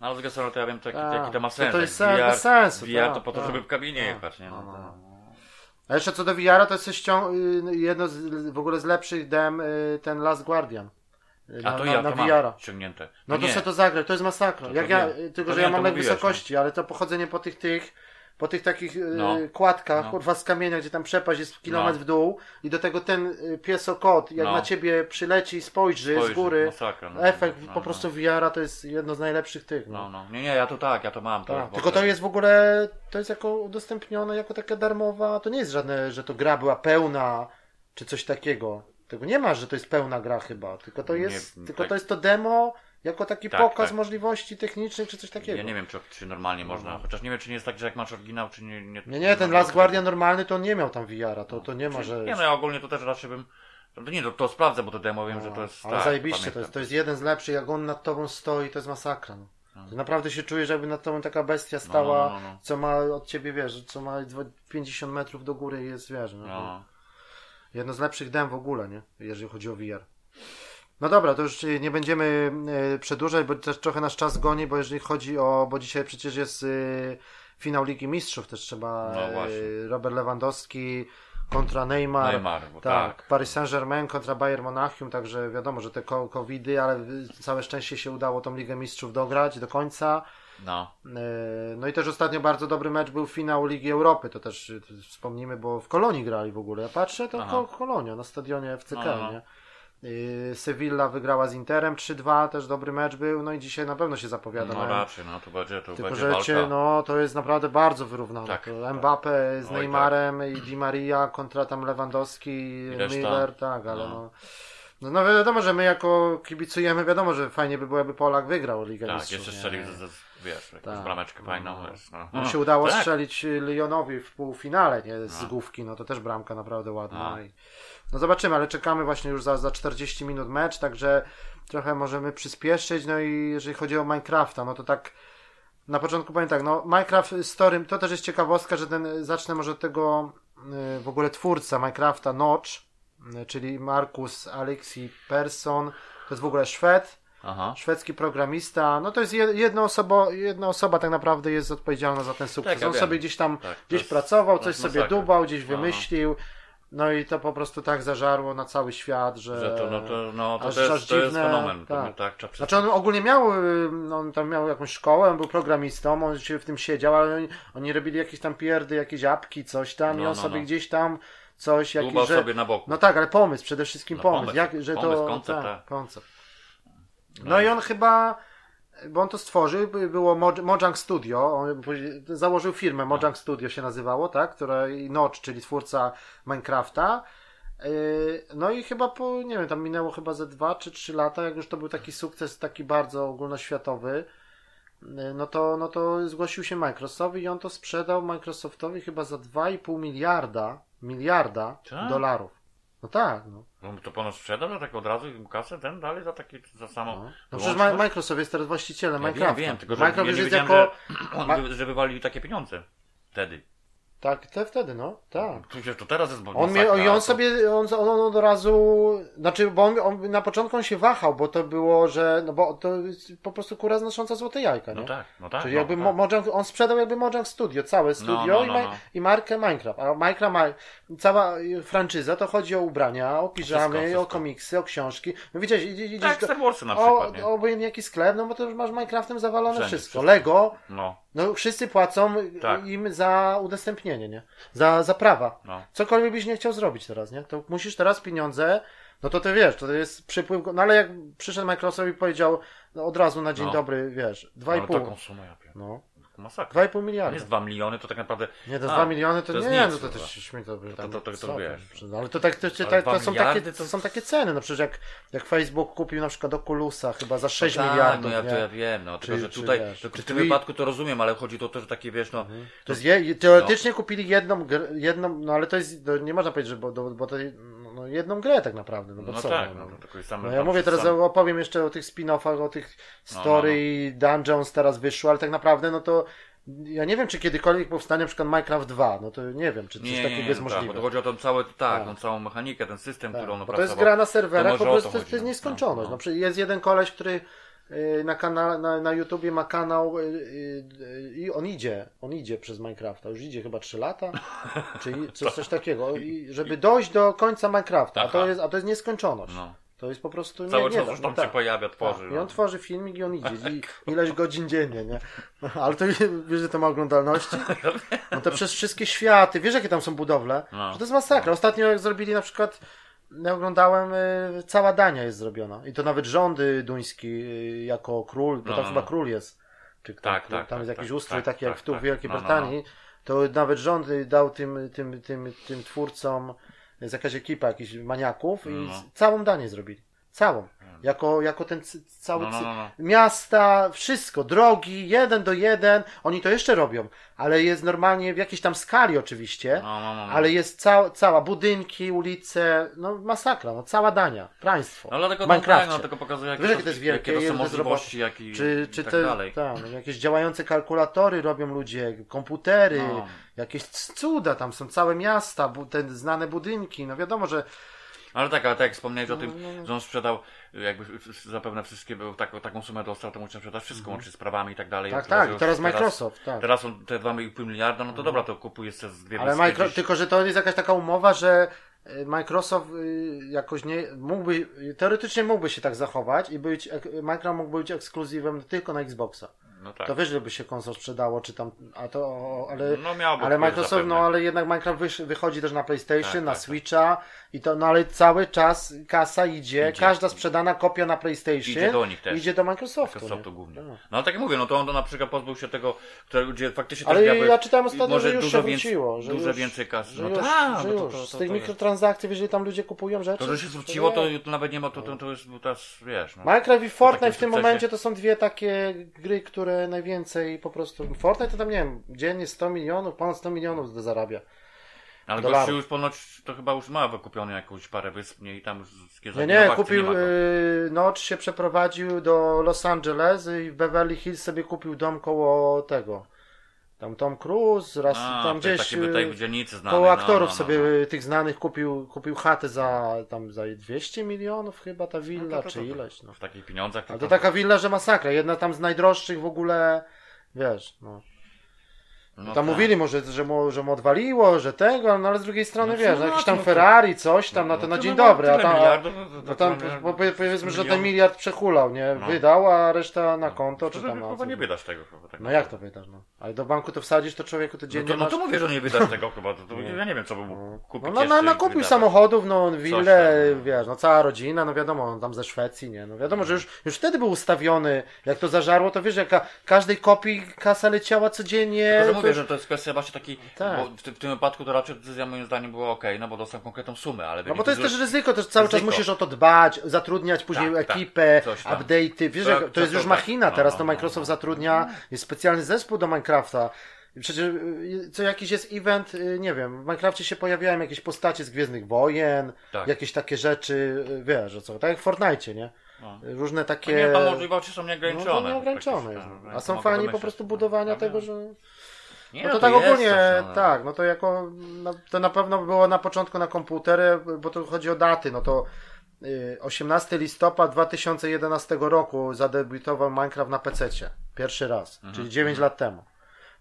No ale z strony to ja wiem, Tak. jaki to ma To sens. to jest sens- VR, bez sensu, VR to tak, po to, tak. żeby w kabinie Tak. jechać, nie? No, No, to- no. A jeszcze co do VR-a, to jest ścią- y, jedno z, w ogóle z lepszych dem y, ten Last Guardian. Y, A Na, to na, ja na to mam ściągnięte. No to nie. sobie to zagraj, to jest masakra. To Jak to ja, tylko To że nie, ja mam to lek no. wysokości, ale to pochodzenie po tych tych, po tych takich y, No. kładkach, No. kurwa z kamienia, gdzie tam przepaść jest kilometr No. w dół i do tego ten y, piesokot, jak No. na ciebie przyleci i spojrzy, z Spojrzy, góry, masakra, no. efekt No, po no. prostu VR-a to jest jedno z najlepszych tych. No. No, no. Nie, nie, ja to tak, ja to mam. To Tak, tylko to jest w ogóle, to jest jako udostępnione, jako taka darmowa, to nie jest żadne, że to gra była pełna, czy coś takiego. Tego nie ma, że to jest pełna gra chyba, tylko to Nie, jest, tylko tak. to jest to demo, jako taki Tak, pokaz tak. możliwości technicznych, czy coś takiego. Ja nie wiem, czy, czy normalnie można. Chociaż nie wiem, czy nie jest tak, że jak masz oryginał, czy nie. Nie, Nie, nie, ten Last Guardian normalny to on nie miał tam VR-a, to, to nie ma, że... Nie, no ja ogólnie to też raczej bym. To nie, to, to sprawdzę, bo to demo wiem, że to jest. Ale tak, zajebiście, to jest, to jest jeden z lepszych, jak on nad tobą stoi, to jest masakra. No. Ty naprawdę się czujesz, jakby nad tobą taka bestia stała, no, no, no. co ma od ciebie, wiesz, co ma dwa- 50 metrów do góry i jest, wiesz, no. No. Jedno z lepszych dem w ogóle, nie? Jeżeli chodzi o VR. No dobra, to już nie będziemy e, przedłużać, bo też trochę nasz czas goni, bo jeżeli chodzi o, bo dzisiaj przecież jest e, finał Ligi Mistrzów, też trzeba No. Robert Lewandowski kontra Neymar. Neymar, tak, tak. Paris Saint-Germain kontra Bayern Monachium, także wiadomo, że te covidy, ale całe szczęście się udało tą Ligę Mistrzów dograć do końca. No. E, No i też ostatnio bardzo dobry mecz był finał Ligi Europy, to też to wspomnimy, bo w Kolonii grali w ogóle. Ja patrzę, to Aha. Ko- Kolonia na stadionie FCK, No, no. nie? Y, Sevilla wygrała z Interem 3-2, też dobry mecz był, no i dzisiaj na pewno się zapowiada. No raczej, no to będzie, to Tylko, będzie walka. cię, no, to jest naprawdę bardzo wyrównane. Tak, tak. Mbappe z Oj, Neymarem i Di Maria kontra tam Lewandowski. Miller, tak, ale No. no. no. No wiadomo, że my jako kibicujemy, wiadomo, że fajnie by było, jakby Polak wygrał Ligę Tak, Mistrzów. jeszcze strzelił, wiesz, jakąś Tak. brameczkę fajną. No. wiesz, No. Mu się udało tak. strzelić Lyonowi w półfinale, nie? Z No. główki, no to też bramka naprawdę ładna. No. I... No zobaczymy, ale czekamy właśnie już za, za 40 minut mecz, także trochę możemy przyspieszyć. No i jeżeli chodzi o Minecrafta, no to tak na początku powiem tak, no Minecraft Story, to też jest ciekawostka, że ten, zacznę może od tego y, w ogóle twórca Minecrafta Notch, y, czyli Markus Alexi Persson, to jest w ogóle Szwed, Aha. szwedzki programista, no to jest jed- jedna osoba, jedna osoba tak naprawdę jest odpowiedzialna za ten sukces. Tak, ja On wiem. sobie gdzieś tam, Tak, gdzieś jest- pracował, coś sobie dubał, gdzieś Aha. wymyślił, no i to po prostu tak zażarło na cały świat, że... Że to, no to, no, to, aż- to, jest, to jest fenomen. tak. Tak, trzeba Znaczy on ogólnie miał, y, on tam miał jakąś szkołę, on był programistą, on się w tym siedział, ale oni, oni robili jakieś tam pierdy, jakieś apki, coś tam i No, on no, sobie no. gdzieś tam coś, jakiś, że... sobie na boku. No tak, ale pomysł, przede wszystkim No, pomysł, pomysł, jak, że pomysł, to... koncept, tak, tak. koncept. No i on chyba, bo on to stworzył, by- było Moj- Mojang Studio, on założył firmę, Mojang Studio się nazywało, tak, która i Notch, czyli twórca Minecrafta. Yy, No i chyba po, nie wiem, tam minęło chyba ze dwa czy trzy lata, jak już to był taki sukces taki bardzo ogólnoświatowy, yy, no to, no to zgłosił się Microsoftowi i on to sprzedał Microsoftowi chyba za 2,5 miliarda, miliarda Tak? dolarów. No tak, no. No to ponoć sprzeda, że tak od razu im kasę ten dalej za taki, za samą No, no przecież? Ma- Microsoft jest teraz właścicielem Ja Minecrafta. wiem, wiem, tylko że Minecraft ja nie jest wiedziałem, jako... że, on, Ma- że wywalili takie pieniądze. Wtedy. Tak, te wtedy, no, tak. Przecież to teraz jest On, mnie, on to- sobie, on, on, on od razu, znaczy, bo on, on na początku on się wahał, bo to było, że, no bo to jest po prostu kura znosząca złote jajka, nie? No tak, no tak. Czyli no, jakby tak. Mo- Mojang, on sprzedał jakby Mojang Studio, całe studio no, i, no, no. i markę Minecraft. A Minecraft ma, cała franczyza to chodzi o ubrania, o piżamy, Wszystko, wszystko. o komiksy, o książki. No widzisz, idzie- idziesz Tak, do, Star Warsy na o, przykład, nie? obojętnie jaki sklep, no bo to już masz Minecraftem zawalone Wszędzie, wszystko. wszystko. Lego, No, no wszyscy płacą Tak. im za udostępnienie, nie? Za, za prawa. no. Cokolwiek byś nie chciał zrobić teraz, nie? To musisz teraz pieniądze, no to ty wiesz, to jest przypływ, no ale jak przyszedł Microsoft i powiedział no, od razu na dzień No. dobry, wiesz, Ale 2,5, taką sumę ja wiem. no, Masakra. 2,5 miliarda. jest 2 miliony, to tak naprawdę... Nie, to A, 2 miliony to, to nie, nic no to też śmie to, by To- tam, to- to- to wiesz. no, ale to tak, to, to, Ale to, są miliardy takie, to- są takie ceny, no przecież jak, jak Facebook kupił na przykład Oculusa chyba za 6 tak, miliardów, no ja, nie? to ja wiem, no, tylko Czy- że czy tutaj, wiesz, czy w tym Twi- wypadku to rozumiem, ale chodzi to też takie, wiesz, no, To jest je, teoretycznie kupili jedną, jedną, no ale to jest, to nie można powiedzieć, że bo, bo to no, jedną grę tak naprawdę, no bo no co? tak, no, no, sam, No ja mówię teraz, sam- opowiem jeszcze o tych spin-offach, o tych No, story no, i dungeons teraz wyszło, ale tak naprawdę no to ja nie wiem, czy kiedykolwiek powstanie na przykład Minecraft 2, no to nie wiem, czy coś Nie, nie, takiego nie, jest no tak, możliwe. to chodzi o tą całą, tak, Tak. tą całą mechanikę, ten system, Tak, który on bo to jest gra na serwerach, po prostu to chodzi, to jest no. nieskończoność. No, No, przecież jest jeden koleś, który na, kana, na, na YouTubie ma kanał y, y, i on idzie, on idzie przez Minecrafta, już idzie chyba 3 lata, czy coś, coś takiego, i żeby dojść do końca Minecrafta, a to jest, a to jest nieskończoność. No. To jest po prostu nie, Cały nie czas już no tam tak. się pojawia, tworzy. Tak, I no. on tworzy filmik i on idzie. I ileś godzin dziennie, nie? Ale to wiesz, że to ma oglądalności? No to przez wszystkie światy, wiesz jakie tam są budowle? No. Że to jest masakra. Ostatnio jak zrobili na przykład, ja oglądałem, y, cała Dania jest zrobiona. I to nawet rządy duński y, jako król, bo No, tam no, chyba no. król jest. Czy kto, Tak, król, tak, tam tak, jest jakiś tak, ustrój tak, taki jak tak, tu w tak. Wielkiej No, no. Brytanii. To nawet rząd dał tym, tym, tym, tym twórcom, jest jakaś ekipa jakichś maniaków i całą Danię zrobili. Całą. Jako, jako ten cały No, no, no, no. miasta, wszystko, drogi, jeden do jeden, oni to jeszcze robią, ale jest normalnie w jakiejś tam skali oczywiście, No, no, ale jest cała, cała budynki, ulice, no masakra, no cała Dania, państwo. No dlatego, no, tak, no, tylko pokazuje, jakie Wiesz, jakie to jest wielkie, jakie to są to możliwości, jak i, Czy, i czy tak te, dalej. no, jakieś działające kalkulatory robią ludzie, komputery, jakieś cuda, tam są całe miasta, bu- te znane budynki, no wiadomo, że Ale tak, ale tak jak wspomniałeś o tym, No, no, no. że on sprzedał, jakby zapewne wszystkie, był taką, taką sumę dostał, to musiał sprzedać wszystko, łącznie z prawami i tak dalej. Mhm. Tak, tak, i teraz Microsoft, tak. Teraz on te 2,5 miliarda, no to dobra, to kupuje sobie z dwie Ale Micro, tylko, że to jest jakaś taka umowa, że y, Microsoft y, jakoś nie mógłby, teoretycznie mógłby się tak zachować i być, Minecraft mógłby być ekskluzywem tylko na Xboxa. No tak. To wiesz, żeby się konsol sprzedało, czy tam, a to, ale, No ale Microsoft, zapewne. no ale jednak Minecraft wysz, wychodzi też na PlayStation, Tak, na tak, tak. Switcha i to, no ale cały czas kasa idzie, Idzie. każda sprzedana kopia na PlayStation Idzie do nich też. idzie do Microsoftu. Microsoftu nie? głównie. No. No ale tak jak mówię, no to on to na przykład pozbył się tego, które, gdzie faktycznie Ale też miałby ja czytałem ostatnio, że już się więcej, wróciło. Że dużo już, więcej kasy. Że No już, że no to- już. to- Z to- tych mikrotransakcji, jeżeli tam ludzie kupują rzeczy. To, że się zwróciło, to, to nawet nie ma, to, to, to jest teraz, wiesz, no. Minecraft i Fortnite w tym momencie to są dwie takie gry, które najwięcej po prostu. Fortnite to tam nie wiem, dziennie 100 milionów, ponad 100 milionów zarabia. Ale dolarów. gościu już ponoć, to chyba już ma wykupione jakąś parę wysp, nie? I tam już z Nie, nie, kupił, yy, Notch się przeprowadził do Los Angeles i w Beverly Hills sobie kupił dom koło tego. Tam Tom Cruise, raz A, tam gdzieś takiej, yy, tej dzielnicy znanej. koło no, aktorów no, no, sobie no. yy, tych znanych kupił, kupił chatę za tam za 200 milionów chyba ta No willa, to- to- czy to- to- ileś. No. W takich pieniądzach. Ale to taka willa, że masakra. Jedna tam z najdroższych w ogóle, wiesz, no. No Tam tak. mówili może, że mu, że mu odwaliło, że tego, no ale z drugiej strony No wiesz, no, no jakiś tam no Ferrari, coś tam, no to na dzień no, dobry, a tam, to- no tam miliard- po- powiedzmy, że ten miliard przehulał, nie? No. Wydał, a reszta na konto, czy tam na chyba nie wydasz tego chyba. Tak No jak to wydasz, no? Ale do banku to wsadzisz, to człowieku to No dziennie to, no masz... to mówię, że nie wydasz tego chyba. To, to, ja nie wiem, co by mógł kupić No, no, no, no kupił samochodów, no willę, no. wiesz, no cała rodzina, no wiadomo, on tam ze Szwecji, nie, no wiadomo, że już, już wtedy był ustawiony, jak to zażarło, to wiesz, jaka każdej kopii kasa leciała codziennie. To mówię, już- że to jest kwestia właśnie takiej, Tak. bo w, tym- w tym wypadku to raczej decyzja moim zdaniem była ok, no bo dostał konkretną sumę, ale No bo to jest też ryzyko, też cały czas Ryzyko. musisz o to dbać, zatrudniać później Tak, tak, ekipę, tam. update'y, wiesz, To- to to jest już tak. machina, No, teraz no, to no, Microsoft no. zatrudnia, jest specjalny zespół do Minecrafta. Przecież y, co jakiś jest event, y, nie wiem, w Minecrafcie się pojawiają jakieś postacie z Gwiezdnych Wojen, Tak. jakieś takie rzeczy, y, wiesz, o co, tak jak w Fortnite, nie? No. Różne takie... Nie, tam możliwości są no, nieograniczone. to nieograniczone no, A są fani po prostu budowania No, tego, że... Nie, No to to tak ogólnie, coś, no. tak, no to jako, no, to na pewno było na początku na komputery, bo to chodzi o daty, no to y, 18 listopada 2011 roku zadebiutował Minecraft na PC. Pierwszy raz, Mhm, czyli 9 lat temu.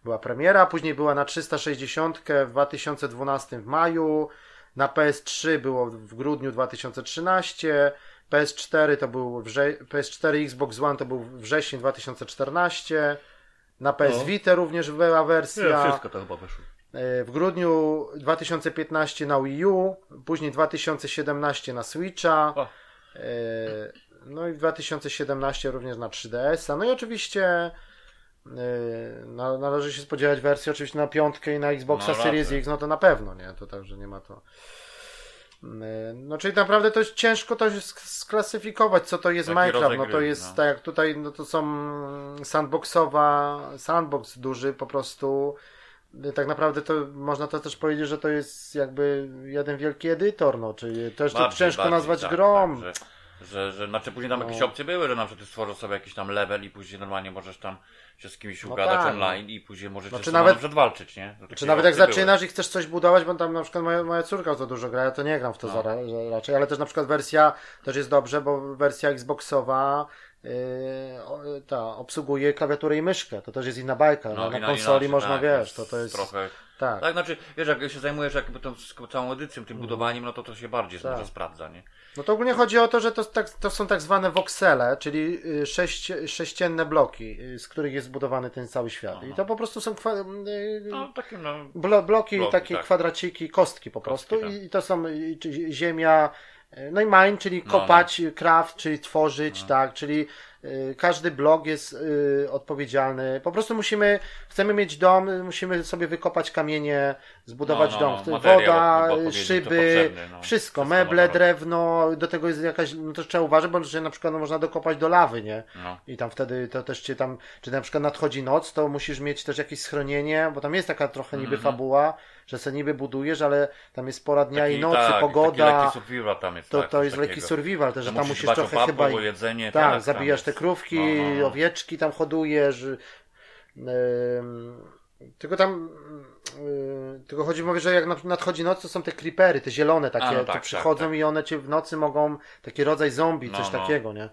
Była premiera, później była na 360 w 2012 w maju, na PS3 było w grudniu 2013, PS4 to był wrze- PS4 i Xbox One to był wrzesień 2014, na PS No. Vita również była Nie, wersja. wszystko to chyba wyszło. E, W grudniu 2015 na Wii U, później 2017 na Switcha, O. e, no i w 2017 również na 3DS-a. No i oczywiście e, na- należy się spodziewać wersji oczywiście na piątkę i na Xboxa No, Series. X, no to na pewno, nie? To także nie ma to. E, No czyli naprawdę to jest ciężko to sk- sklasyfikować, co to jest Taki Minecraft. No to gry, jest no. tak jak tutaj, no to są sandboxowa, sandbox duży po prostu. Tak naprawdę to można to też powiedzieć, że to jest jakby jeden wielki edytor, no, czyli też to ciężko bardziej, nazwać tak, grą. Tak, że, że, że, znaczy później tam No. jakieś opcje były, że na przykład ty stworzysz sobie jakiś tam level i później normalnie możesz tam się z kimś No ugadać tak, online i później możecie Znaczy znaczy, nawet- nawet walczyć, nie? Czy nawet jak opcje były. zaczynasz i chcesz coś budować, bo tam na przykład moja, moja córka to dużo gra, ja to nie gram w to No. za, za, raczej, ale też na przykład wersja też jest dobrze, bo wersja Xboxowa yy, ta obsługuje klawiaturę i myszkę, to też jest inna bajka, No, no, na konsoli można, tak, wiesz, to to jest, Trochę... tak. Tak, znaczy, wiesz, jak się zajmujesz jakby tą całą edycją, tym budowaniem, no to to się bardziej Tak. może sprawdza, nie? No to ogólnie chodzi o to, że to, tak, to są tak zwane voxele, czyli y, sześć, sześcienne bloki, y, z których jest zbudowany ten cały świat. I to po prostu są kwa, y, No, takim, no... blo, bloki, Bloki, takie tak. kwadraciki, kostki po Kostki, prostu. tak. I, to są ziemia, no i mine, czyli No, kopać, craft, czyli tworzyć, tak, czyli każdy blok jest y, odpowiedzialny. Po prostu musimy, chcemy mieć dom, y, musimy sobie wykopać kamienie, zbudować No, no, dom. no, materiał Woda, to szyby, no. wszystko, meble, drewno, do tego jest jakaś, no to trzeba uważać, bo że na przykład no, można dokopać do lawy, nie? No. I tam wtedy to też cię tam, czy na przykład nadchodzi noc, to musisz mieć też jakieś schronienie, bo tam jest taka trochę niby fabuła, że se niby budujesz, ale tam jest pora dnia i nocy, tak, Taki pogoda. lekki survival tam jest, To, tak, to jest lekki survival, też, że tam musisz trochę chyba. jedzenie, tak, tak, zabijasz jest. Te krówki, No, no, no. owieczki tam hodujesz. Ym, tylko tam Yy, tylko chodzi, mówię, że jak nad- nadchodzi noc, to są te creepery, te zielone takie, A, no to tak, tak, przychodzą tak. i one cię w nocy mogą, taki rodzaj zombie, No, coś no. takiego, nie?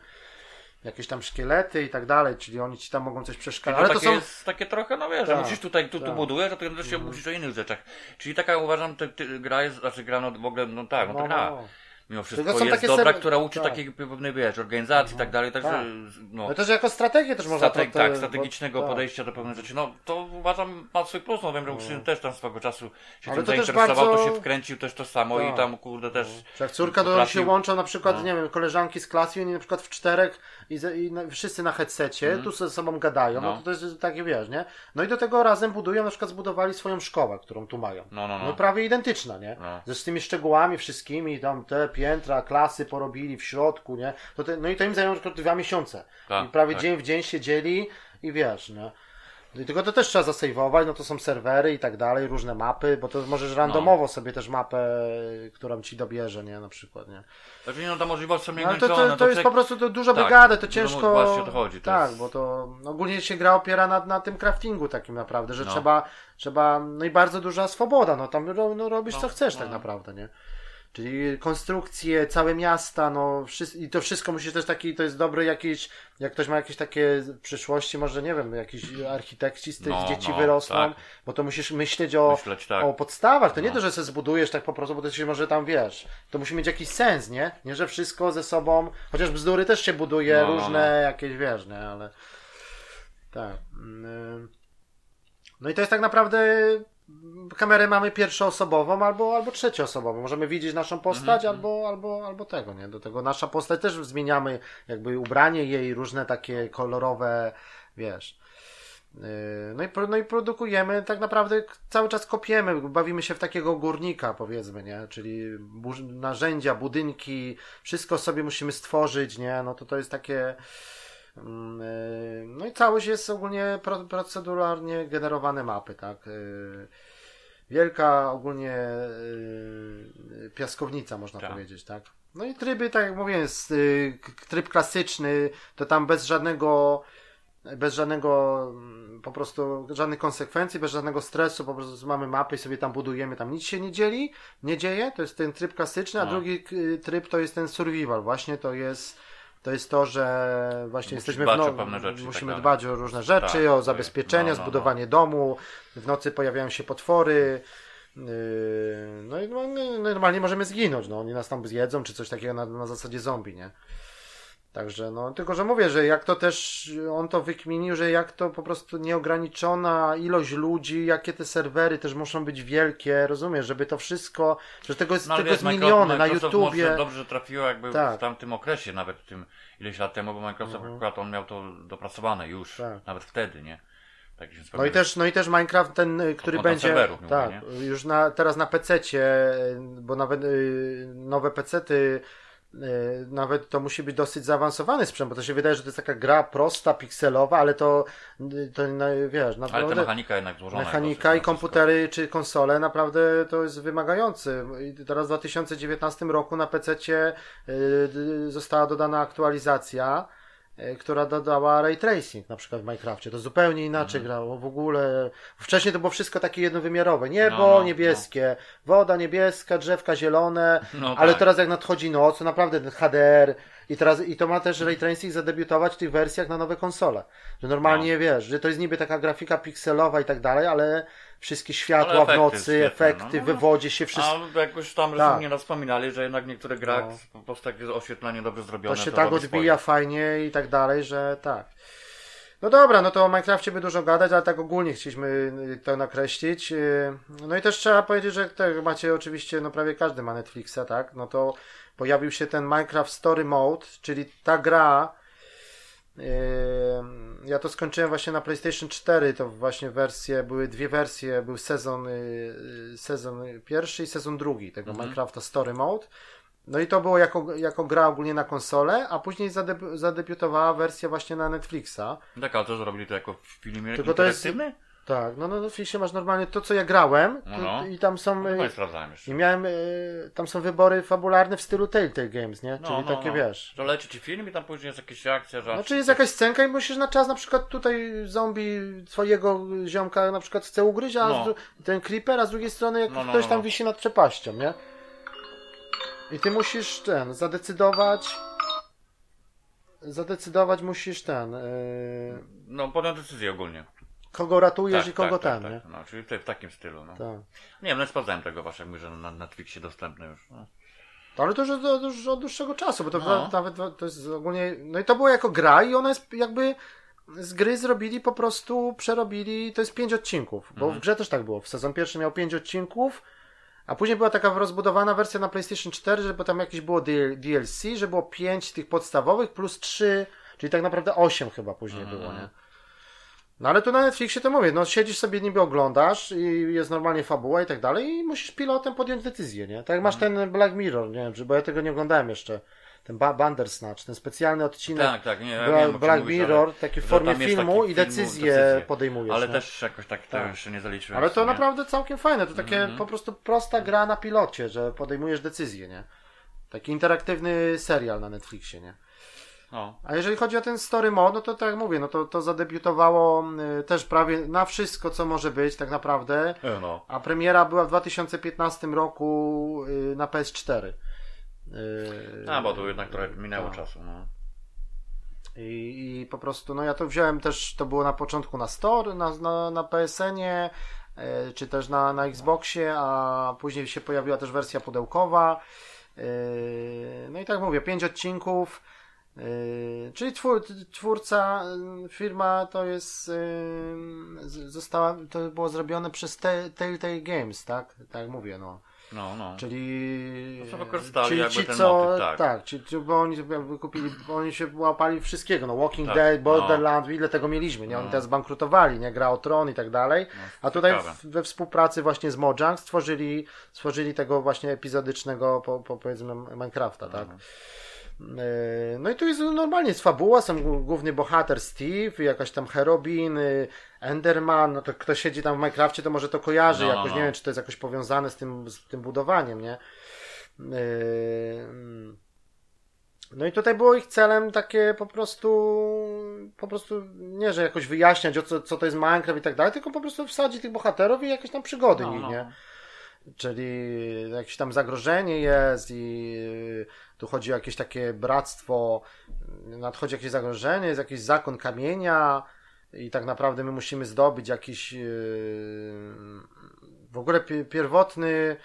Jakieś tam szkielety i tak dalej, czyli oni ci tam mogą coś przeszkadzać. to Ale to są... jest takie trochę, no wiesz, że Tak, musisz tutaj, tu, tu tak. budujesz, a tu też się musisz o innych rzeczach. Czyli taka uważam, te, gra jest, znaczy gra no w ogóle, no tak, no to No, gra. no. Mimo wszystko są jest takie dobra, która uczy tak. takiej pewnej, wiesz, organizacji i tak dalej, także, tak. no. No też jako strategię też można Strateg, to, tak, bo- strategicznego tak. podejścia do pewnych rzeczy. No to uważam ma swój plus, no wiem, że mój syn też tam swego czasu się Ale tym to też zainteresował, bardzo- to się wkręcił też to samo Tak. i tam kurde też. Że jak córka do się potrafił- łączą na przykład, No. nie wiem, koleżanki z klasy i oni na przykład w czterech i, ze- i na, wszyscy na headsetie, tu ze sobą gadają, no. No. to to jest takie, wiesz, nie? No i do tego razem budują, na przykład zbudowali swoją szkołę, którą tu mają. No, no, No no. prawie identyczna, nie? No. Ze z tymi szczegółami wszystkimi, tam te piętra, klasy porobili w środku, nie? To te, no i to im zajęło tylko dwa miesiące. Tak, I prawie tak. dzień w dzień siedzieli i wiesz, nie? I tylko to też trzeba zasejwować, no to są serwery i tak dalej, różne mapy, bo to możesz randomowo sobie też mapę, którą ci dobierze, nie? Na przykład, nie? Także nie no, ta możliwość są No, to, nieograniczone. to, to jest po prostu to dużo Tak, wygady, to ciężko. właśnie o to tak, jest- bo to ogólnie się gra opiera na, na tym craftingu takim naprawdę, że No. trzeba, trzeba, no i bardzo duża swoboda, no tam no, robisz No, co chcesz no. tak naprawdę, nie? Czyli konstrukcje, całe miasta, no wszys- i to wszystko musi też taki, to jest dobry jakiś, jak ktoś ma jakieś takie w przyszłości, może nie wiem, jakiś architekci z tych No, dzieci no, wyrosną, tak. bo to musisz myśleć o, Myśleć, tak. o podstawach, to nie No. to, że sobie zbudujesz tak po prostu, bo to się może tam, wiesz, to musi mieć jakiś sens, nie? Nie, że wszystko ze sobą, chociaż bzdury też się buduje, No, no, różne jakieś, wiesz, nie, ale tak. mm, No i to jest tak naprawdę kamerę mamy pierwszoosobową albo, albo trzecioosobową. Możemy widzieć naszą postać Mhm, albo, albo, albo tego, nie? Do tego nasza postać też zmieniamy jakby ubranie jej, różne takie kolorowe, wiesz. Yy, No i, no i produkujemy, tak naprawdę cały czas kopiemy, bawimy się w takiego górnika, powiedzmy, nie? Czyli narzędzia, budynki, wszystko sobie musimy stworzyć, nie? No to to jest takie. Mm, yy, No i całość jest ogólnie pro, proceduralnie generowane mapy, tak? Yy, Wielka ogólnie yy, piaskownica, można Tak. powiedzieć, tak? No i tryby, tak jak mówiłem, jest, tryb klasyczny, to tam bez żadnego bez żadnego mm, po prostu żadnych konsekwencji, bez żadnego stresu, po prostu mamy mapy i sobie tam budujemy, tam nic się nie dzieli, nie dzieje, to jest ten tryb klasyczny, a No. drugi tryb to jest ten survival, właśnie to jest to jest to, że właśnie Musisz jesteśmy w no... rzeczy musimy tak dbać o różne rzeczy, Tak, o zabezpieczenie, no, no, no. zbudowanie domu, w nocy pojawiają się potwory, yy, no i no, no, normalnie możemy zginąć, no oni nas tam zjedzą, czy coś takiego na, na zasadzie zombie, nie? Także no, tylko że mówię, że jak to też on to wykminił, że jak to po prostu nieograniczona ilość ludzi, jakie te serwery też muszą być wielkie, rozumiesz, żeby to wszystko, że tego jest, No, tego jest miliony na YouTubie. Może dobrze trafiło jakby Tak. w tamtym okresie, nawet w tym ileś lat temu, bo Microsoft akurat on miał to dopracowane już, Mhm. Tak. nawet wtedy, nie? Tak No i też, no i też Minecraft ten, y, który będzie, serwerów mówię, tak, nie? już na, teraz na PC-cie, y, bo nawet y, nowe PC-ty, y, nawet to musi być dosyć zaawansowany sprzęt, bo to się wydaje, że to jest taka gra prosta, pikselowa, ale to, y, to wiesz, Ale ta naprawdę mechanika jednak złożona. mechanika i komputery czy konsole naprawdę to jest wymagający. I teraz w 2019 roku na PC-cie y, została dodana aktualizacja, y, która dodała ray tracing na przykład w Minecrafcie. To zupełnie inaczej grało w ogóle. Wcześniej to było wszystko takie jednowymiarowe. Niebo No, no, niebieskie, woda niebieska, drzewka zielone, No ale tak. teraz jak nadchodzi noc, to naprawdę ten HDR i teraz i to ma też ray tracing zadebiutować w tych wersjach na nowe konsole. Że normalnie No. wiesz, że to jest niby taka grafika pikselowa i tak dalej, ale wszystkie światła Ale w efekty nocy, świetne, efekty, no. wywodzie się wszystko. A jakoś tam Tak. tak. nieraz wspominali, że jednak niektóre gra No. po prostu takie oświetlenie dobrze To zrobione. się tak robi odbija fajnie i tak dalej, że tak. No dobra, no to o Minecrafcie by dużo gadać, ale tak ogólnie chcieliśmy to nakreślić. Yy, No i też trzeba powiedzieć, że tak macie oczywiście, no prawie każdy ma Netflixa, tak? No to pojawił się ten Minecraft Story Mode, czyli ta gra. Ja to skończyłem właśnie na PlayStation 4, to właśnie wersje, były dwie wersje, był sezon, yy, sezon pierwszy i sezon drugi tego Minecrafta Story Mode. No i to było jako, jako gra ogólnie na konsolę, a później zadebi- zadebiutowała wersja właśnie na Netflixa. Tak, ale to zrobili to jako film Tylko to jest-? Tak, no na Netflixie masz normalnie to, co ja grałem No, to, no. i tam są... No, y, nie sprawdzałem jeszcze. I miałem, y, tam są wybory fabularne w stylu Telltale Games, nie? No, Czyli no, takie, no. wiesz... To leci ci film i tam później jest jakaś akcja, że... Znaczy jest jakaś scenka i musisz na czas, na przykład tutaj zombie twojego ziomka na przykład chce ugryźć, a No. z ten creeper, a z drugiej strony jak No, no, ktoś no, tam no. wisi nad przepaścią, nie? I ty musisz ten, zadecydować zadecydować musisz ten, yy, No, podjąć decyzję ogólnie. Kogo ratujesz Tak, i kogo tak, tak, nie? tak. No, czyli w, takim stylu, no. Tak. Nie wiem, no sprawdzałem tego właśnie, jak mówię, że na Netflixie dostępne już. No. Ale to już od, już od dłuższego czasu, bo to No. nawet to jest ogólnie. No i to było jako gra, i ona jest jakby z gry zrobili po prostu, przerobili. To jest pięć odcinków, bo Mhm. w grze też tak było. W sezon pierwszy miał pięć odcinków, a później była taka rozbudowana wersja na PlayStation 4, że bo tam jakieś było DLC, że było pięć tych podstawowych plus trzy, czyli tak naprawdę osiem chyba później Mhm. było, nie? No ale tu na Netflixie to mówię, no siedzisz sobie niby oglądasz i jest normalnie fabuła i tak dalej i musisz pilotem podjąć decyzję, nie? Tak jak masz Mhm. ten Black Mirror, nie wiem, bo ja tego nie oglądałem jeszcze. Ten ba Bandersnatch, ten specjalny odcinek Tak, tak, nie, Bla- wiem, Black mówisz, Mirror, taki w formie filmu taki i decyzję, decyzję. podejmujesz. Ale nie? też jakoś tak, to Tak. jeszcze nie zaliczyłem. Ale to naprawdę całkiem fajne, to takie Mhm. po prostu prosta gra na pilocie, że podejmujesz decyzję, nie? Taki interaktywny serial na Netflixie, nie? No. A jeżeli chodzi o ten story mode, no to tak jak mówię, no to, to zadebiutowało y, też prawie na wszystko, co może być tak naprawdę. E, No. A premiera była w 2015 roku y, na PS4. Y, A, bo tu jednak trochę minęło tak. czasu, no. I, I po prostu, no ja to wziąłem też, to było na początku na Store, na, na, na PSN-ie, e, czy też na, na Xboxie, a później się pojawiła też wersja pudełkowa. No i tak mówię, pięć odcinków. E, Czyli twór, twórca, e, firma to jest, z- została, to było zrobione przez Te- Telltale Games, tak? Tak jak mówię, no. No, no. Czyli, No wykorzystali czyli jakby ci, ten co, motyw, tak. tak, ci, bo oni jakby kupili, bo oni się łapali wszystkiego, no Walking Tak, Dead, no. Borderlands, ile tego mieliśmy, nie? Oni No. teraz bankrutowali, nie? Gra o Tron i tak dalej, a tutaj w, we współpracy właśnie z Mojang stworzyli, stworzyli tego właśnie epizodycznego, po, po, powiedzmy, Minecrafta, tak? E, No i tu jest normalnie jest fabuła, g- główny bohater Steve, jakaś tam Herobin, y, Enderman, no to kto siedzi tam w Minecrafcie, to może to kojarzy No, no, jakoś, no. nie wiem, czy to jest jakoś powiązane z tym, z tym budowaniem, nie? Mm. No i tutaj było ich celem takie po prostu, po prostu nie, że jakoś wyjaśniać, o co, co to jest Minecraft i tak dalej, tylko po prostu wsadzić tych bohaterów i jakieś tam przygody No, nich, no. nie? Czyli jakieś tam zagrożenie jest i tu chodzi o jakieś takie bractwo, nadchodzi jakieś zagrożenie, jest jakiś zakon kamienia i tak naprawdę my musimy zdobyć jakiś y, w ogóle pi- pierwotny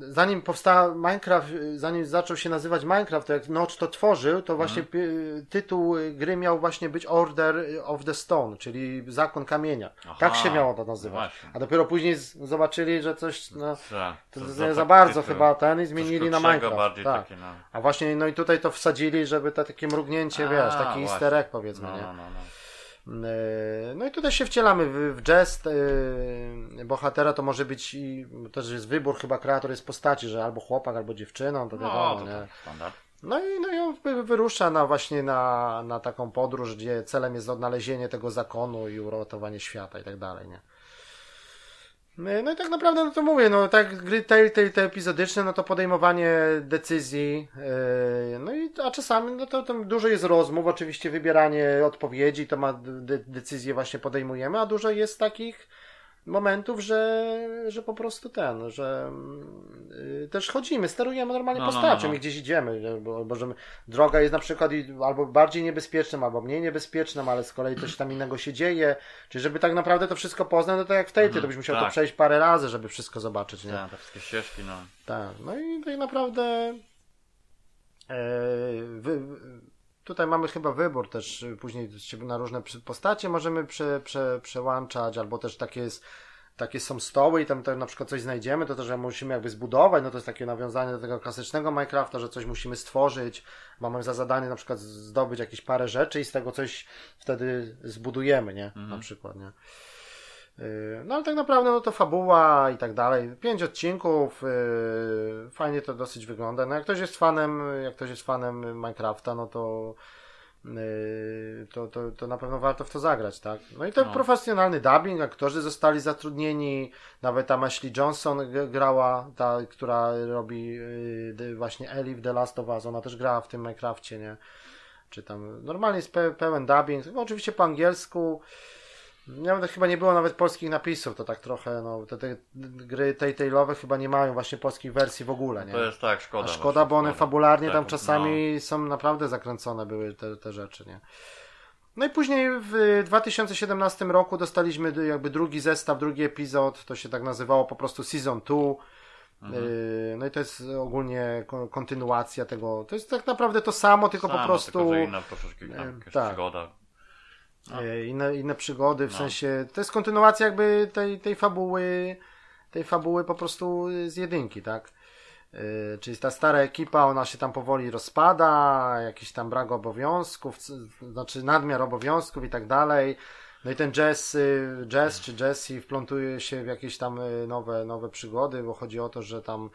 zanim powstał Minecraft, y, zanim zaczął się nazywać Minecraft, to jak Notch to tworzył, to właśnie Mhm. tytuł y, gry miał właśnie być Order of the Stone, czyli Zakon Kamienia. Aha, tak się miało to no nazywać. właśnie. A dopiero później zobaczyli, że coś, no, Tak, to co za, za za tak bardzo tytuł. chyba ten i zmienili na Minecraft. Tak. no. A właśnie, no i tutaj to wsadzili, żeby to takie mrugnięcie, A, wiesz, taki właśnie. easter egg powiedzmy, No, nie? no, no, no. I tutaj się wcielamy w, jest yy, bohatera, to może być i też jest wybór chyba kreator jest postaci, że albo chłopak, albo dziewczyną, to No, wiadomo, to nie? tak, standard. No i, no i on wy- wyrusza na właśnie na, na taką podróż, gdzie celem jest odnalezienie tego zakonu i uratowanie świata i tak dalej, nie? Yy, No i tak naprawdę, no to mówię, no tak gry Telltale te epizodyczne, no to podejmowanie decyzji, yy, no i a czasami, no to tam dużo jest rozmów, oczywiście wybieranie odpowiedzi, to ma de decyzje właśnie podejmujemy, a dużo jest takich momentów, że, że po prostu ten, że yy, też chodzimy, sterujemy normalnie No, no, postacią no, no. i gdzieś idziemy, bo, bo że my- droga jest na przykład albo bardziej niebezpieczna, albo mniej niebezpieczna, ale z kolei coś tam innego się dzieje, czyli żeby tak naprawdę to wszystko poznać, no to jak w tej, to byś musiał to tak. przejść parę razy, żeby wszystko zobaczyć, nie? Tak, te wszystkie ścieżki, no. Tak, no i tak naprawdę e, wy, tutaj mamy chyba wybór też y, później się na różne postacie możemy prze, prze, przełączać, albo też takie jest takie są stoły i tam, tam na przykład coś znajdziemy, to też że musimy jakby zbudować, no to jest takie nawiązanie do tego klasycznego Minecrafta, że coś musimy stworzyć, mamy za zadanie na przykład zdobyć jakieś parę rzeczy i z tego coś wtedy zbudujemy, nie? Na przykład, nie? Yy, No ale tak naprawdę no to fabuła i tak dalej. Pięć odcinków, yy, fajnie to dosyć wygląda. No jak ktoś jest fanem, jak ktoś jest fanem Minecrafta, no to Yy, to, to, to na pewno warto w to zagrać, tak? No i to No. profesjonalny dubbing, aktorzy zostali zatrudnieni, nawet tam Ashley Johnson grała, ta, która robi yy, właśnie Ellie w The Last of Us, ona też grała w tym Minecrafcie, nie? Czy tam, normalnie jest pe pełen dubbing, no, oczywiście po angielsku, nawet chyba nie było nawet polskich napisów, to tak trochę, no, te, te gry Telltale'owe chyba nie mają właśnie polskich wersji w ogóle, nie? To jest tak, szkoda. A szkoda, właśnie, bo one szkoda. fabularnie tam Tak, czasami są naprawdę zakręcone były te, te rzeczy, nie? No i później w 2017 roku dostaliśmy jakby drugi zestaw, drugi epizod, to się tak nazywało po prostu Season 2. Mhm. Yy, No i to jest ogólnie ko- kontynuacja tego. To jest tak naprawdę to samo, tylko Samo, po prostu Tylko, że inna troszeczkę tam e, jakaś tak. przygoda. No. e, inne, inne przygody, w No. sensie to jest kontynuacja jakby tej, tej fabuły, tej fabuły po prostu z jedynki, tak? Yy, Czyli ta stara ekipa, ona się tam powoli rozpada, jakiś tam brak obowiązków, znaczy nadmiar obowiązków i tak dalej. No i ten Jess, y, Jess czy Jessie wplątuje się w jakieś tam y, nowe, nowe przygody, bo chodzi o to, że tam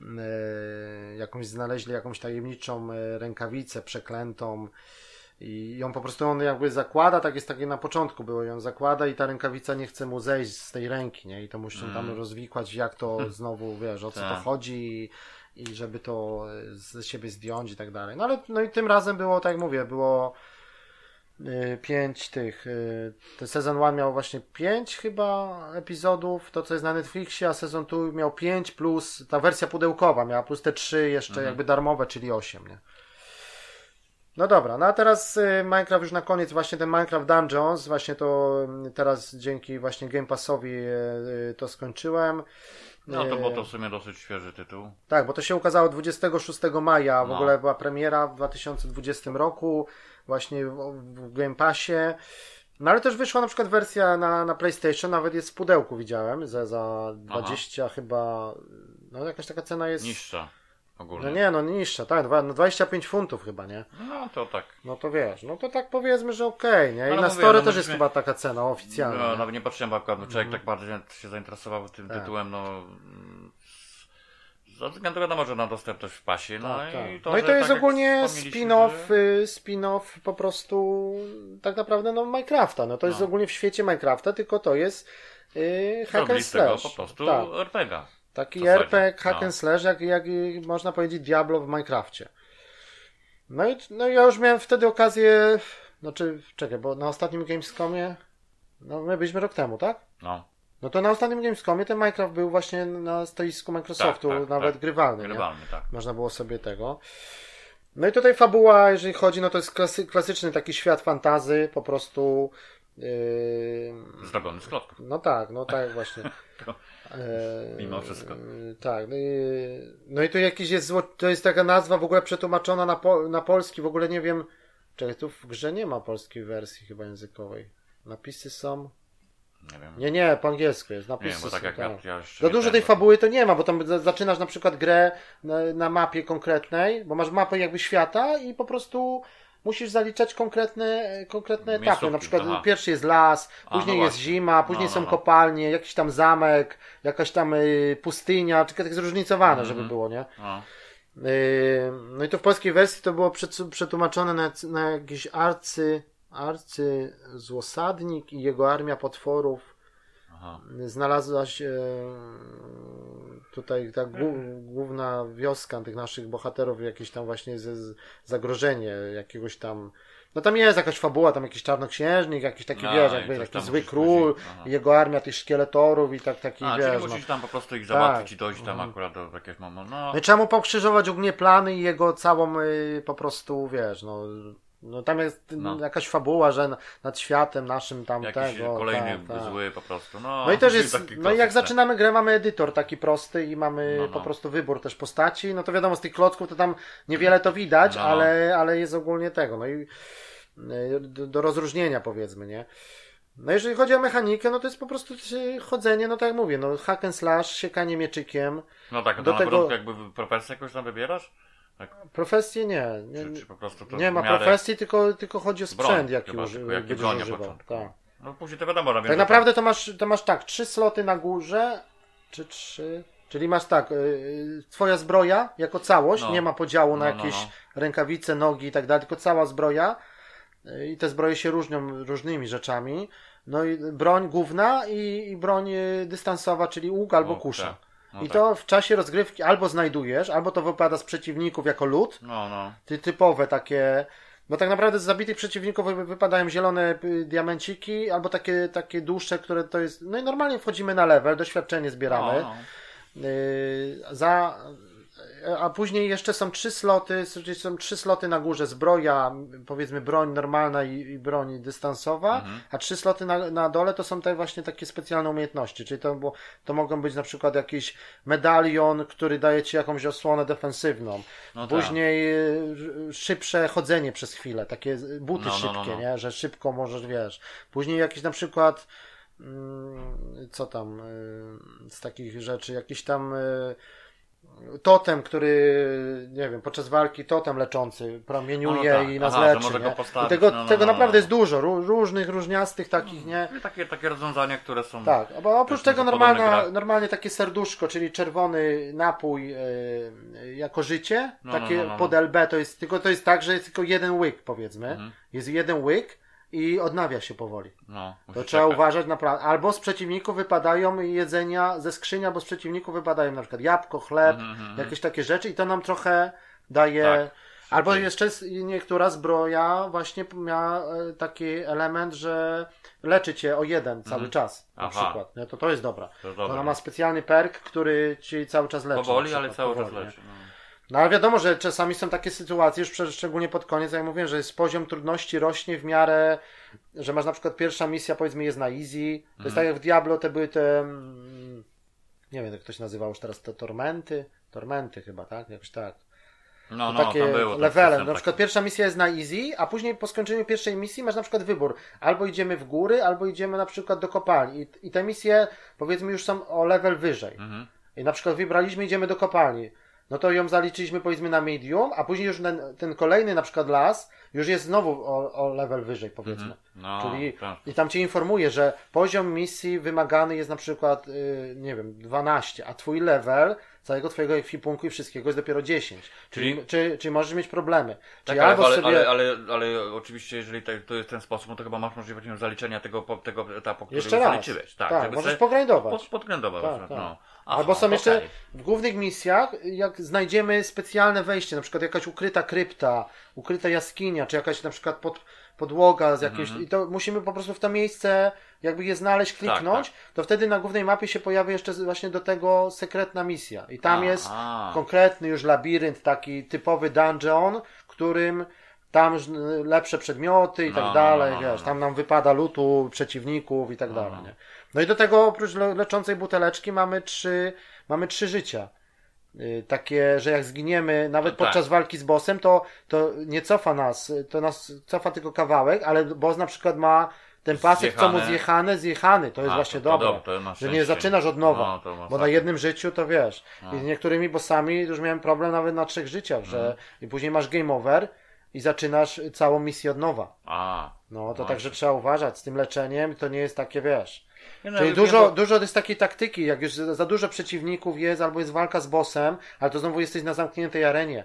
y, jakąś znaleźli jakąś tajemniczą rękawicę przeklętą i ją po prostu on jakby zakłada, tak jest takie na początku było, ją zakłada i ta rękawica nie chce mu zejść z tej ręki, nie? I to muszą tam rozwikłać, jak to znowu, wiesz, o co to Tak. chodzi i, i żeby to y, z siebie zdjąć i tak dalej. No ale no i tym razem było, tak jak mówię, było y, pięć tych. y, Ten sezon 1 miał właśnie pięć chyba epizodów, to co jest na Netflixie, a sezon 2 miał pięć plus ta wersja pudełkowa miała plus te trzy jeszcze jakby darmowe, czyli osiem, nie? No dobra, no a teraz y, Minecraft już na koniec, właśnie ten Minecraft Dungeons, właśnie to y, teraz dzięki właśnie Game Passowi y, to skończyłem. No to było to w sumie dosyć świeży tytuł. tak, bo to się ukazało 26 maja, w No. ogóle była premiera w 2020 roku, właśnie w, Game Passie. No ale też wyszła na przykład wersja na, na PlayStation, nawet jest w pudełku widziałem, za, za 20 chyba, no jakaś taka cena jest... Niższa No ogólnie. nie, no niższa, tak, dwa- no 25 funtów chyba, nie? No to tak. No to wiesz, no to tak powiedzmy, że okej, nie? I Ale na mówię, Store no też jest chyba taka cena oficjalna. No, nie? nawet nie patrzyłem, bo akurat człowiek tak bardzo się zainteresował tym Tak. tytułem, no. mm, Ze względu wiadomo, że na dostępność w pasie. No, Tak, tak. i to, no i to jest tak ogólnie spin-off, że- y, spin-off po prostu tak naprawdę no Minecrafta. No to jest No. ogólnie w świecie Minecrafta, tylko to jest y, hack and slash. po prostu Tak. RPGa. Taki zasadzie, RPG, hack no. and slash, jak, jak można powiedzieć Diablo w Minecrafcie. No i no ja już miałem wtedy okazję, znaczy, czekaj, bo na ostatnim Gamescomie, no my byliśmy rok temu, tak? No, No to na ostatnim Gamescomie ten Minecraft był właśnie na stoisku Microsoftu, Tak, tak, nawet tak. grywalny. nie? grywalny, tak. Można było sobie tego. No i tutaj fabuła, jeżeli chodzi, no to jest klasy, klasyczny taki świat fantazy, po prostu. Yy, Zrobiony z klocków. no tak, no tak właśnie. Yy, Mimo wszystko. tak. No i, no i tu jakiś jest zło, to jest taka nazwa w ogóle przetłumaczona na, po, na polski, w ogóle nie wiem. Czekaj, tu w grze nie ma polskiej wersji chyba językowej. Napisy są. Nie wiem. Nie, nie, po angielsku jest. Nie Napisy wiem, bo tak są, jak ja, ja za nie dużo tej fabuły to nie ma, bo tam za- zaczynasz na przykład grę na, na mapie konkretnej, bo masz mapę jakby świata i po prostu musisz zaliczać konkretne, konkretne etapy. Miejscówki, Na przykład aha. pierwszy jest las, A, później no jest właśnie. zima, później No, są no, no. kopalnie, jakiś tam zamek, jakaś tam y, pustynia, czy tak zróżnicowane, żeby Mhm. było, nie? No, Yy, No i to w polskiej wersji to było przetłumaczone na, na jakiś arcy, arcy złosadnik i jego armia potworów aha. znalazła się tutaj ta głó- główna wioska tych naszych bohaterów, jakieś tam właśnie zagrożenie jakiegoś tam. No tam jest jakaś fabuła, tam jakiś czarnoksiężnik, jakiś taki No, wiesz, jakby taki zły król, jego armia tych szkieletorów i tak taki A, wiesz. czyli no. musisz tam po prostu ich Tak. załatwić i dojść tam akurat do jakiegoś momentu. No, No i trzeba mu pokrzyżować ogólnie plany i jego całą y, po prostu, wiesz, no, no tam jest No. jakaś fabuła, że na- nad światem naszym tam jakiś tego. kolejny tak, tak. zły po prostu. No, No i też jest, no i jak zaczynamy grę, mamy edytor taki prosty i mamy No, no. po prostu wybór też postaci, no to wiadomo, z tych klocków to tam niewiele to widać, No. ale, ale jest ogólnie tego, no i y, do, do rozróżnienia powiedzmy, nie? No jeżeli chodzi o mechanikę, no to jest po prostu y, chodzenie, no tak jak mówię, no hack and slash, siekanie mieczykiem, No tak, to do na tego- jakby profesję jakąś tam wybierasz? Profesję nie, nie, Czy, czy po prostu to nie ma miarę... profesji, tylko, tylko chodzi o sprzęt, jaki, chyba, uży, jaki broń używał. Tak. No później to wiadomo, że Tak naprawdę to masz, to masz tak, trzy sloty na górze, czy trzy. Czyli masz tak, yy, twoja zbroja jako całość, No. nie ma podziału na No, no, jakieś no. rękawice, nogi i tak dalej, tylko cała zbroja. i te zbroje się różnią różnymi rzeczami. No i broń główna i, i broń y, dystansowa, czyli łuk albo kusza. tak. No I tak. to w czasie rozgrywki albo znajdujesz, albo to wypada z przeciwników jako lód, No, no. ty, typowe takie. Bo tak naprawdę z zabitych przeciwników wy- wypadają zielone y, diamenciki, albo takie, takie dłuższe, które to jest. No i normalnie wchodzimy na level, doświadczenie zbieramy. No, no. Yy, za, a później jeszcze są trzy sloty, są trzy sloty na górze, zbroja, powiedzmy broń normalna i, i broń dystansowa, Mhm. a trzy sloty na, na dole to są te właśnie takie specjalne umiejętności, czyli to, było, to mogą być na przykład jakiś medalion, który daje ci jakąś osłonę defensywną, No tak. później yy, szybsze chodzenie przez chwilę, takie buty No, no, no, szybkie, no. nie, że szybko możesz, wiesz, później jakiś na przykład mm, co tam y, z takich rzeczy, jakiś tam y, totem, który, nie wiem, podczas walki totem leczący promieniuje No, no tak. i nas Aha, leczy, może go nie? postawić. I tego, No, no, tego no, naprawdę no. jest dużo, ró- różnych, różniastych takich, nie? Takie, takie rozwiązania, które są. Tak, bo oprócz tego normalna, normalnie takie serduszko, czyli czerwony napój y, jako życie, takie pod LB to jest, tylko to jest tak, że jest tylko jeden łyk powiedzmy, Mhm. jest jeden łyk i odnawia się powoli. No, To trzeba czekać. uważać naprawdę. Albo z przeciwników wypadają jedzenia ze skrzyni, albo z przeciwników wypadają na przykład jabłko, chleb, Mhm, mhm, jakieś takie rzeczy i to nam trochę daje. Tak. Albo Szybciej. jeszcze niektóra zbroja właśnie miała e, taki element, że leczy cię o jeden cały czas. Na. Aha. przykład. Nie? To to jest dobra. To To dobra. Ona ma specjalny perk, który ci cały czas leczy. Powoli, ale cały czas powoli, nie? leczy. No. No ale wiadomo, że czasami są takie sytuacje, już szczególnie pod koniec, jak mówiłem, że jest poziom trudności rośnie w miarę, że masz na przykład pierwsza misja powiedzmy jest na easy. To Mhm. jest tak jak w Diablo te były te, mm, nie wiem jak to się nazywało już teraz, te tormenty? Tormenty chyba, tak? Jakoś tak. No, no, takie było. ten levele. system Na przykład pierwsza misja jest na easy, a później po skończeniu pierwszej misji masz na przykład wybór. Albo idziemy w góry, albo idziemy na przykład do kopalni. I, i te misje powiedzmy już są o level wyżej. Mhm. I na przykład wybraliśmy, idziemy do kopalni. No to ją zaliczyliśmy powiedzmy na medium, a później już ten, ten kolejny na przykład las już jest znowu o, o level wyżej powiedzmy. No, Czyli tak. i tam cię informuje, że poziom misji wymagany jest na przykład, y, nie wiem, 12, a twój level całego twojego ekwipunku i wszystkiego jest dopiero 10. Czyli, Czyli- czy, czyli możesz mieć problemy. Tak, Czyli ale, sobie... ale, ale, ale oczywiście, jeżeli to jest ten sposób, no to chyba masz możliwość nie zaliczenia tego, tego etapu, który Jeszcze raz. zaliczyłeś. Tak, Tak, możesz se- pogrindować. Pod, podglądować. Tak, tak. No. Aha, Albo są jeszcze okej. w głównych misjach, jak znajdziemy specjalne wejście, na przykład jakaś ukryta krypta, ukryta jaskinia, czy jakaś na przykład pod, podłoga z jakimś. Mhm. I to musimy po prostu w to miejsce, jakby je znaleźć, kliknąć, tak. to wtedy na głównej mapie się pojawia jeszcze właśnie do tego sekretna misja. I tam A, jest konkretny już labirynt, taki typowy dungeon, którym tam już lepsze przedmioty i tak No, no, dalej, no, no, wiesz, no. tam nam wypada lutu, przeciwników i tak dalej, nie? No i do tego oprócz le- leczącej buteleczki mamy trzy, mamy trzy życia. Y, Takie, że jak zginiemy, nawet No tak. podczas walki z bossem, to, to nie cofa nas, to nas cofa tylko kawałek, ale boss na przykład ma ten pasek, co mu Zjechane. zjechane, zjechany, to jest A, właśnie to- to dobre. dob- to na że nie zaczynasz od nowa, No, bo na masakra. jednym życiu to wiesz. No. I z niektórymi bossami już miałem problem nawet na trzech życiach, że Mhm. i później masz game over i zaczynasz całą misję od nowa. A. No to No. także trzeba uważać z tym leczeniem, to nie jest takie, wiesz. No, Czyli dużo, bo- dużo jest takiej taktyki, jak już za za dużo przeciwników jest, albo jest walka z bossem, ale to znowu jesteś na zamkniętej arenie.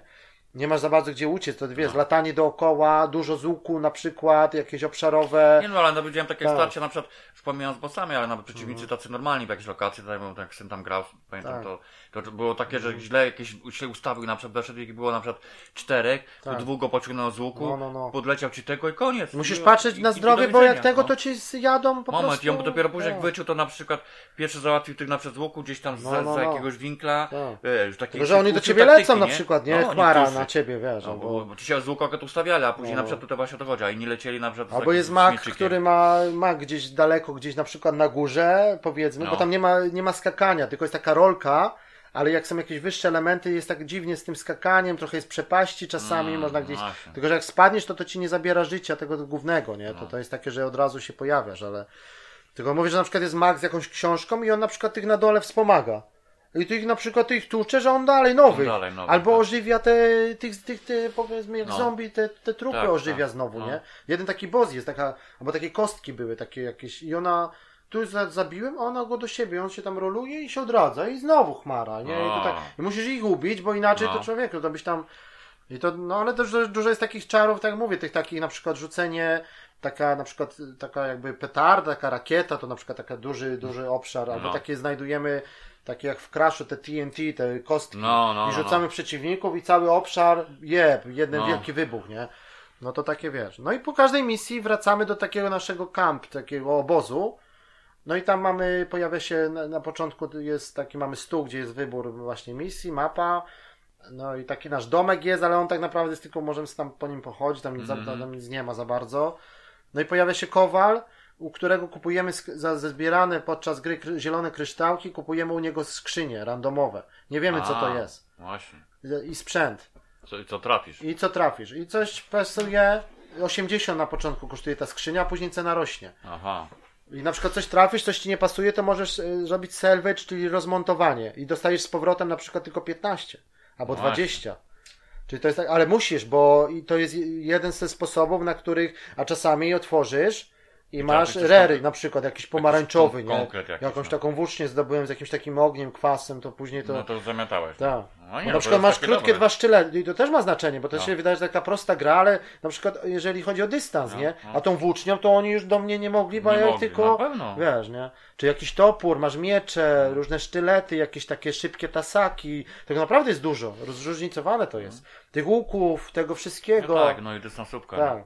Nie masz za bardzo gdzie uciec, to wiesz, No. latanie dookoła, dużo z łuku na przykład, jakieś obszarowe. Nie no, ale no, widziałem takie Tak. starcia na przykład, już pomijając bossami, ale nawet przeciwnicy tacy normalni w jakiejś lokacji, tak jak jak syn tam grał, pamiętam, Tak. to, to było takie, że źle jakieś się ustawił, na przykład weszedł i było na przykład czterech, Tak. to dwóch go pociągnął z łuku, No, no, no. podleciał ci tego i koniec. Musisz I- patrzeć i- na zdrowie, bo jak tego, no. to ci zjadą po Moment, prostu. i on dopiero później jak Tak. wyczuł, to na przykład pierwszy załatwił tych na przykład z łuku gdzieś tam No, za, za jakiegoś winkla, Tak. wiesz, takie Tylko, że oni do ciebie taktyki, lecą na przykład, nie? Chmara. Na ciebie, wiesz. No, bo, bo ci się z łuku akurat ustawiali, a później No. na przykład to właśnie o to chodzi, a inni lecieli na przykład Albo jest mak, który ma, ma gdzieś daleko, gdzieś na przykład na górze, powiedzmy, No. bo tam nie ma, nie ma skakania, tylko jest taka rolka, ale jak są jakieś wyższe elementy, jest tak dziwnie z tym skakaniem, trochę jest przepaści czasami, Mm, można gdzieś. właśnie. Tylko, że jak spadniesz, to to ci nie zabiera życia tego głównego, nie? No. To to jest takie, że od razu się pojawiasz, ale. Tylko mówię, że na przykład jest mag z jakąś książką i on na przykład tych na dole wspomaga. I tych na przykład tych tłucze, że on dalej nowych. On dalej nowych, Albo tak. ożywia te, tych, tych, te, powiedzmy, jak No. zombie, te, te trupy Tak, ożywia tak, znowu, no. nie? Jeden taki boss jest, taka, albo takie kostki były, takie jakieś, i ona, tu za- zabiłem, a ona go do siebie, on się tam roluje i się odradza, i znowu chmara, nie? I, to tak, I musisz ich ubić, bo inaczej No. to człowieku, to byś tam, I to, no ale też dużo, jest takich czarów, tak jak mówię, tych takich na przykład rzucenie, taka na przykład taka jakby petarda, taka rakieta, to na przykład taki duży, duży obszar, albo No. takie znajdujemy, takie jak w Crashu, te TNT, te kostki No, no, i no, rzucamy przeciwników i cały obszar jeb, jeden No. wielki wybuch, nie? No to takie wiesz. No i po każdej misji wracamy do takiego naszego kamp, takiego obozu. No i tam mamy, pojawia się na, na początku jest taki, mamy stół, gdzie jest wybór właśnie misji, mapa. No i taki nasz domek jest, ale on tak naprawdę jest tylko, możemy tam po nim pochodzić, tam, nic Mhm. tam nic nie ma za bardzo. No i pojawia się kowal, u którego kupujemy za zbierane podczas gry kry, zielone kryształki, kupujemy u niego skrzynie randomowe. Nie wiemy co to A, jest. Właśnie. I sprzęt. Co, i co trafisz? I co trafisz? I coś pasuje. 80 na początku kosztuje ta skrzynia, a później cena rośnie. Aha. I na przykład coś trafisz, coś ci nie pasuje, to możesz y, zrobić salvage, czyli rozmontowanie. I dostajesz z powrotem na przykład tylko 15 albo właśnie. 20. Czyli to jest tak, ale musisz, bo to jest jeden ze sposobów, na których, a czasami otworzysz i masz coś rery, na przykład jakiś pomarańczowy, nie? jakiś, Jakąś no. taką włócznię zdobyłem z jakimś takim ogniem, kwasem, to później to... No to zamiatałeś. Tak. No nie, Bo no na przykład masz krótkie dobre. dwa sztylety i to też ma znaczenie, bo to No. się wydaje, że taka prosta gra, ale na przykład jeżeli chodzi o dystans, No, nie? no. A tą włócznią to oni już do mnie nie mogli, bo Nie ja mogli, tylko, na pewno. wiesz, nie? Czy jakiś topór, masz miecze, różne sztylety, jakieś takie szybkie tasaki, tego naprawdę jest dużo, zróżnicowane to jest. Tych łuków, tego No wszystkiego. tak, no i dystansówka. Tak.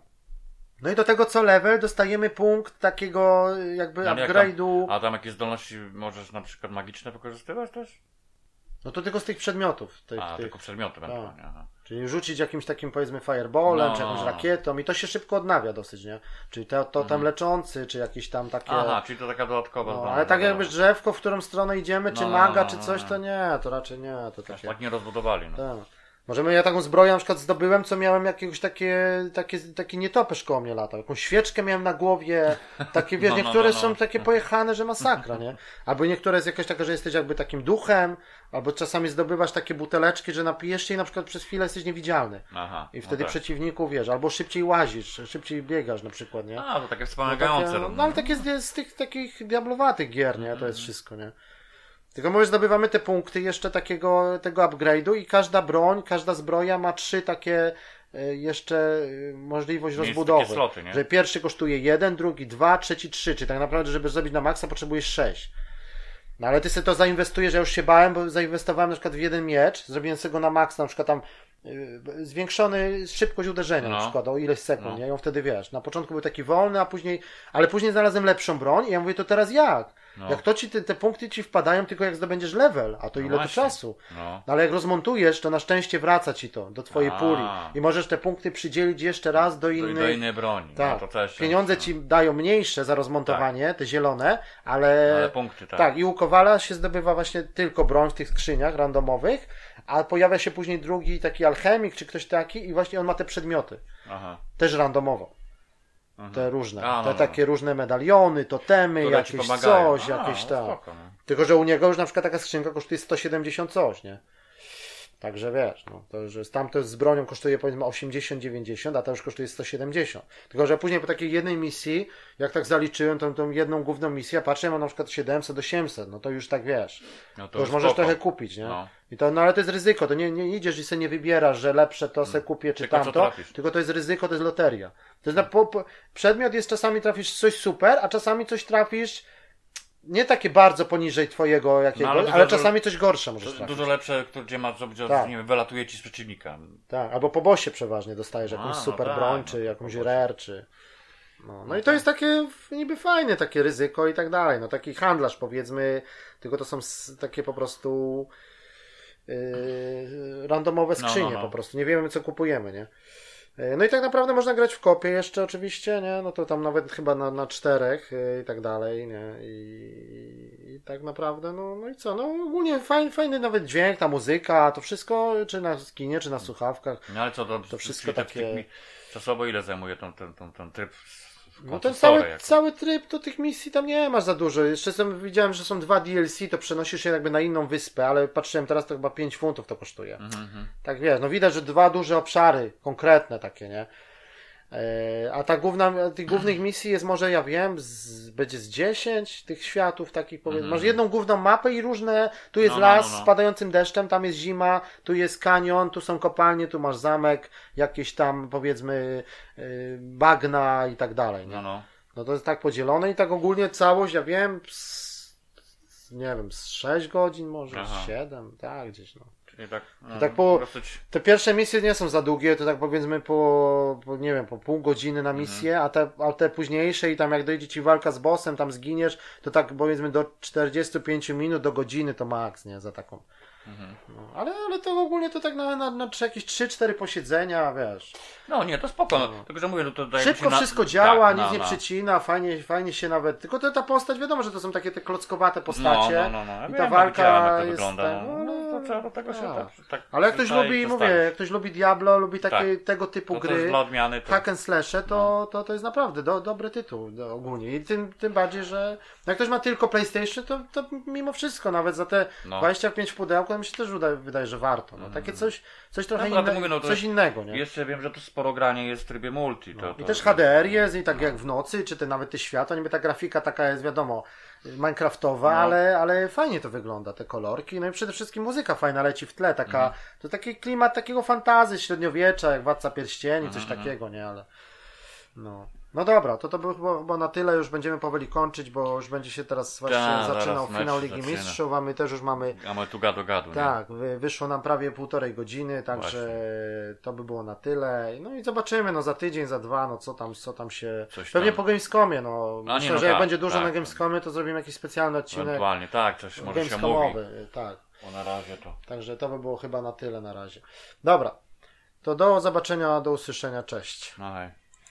No i do tego co level dostajemy punkt takiego jakby No, upgrade'u. A tam jakieś zdolności możesz na przykład magiczne wykorzystywać też? No to tylko z tych przedmiotów. Tych, A, tych. tylko przedmioty będą. Aha. Czyli rzucić jakimś takim powiedzmy fireballem, No, czy jakąś no, no. rakietą i to się szybko odnawia dosyć, nie? Czyli to, to tam Mhm. leczący, czy jakieś tam takie... Aha, czyli to taka dodatkowa no, ale tak no, jakby drzewko, w którą stronę idziemy, czy No, no, maga, no, czy no, coś, no. to nie, to raczej nie, to Aż takie... tak nie rozbudowali. No. Tak. Możemy, ja taką zbroję na przykład zdobyłem, co miałem jakiegoś takie, takie, taki nietoperz koło mnie latał. Jakąś świeczkę miałem na głowie, takie, wiesz, No, no, niektóre no, no. są takie pojechane, że masakra, nie? Albo niektóre jest jakaś taka, że jesteś jakby takim duchem, albo czasami zdobywasz takie buteleczki, że napijesz się i na przykład przez chwilę jesteś niewidzialny. Aha. I wtedy no tak. przeciwników, wiesz, albo szybciej łazisz, szybciej biegasz na przykład, nie? A, to takie No, wspomagające. takie, no, no ale takie z, z tych takich diablowatych gier, nie? To jest wszystko, nie? Tylko mówię, zdobywamy te punkty jeszcze takiego, tego upgrade'u i każda broń, każda zbroja ma trzy takie e, jeszcze e, możliwość Miejsce, rozbudowy. sloty? Że pierwszy kosztuje jeden, drugi dwa, trzeci trzy, czyli tak naprawdę, żeby zrobić na maksa potrzebujesz sześć. No ale ty sobie to zainwestujesz, ja już się bałem, bo zainwestowałem na przykład w jeden miecz, zrobiłem sobie go na maksa, na przykład tam y, zwiększony szybkość uderzenia na No. przykład o ileś sekund, No. I on wtedy wiesz, na początku był taki wolny, a później, ale później znalazłem lepszą broń i ja mówię, to teraz jak? No. Jak to ci, te, te punkty ci wpadają tylko jak zdobędziesz level, a to No ile to właśnie. czasu? No. No ale jak rozmontujesz, to na szczęście wraca ci to do twojej A. puli i możesz te punkty przydzielić jeszcze raz do Do, innej... do innej broni. Tak. No, to też Pieniądze no. ci dają mniejsze za rozmontowanie, te zielone, ale... Ale punkty, tak. Tak, i u Kowala się zdobywa właśnie tylko broń w tych skrzyniach randomowych, a pojawia się później drugi taki alchemik czy ktoś taki i właśnie on ma te przedmioty. Aha. Też randomowo. Mhm. Te różne. A, no, te no, takie różne medaliony, totemy, Które ci jakieś pomagają. coś, A, jakieś no tak. spoko, no. Tylko, że u niego już na przykład taka skrzynka kosztuje 170 coś, nie? Także wiesz, no, to, że tam to z bronią kosztuje powiedzmy 80-90, a ta już kosztuje 170. Tylko, że później po takiej jednej misji, jak tak zaliczyłem tą, tą jedną główną misję, patrzę, mam na przykład 700-800, no to już tak wiesz. No To już możesz trochę kupić, nie? No. I to, no ale to jest ryzyko, to nie, nie idziesz i sobie nie wybierasz, że lepsze to se kupię czy Tylko tamto, tylko to jest ryzyko, to jest loteria. To jest na, po, po, przedmiot jest czasami trafisz coś super, a czasami coś trafisz nie takie bardzo poniżej twojego jakiegoś, No, ale, ale dużo- czasami coś gorsze możesz trafić. dużo lepsze, gdzie masz zrobić, Tak. nie wiem, wylatuje ci z przeciwnika. Tak, albo po bosie przeważnie dostajesz A, jakąś no super tak, broń, no czy jakąś rare, czy... No, no i to jest takie niby fajne, takie ryzyko i tak dalej. No taki handlarz powiedzmy, tylko to są takie po prostu yy, randomowe No, no, skrzynie no. po prostu. Nie wiemy co kupujemy, nie? Yy, No i tak naprawdę można grać w kopie jeszcze oczywiście, nie? No to tam nawet chyba na, na czterech yy, i tak dalej, nie? I, i tak naprawdę, no, no i co? No ogólnie fajny, fajny nawet dźwięk, ta muzyka, to wszystko, czy na skinie, czy na słuchawkach. No ale co, to, To wszystko takie- wtykmi- Czasowo ile zajmuje ten, ten, ten, ten tryb? No ten cały, cały tryb to tych misji tam nie masz za dużo. Jeszcze są, widziałem, że są dwa DLC, to przenosisz się jakby na inną wyspę, ale patrzyłem teraz to chyba 5 funtów to kosztuje. Mhm, mhm. Tak wiesz, no widać, że dwa duże obszary, konkretne takie, nie? E, A ta główna, tych głównych misji jest może, ja wiem, z, będzie z 10 tych światów takich powiedzmy. Masz jedną główną mapę i różne, tu jest Mhm. No, no, las no, no. z padającym deszczem, tam jest zima, tu jest kanion, tu są kopalnie, tu masz zamek, jakieś tam powiedzmy y, bagna i tak dalej. No, no. No to jest tak podzielone i tak ogólnie całość, ja wiem, z- nie wiem, z 6 godzin może, Aha. z 7, tak gdzieś no. Czyli tak, no, tak po- dosyć... Te pierwsze misje nie są za długie, to tak powiedzmy po, po nie wiem, po pół godziny na misję, a, te, a te późniejsze i tam jak dojdzie ci walka z bossem, tam zginiesz, to tak powiedzmy do 45 minut, do godziny to maks, nie, za taką. No, ale, ale to ogólnie to tak na, na, na jakieś 3-4 posiedzenia, wiesz. No nie, to spoko, no. tylko że mówię, no to mi Szybko na- wszystko działa, tak, nic no, nie no. przycina, fajnie, fajnie się nawet. Tylko to, ta postać, wiadomo, że to są takie te klockowate postacie. No, no, no, no. Ja I wiem, ta no, walka to jest. wygląda, tak, no. No, to do tego się tak. tak, tak Ale jak ktoś lubi, mówię, jak ktoś lubi Diablo, lubi takie, Tak. tego typu To, to gry, dla odmiany, to... hack and slashe, to, to, to jest naprawdę do, dobry tytuł do, ogólnie. I tym, tym bardziej, że jak ktoś ma tylko PlayStation, to, to mimo wszystko, nawet za te No. 25 w pudełku, to mi się też wydaje, wydaje że warto. No, takie coś, coś trochę Dobra, to inne, mówię, no coś innego, nie? Jeszcze wiem, że to sporo granie jest w trybie multi. To, to, I też HDR jest i tak jak w nocy, czy te nawet te światła, niby ta grafika taka jest wiadomo minecraftowa, No. ale, ale fajnie to wygląda, te kolorki, no i przede wszystkim muzyka fajna leci w tle, taka, Mhm. to taki klimat takiego fantazy średniowiecza, jak Władca Pierścieni, coś Mhm, takiego, nie, ale no. No dobra, to to było chyba, chyba na tyle, już będziemy powoli kończyć, bo już będzie się teraz właśnie Tak, zaraz zaczynał finał Ligi zaczyna. Mistrzów, a my też już mamy A my tu gadu gadu, nie? tak, wy- wyszło nam prawie półtorej godziny, także to by było na tyle. No i zobaczymy, no za tydzień, za dwa, no co tam, co tam się. Coś Pewnie tam. po Gamescomie, no. Nie, Myślę, no że jak tak, będzie dużo tak. na Gamescomie, to zrobimy jakiś specjalny odcinek Ewentualnie, tak, coś może się mówi. Tak. Bo na razie to... Także to by było chyba na tyle na razie. Dobra. To do zobaczenia, do usłyszenia, cześć. No hej.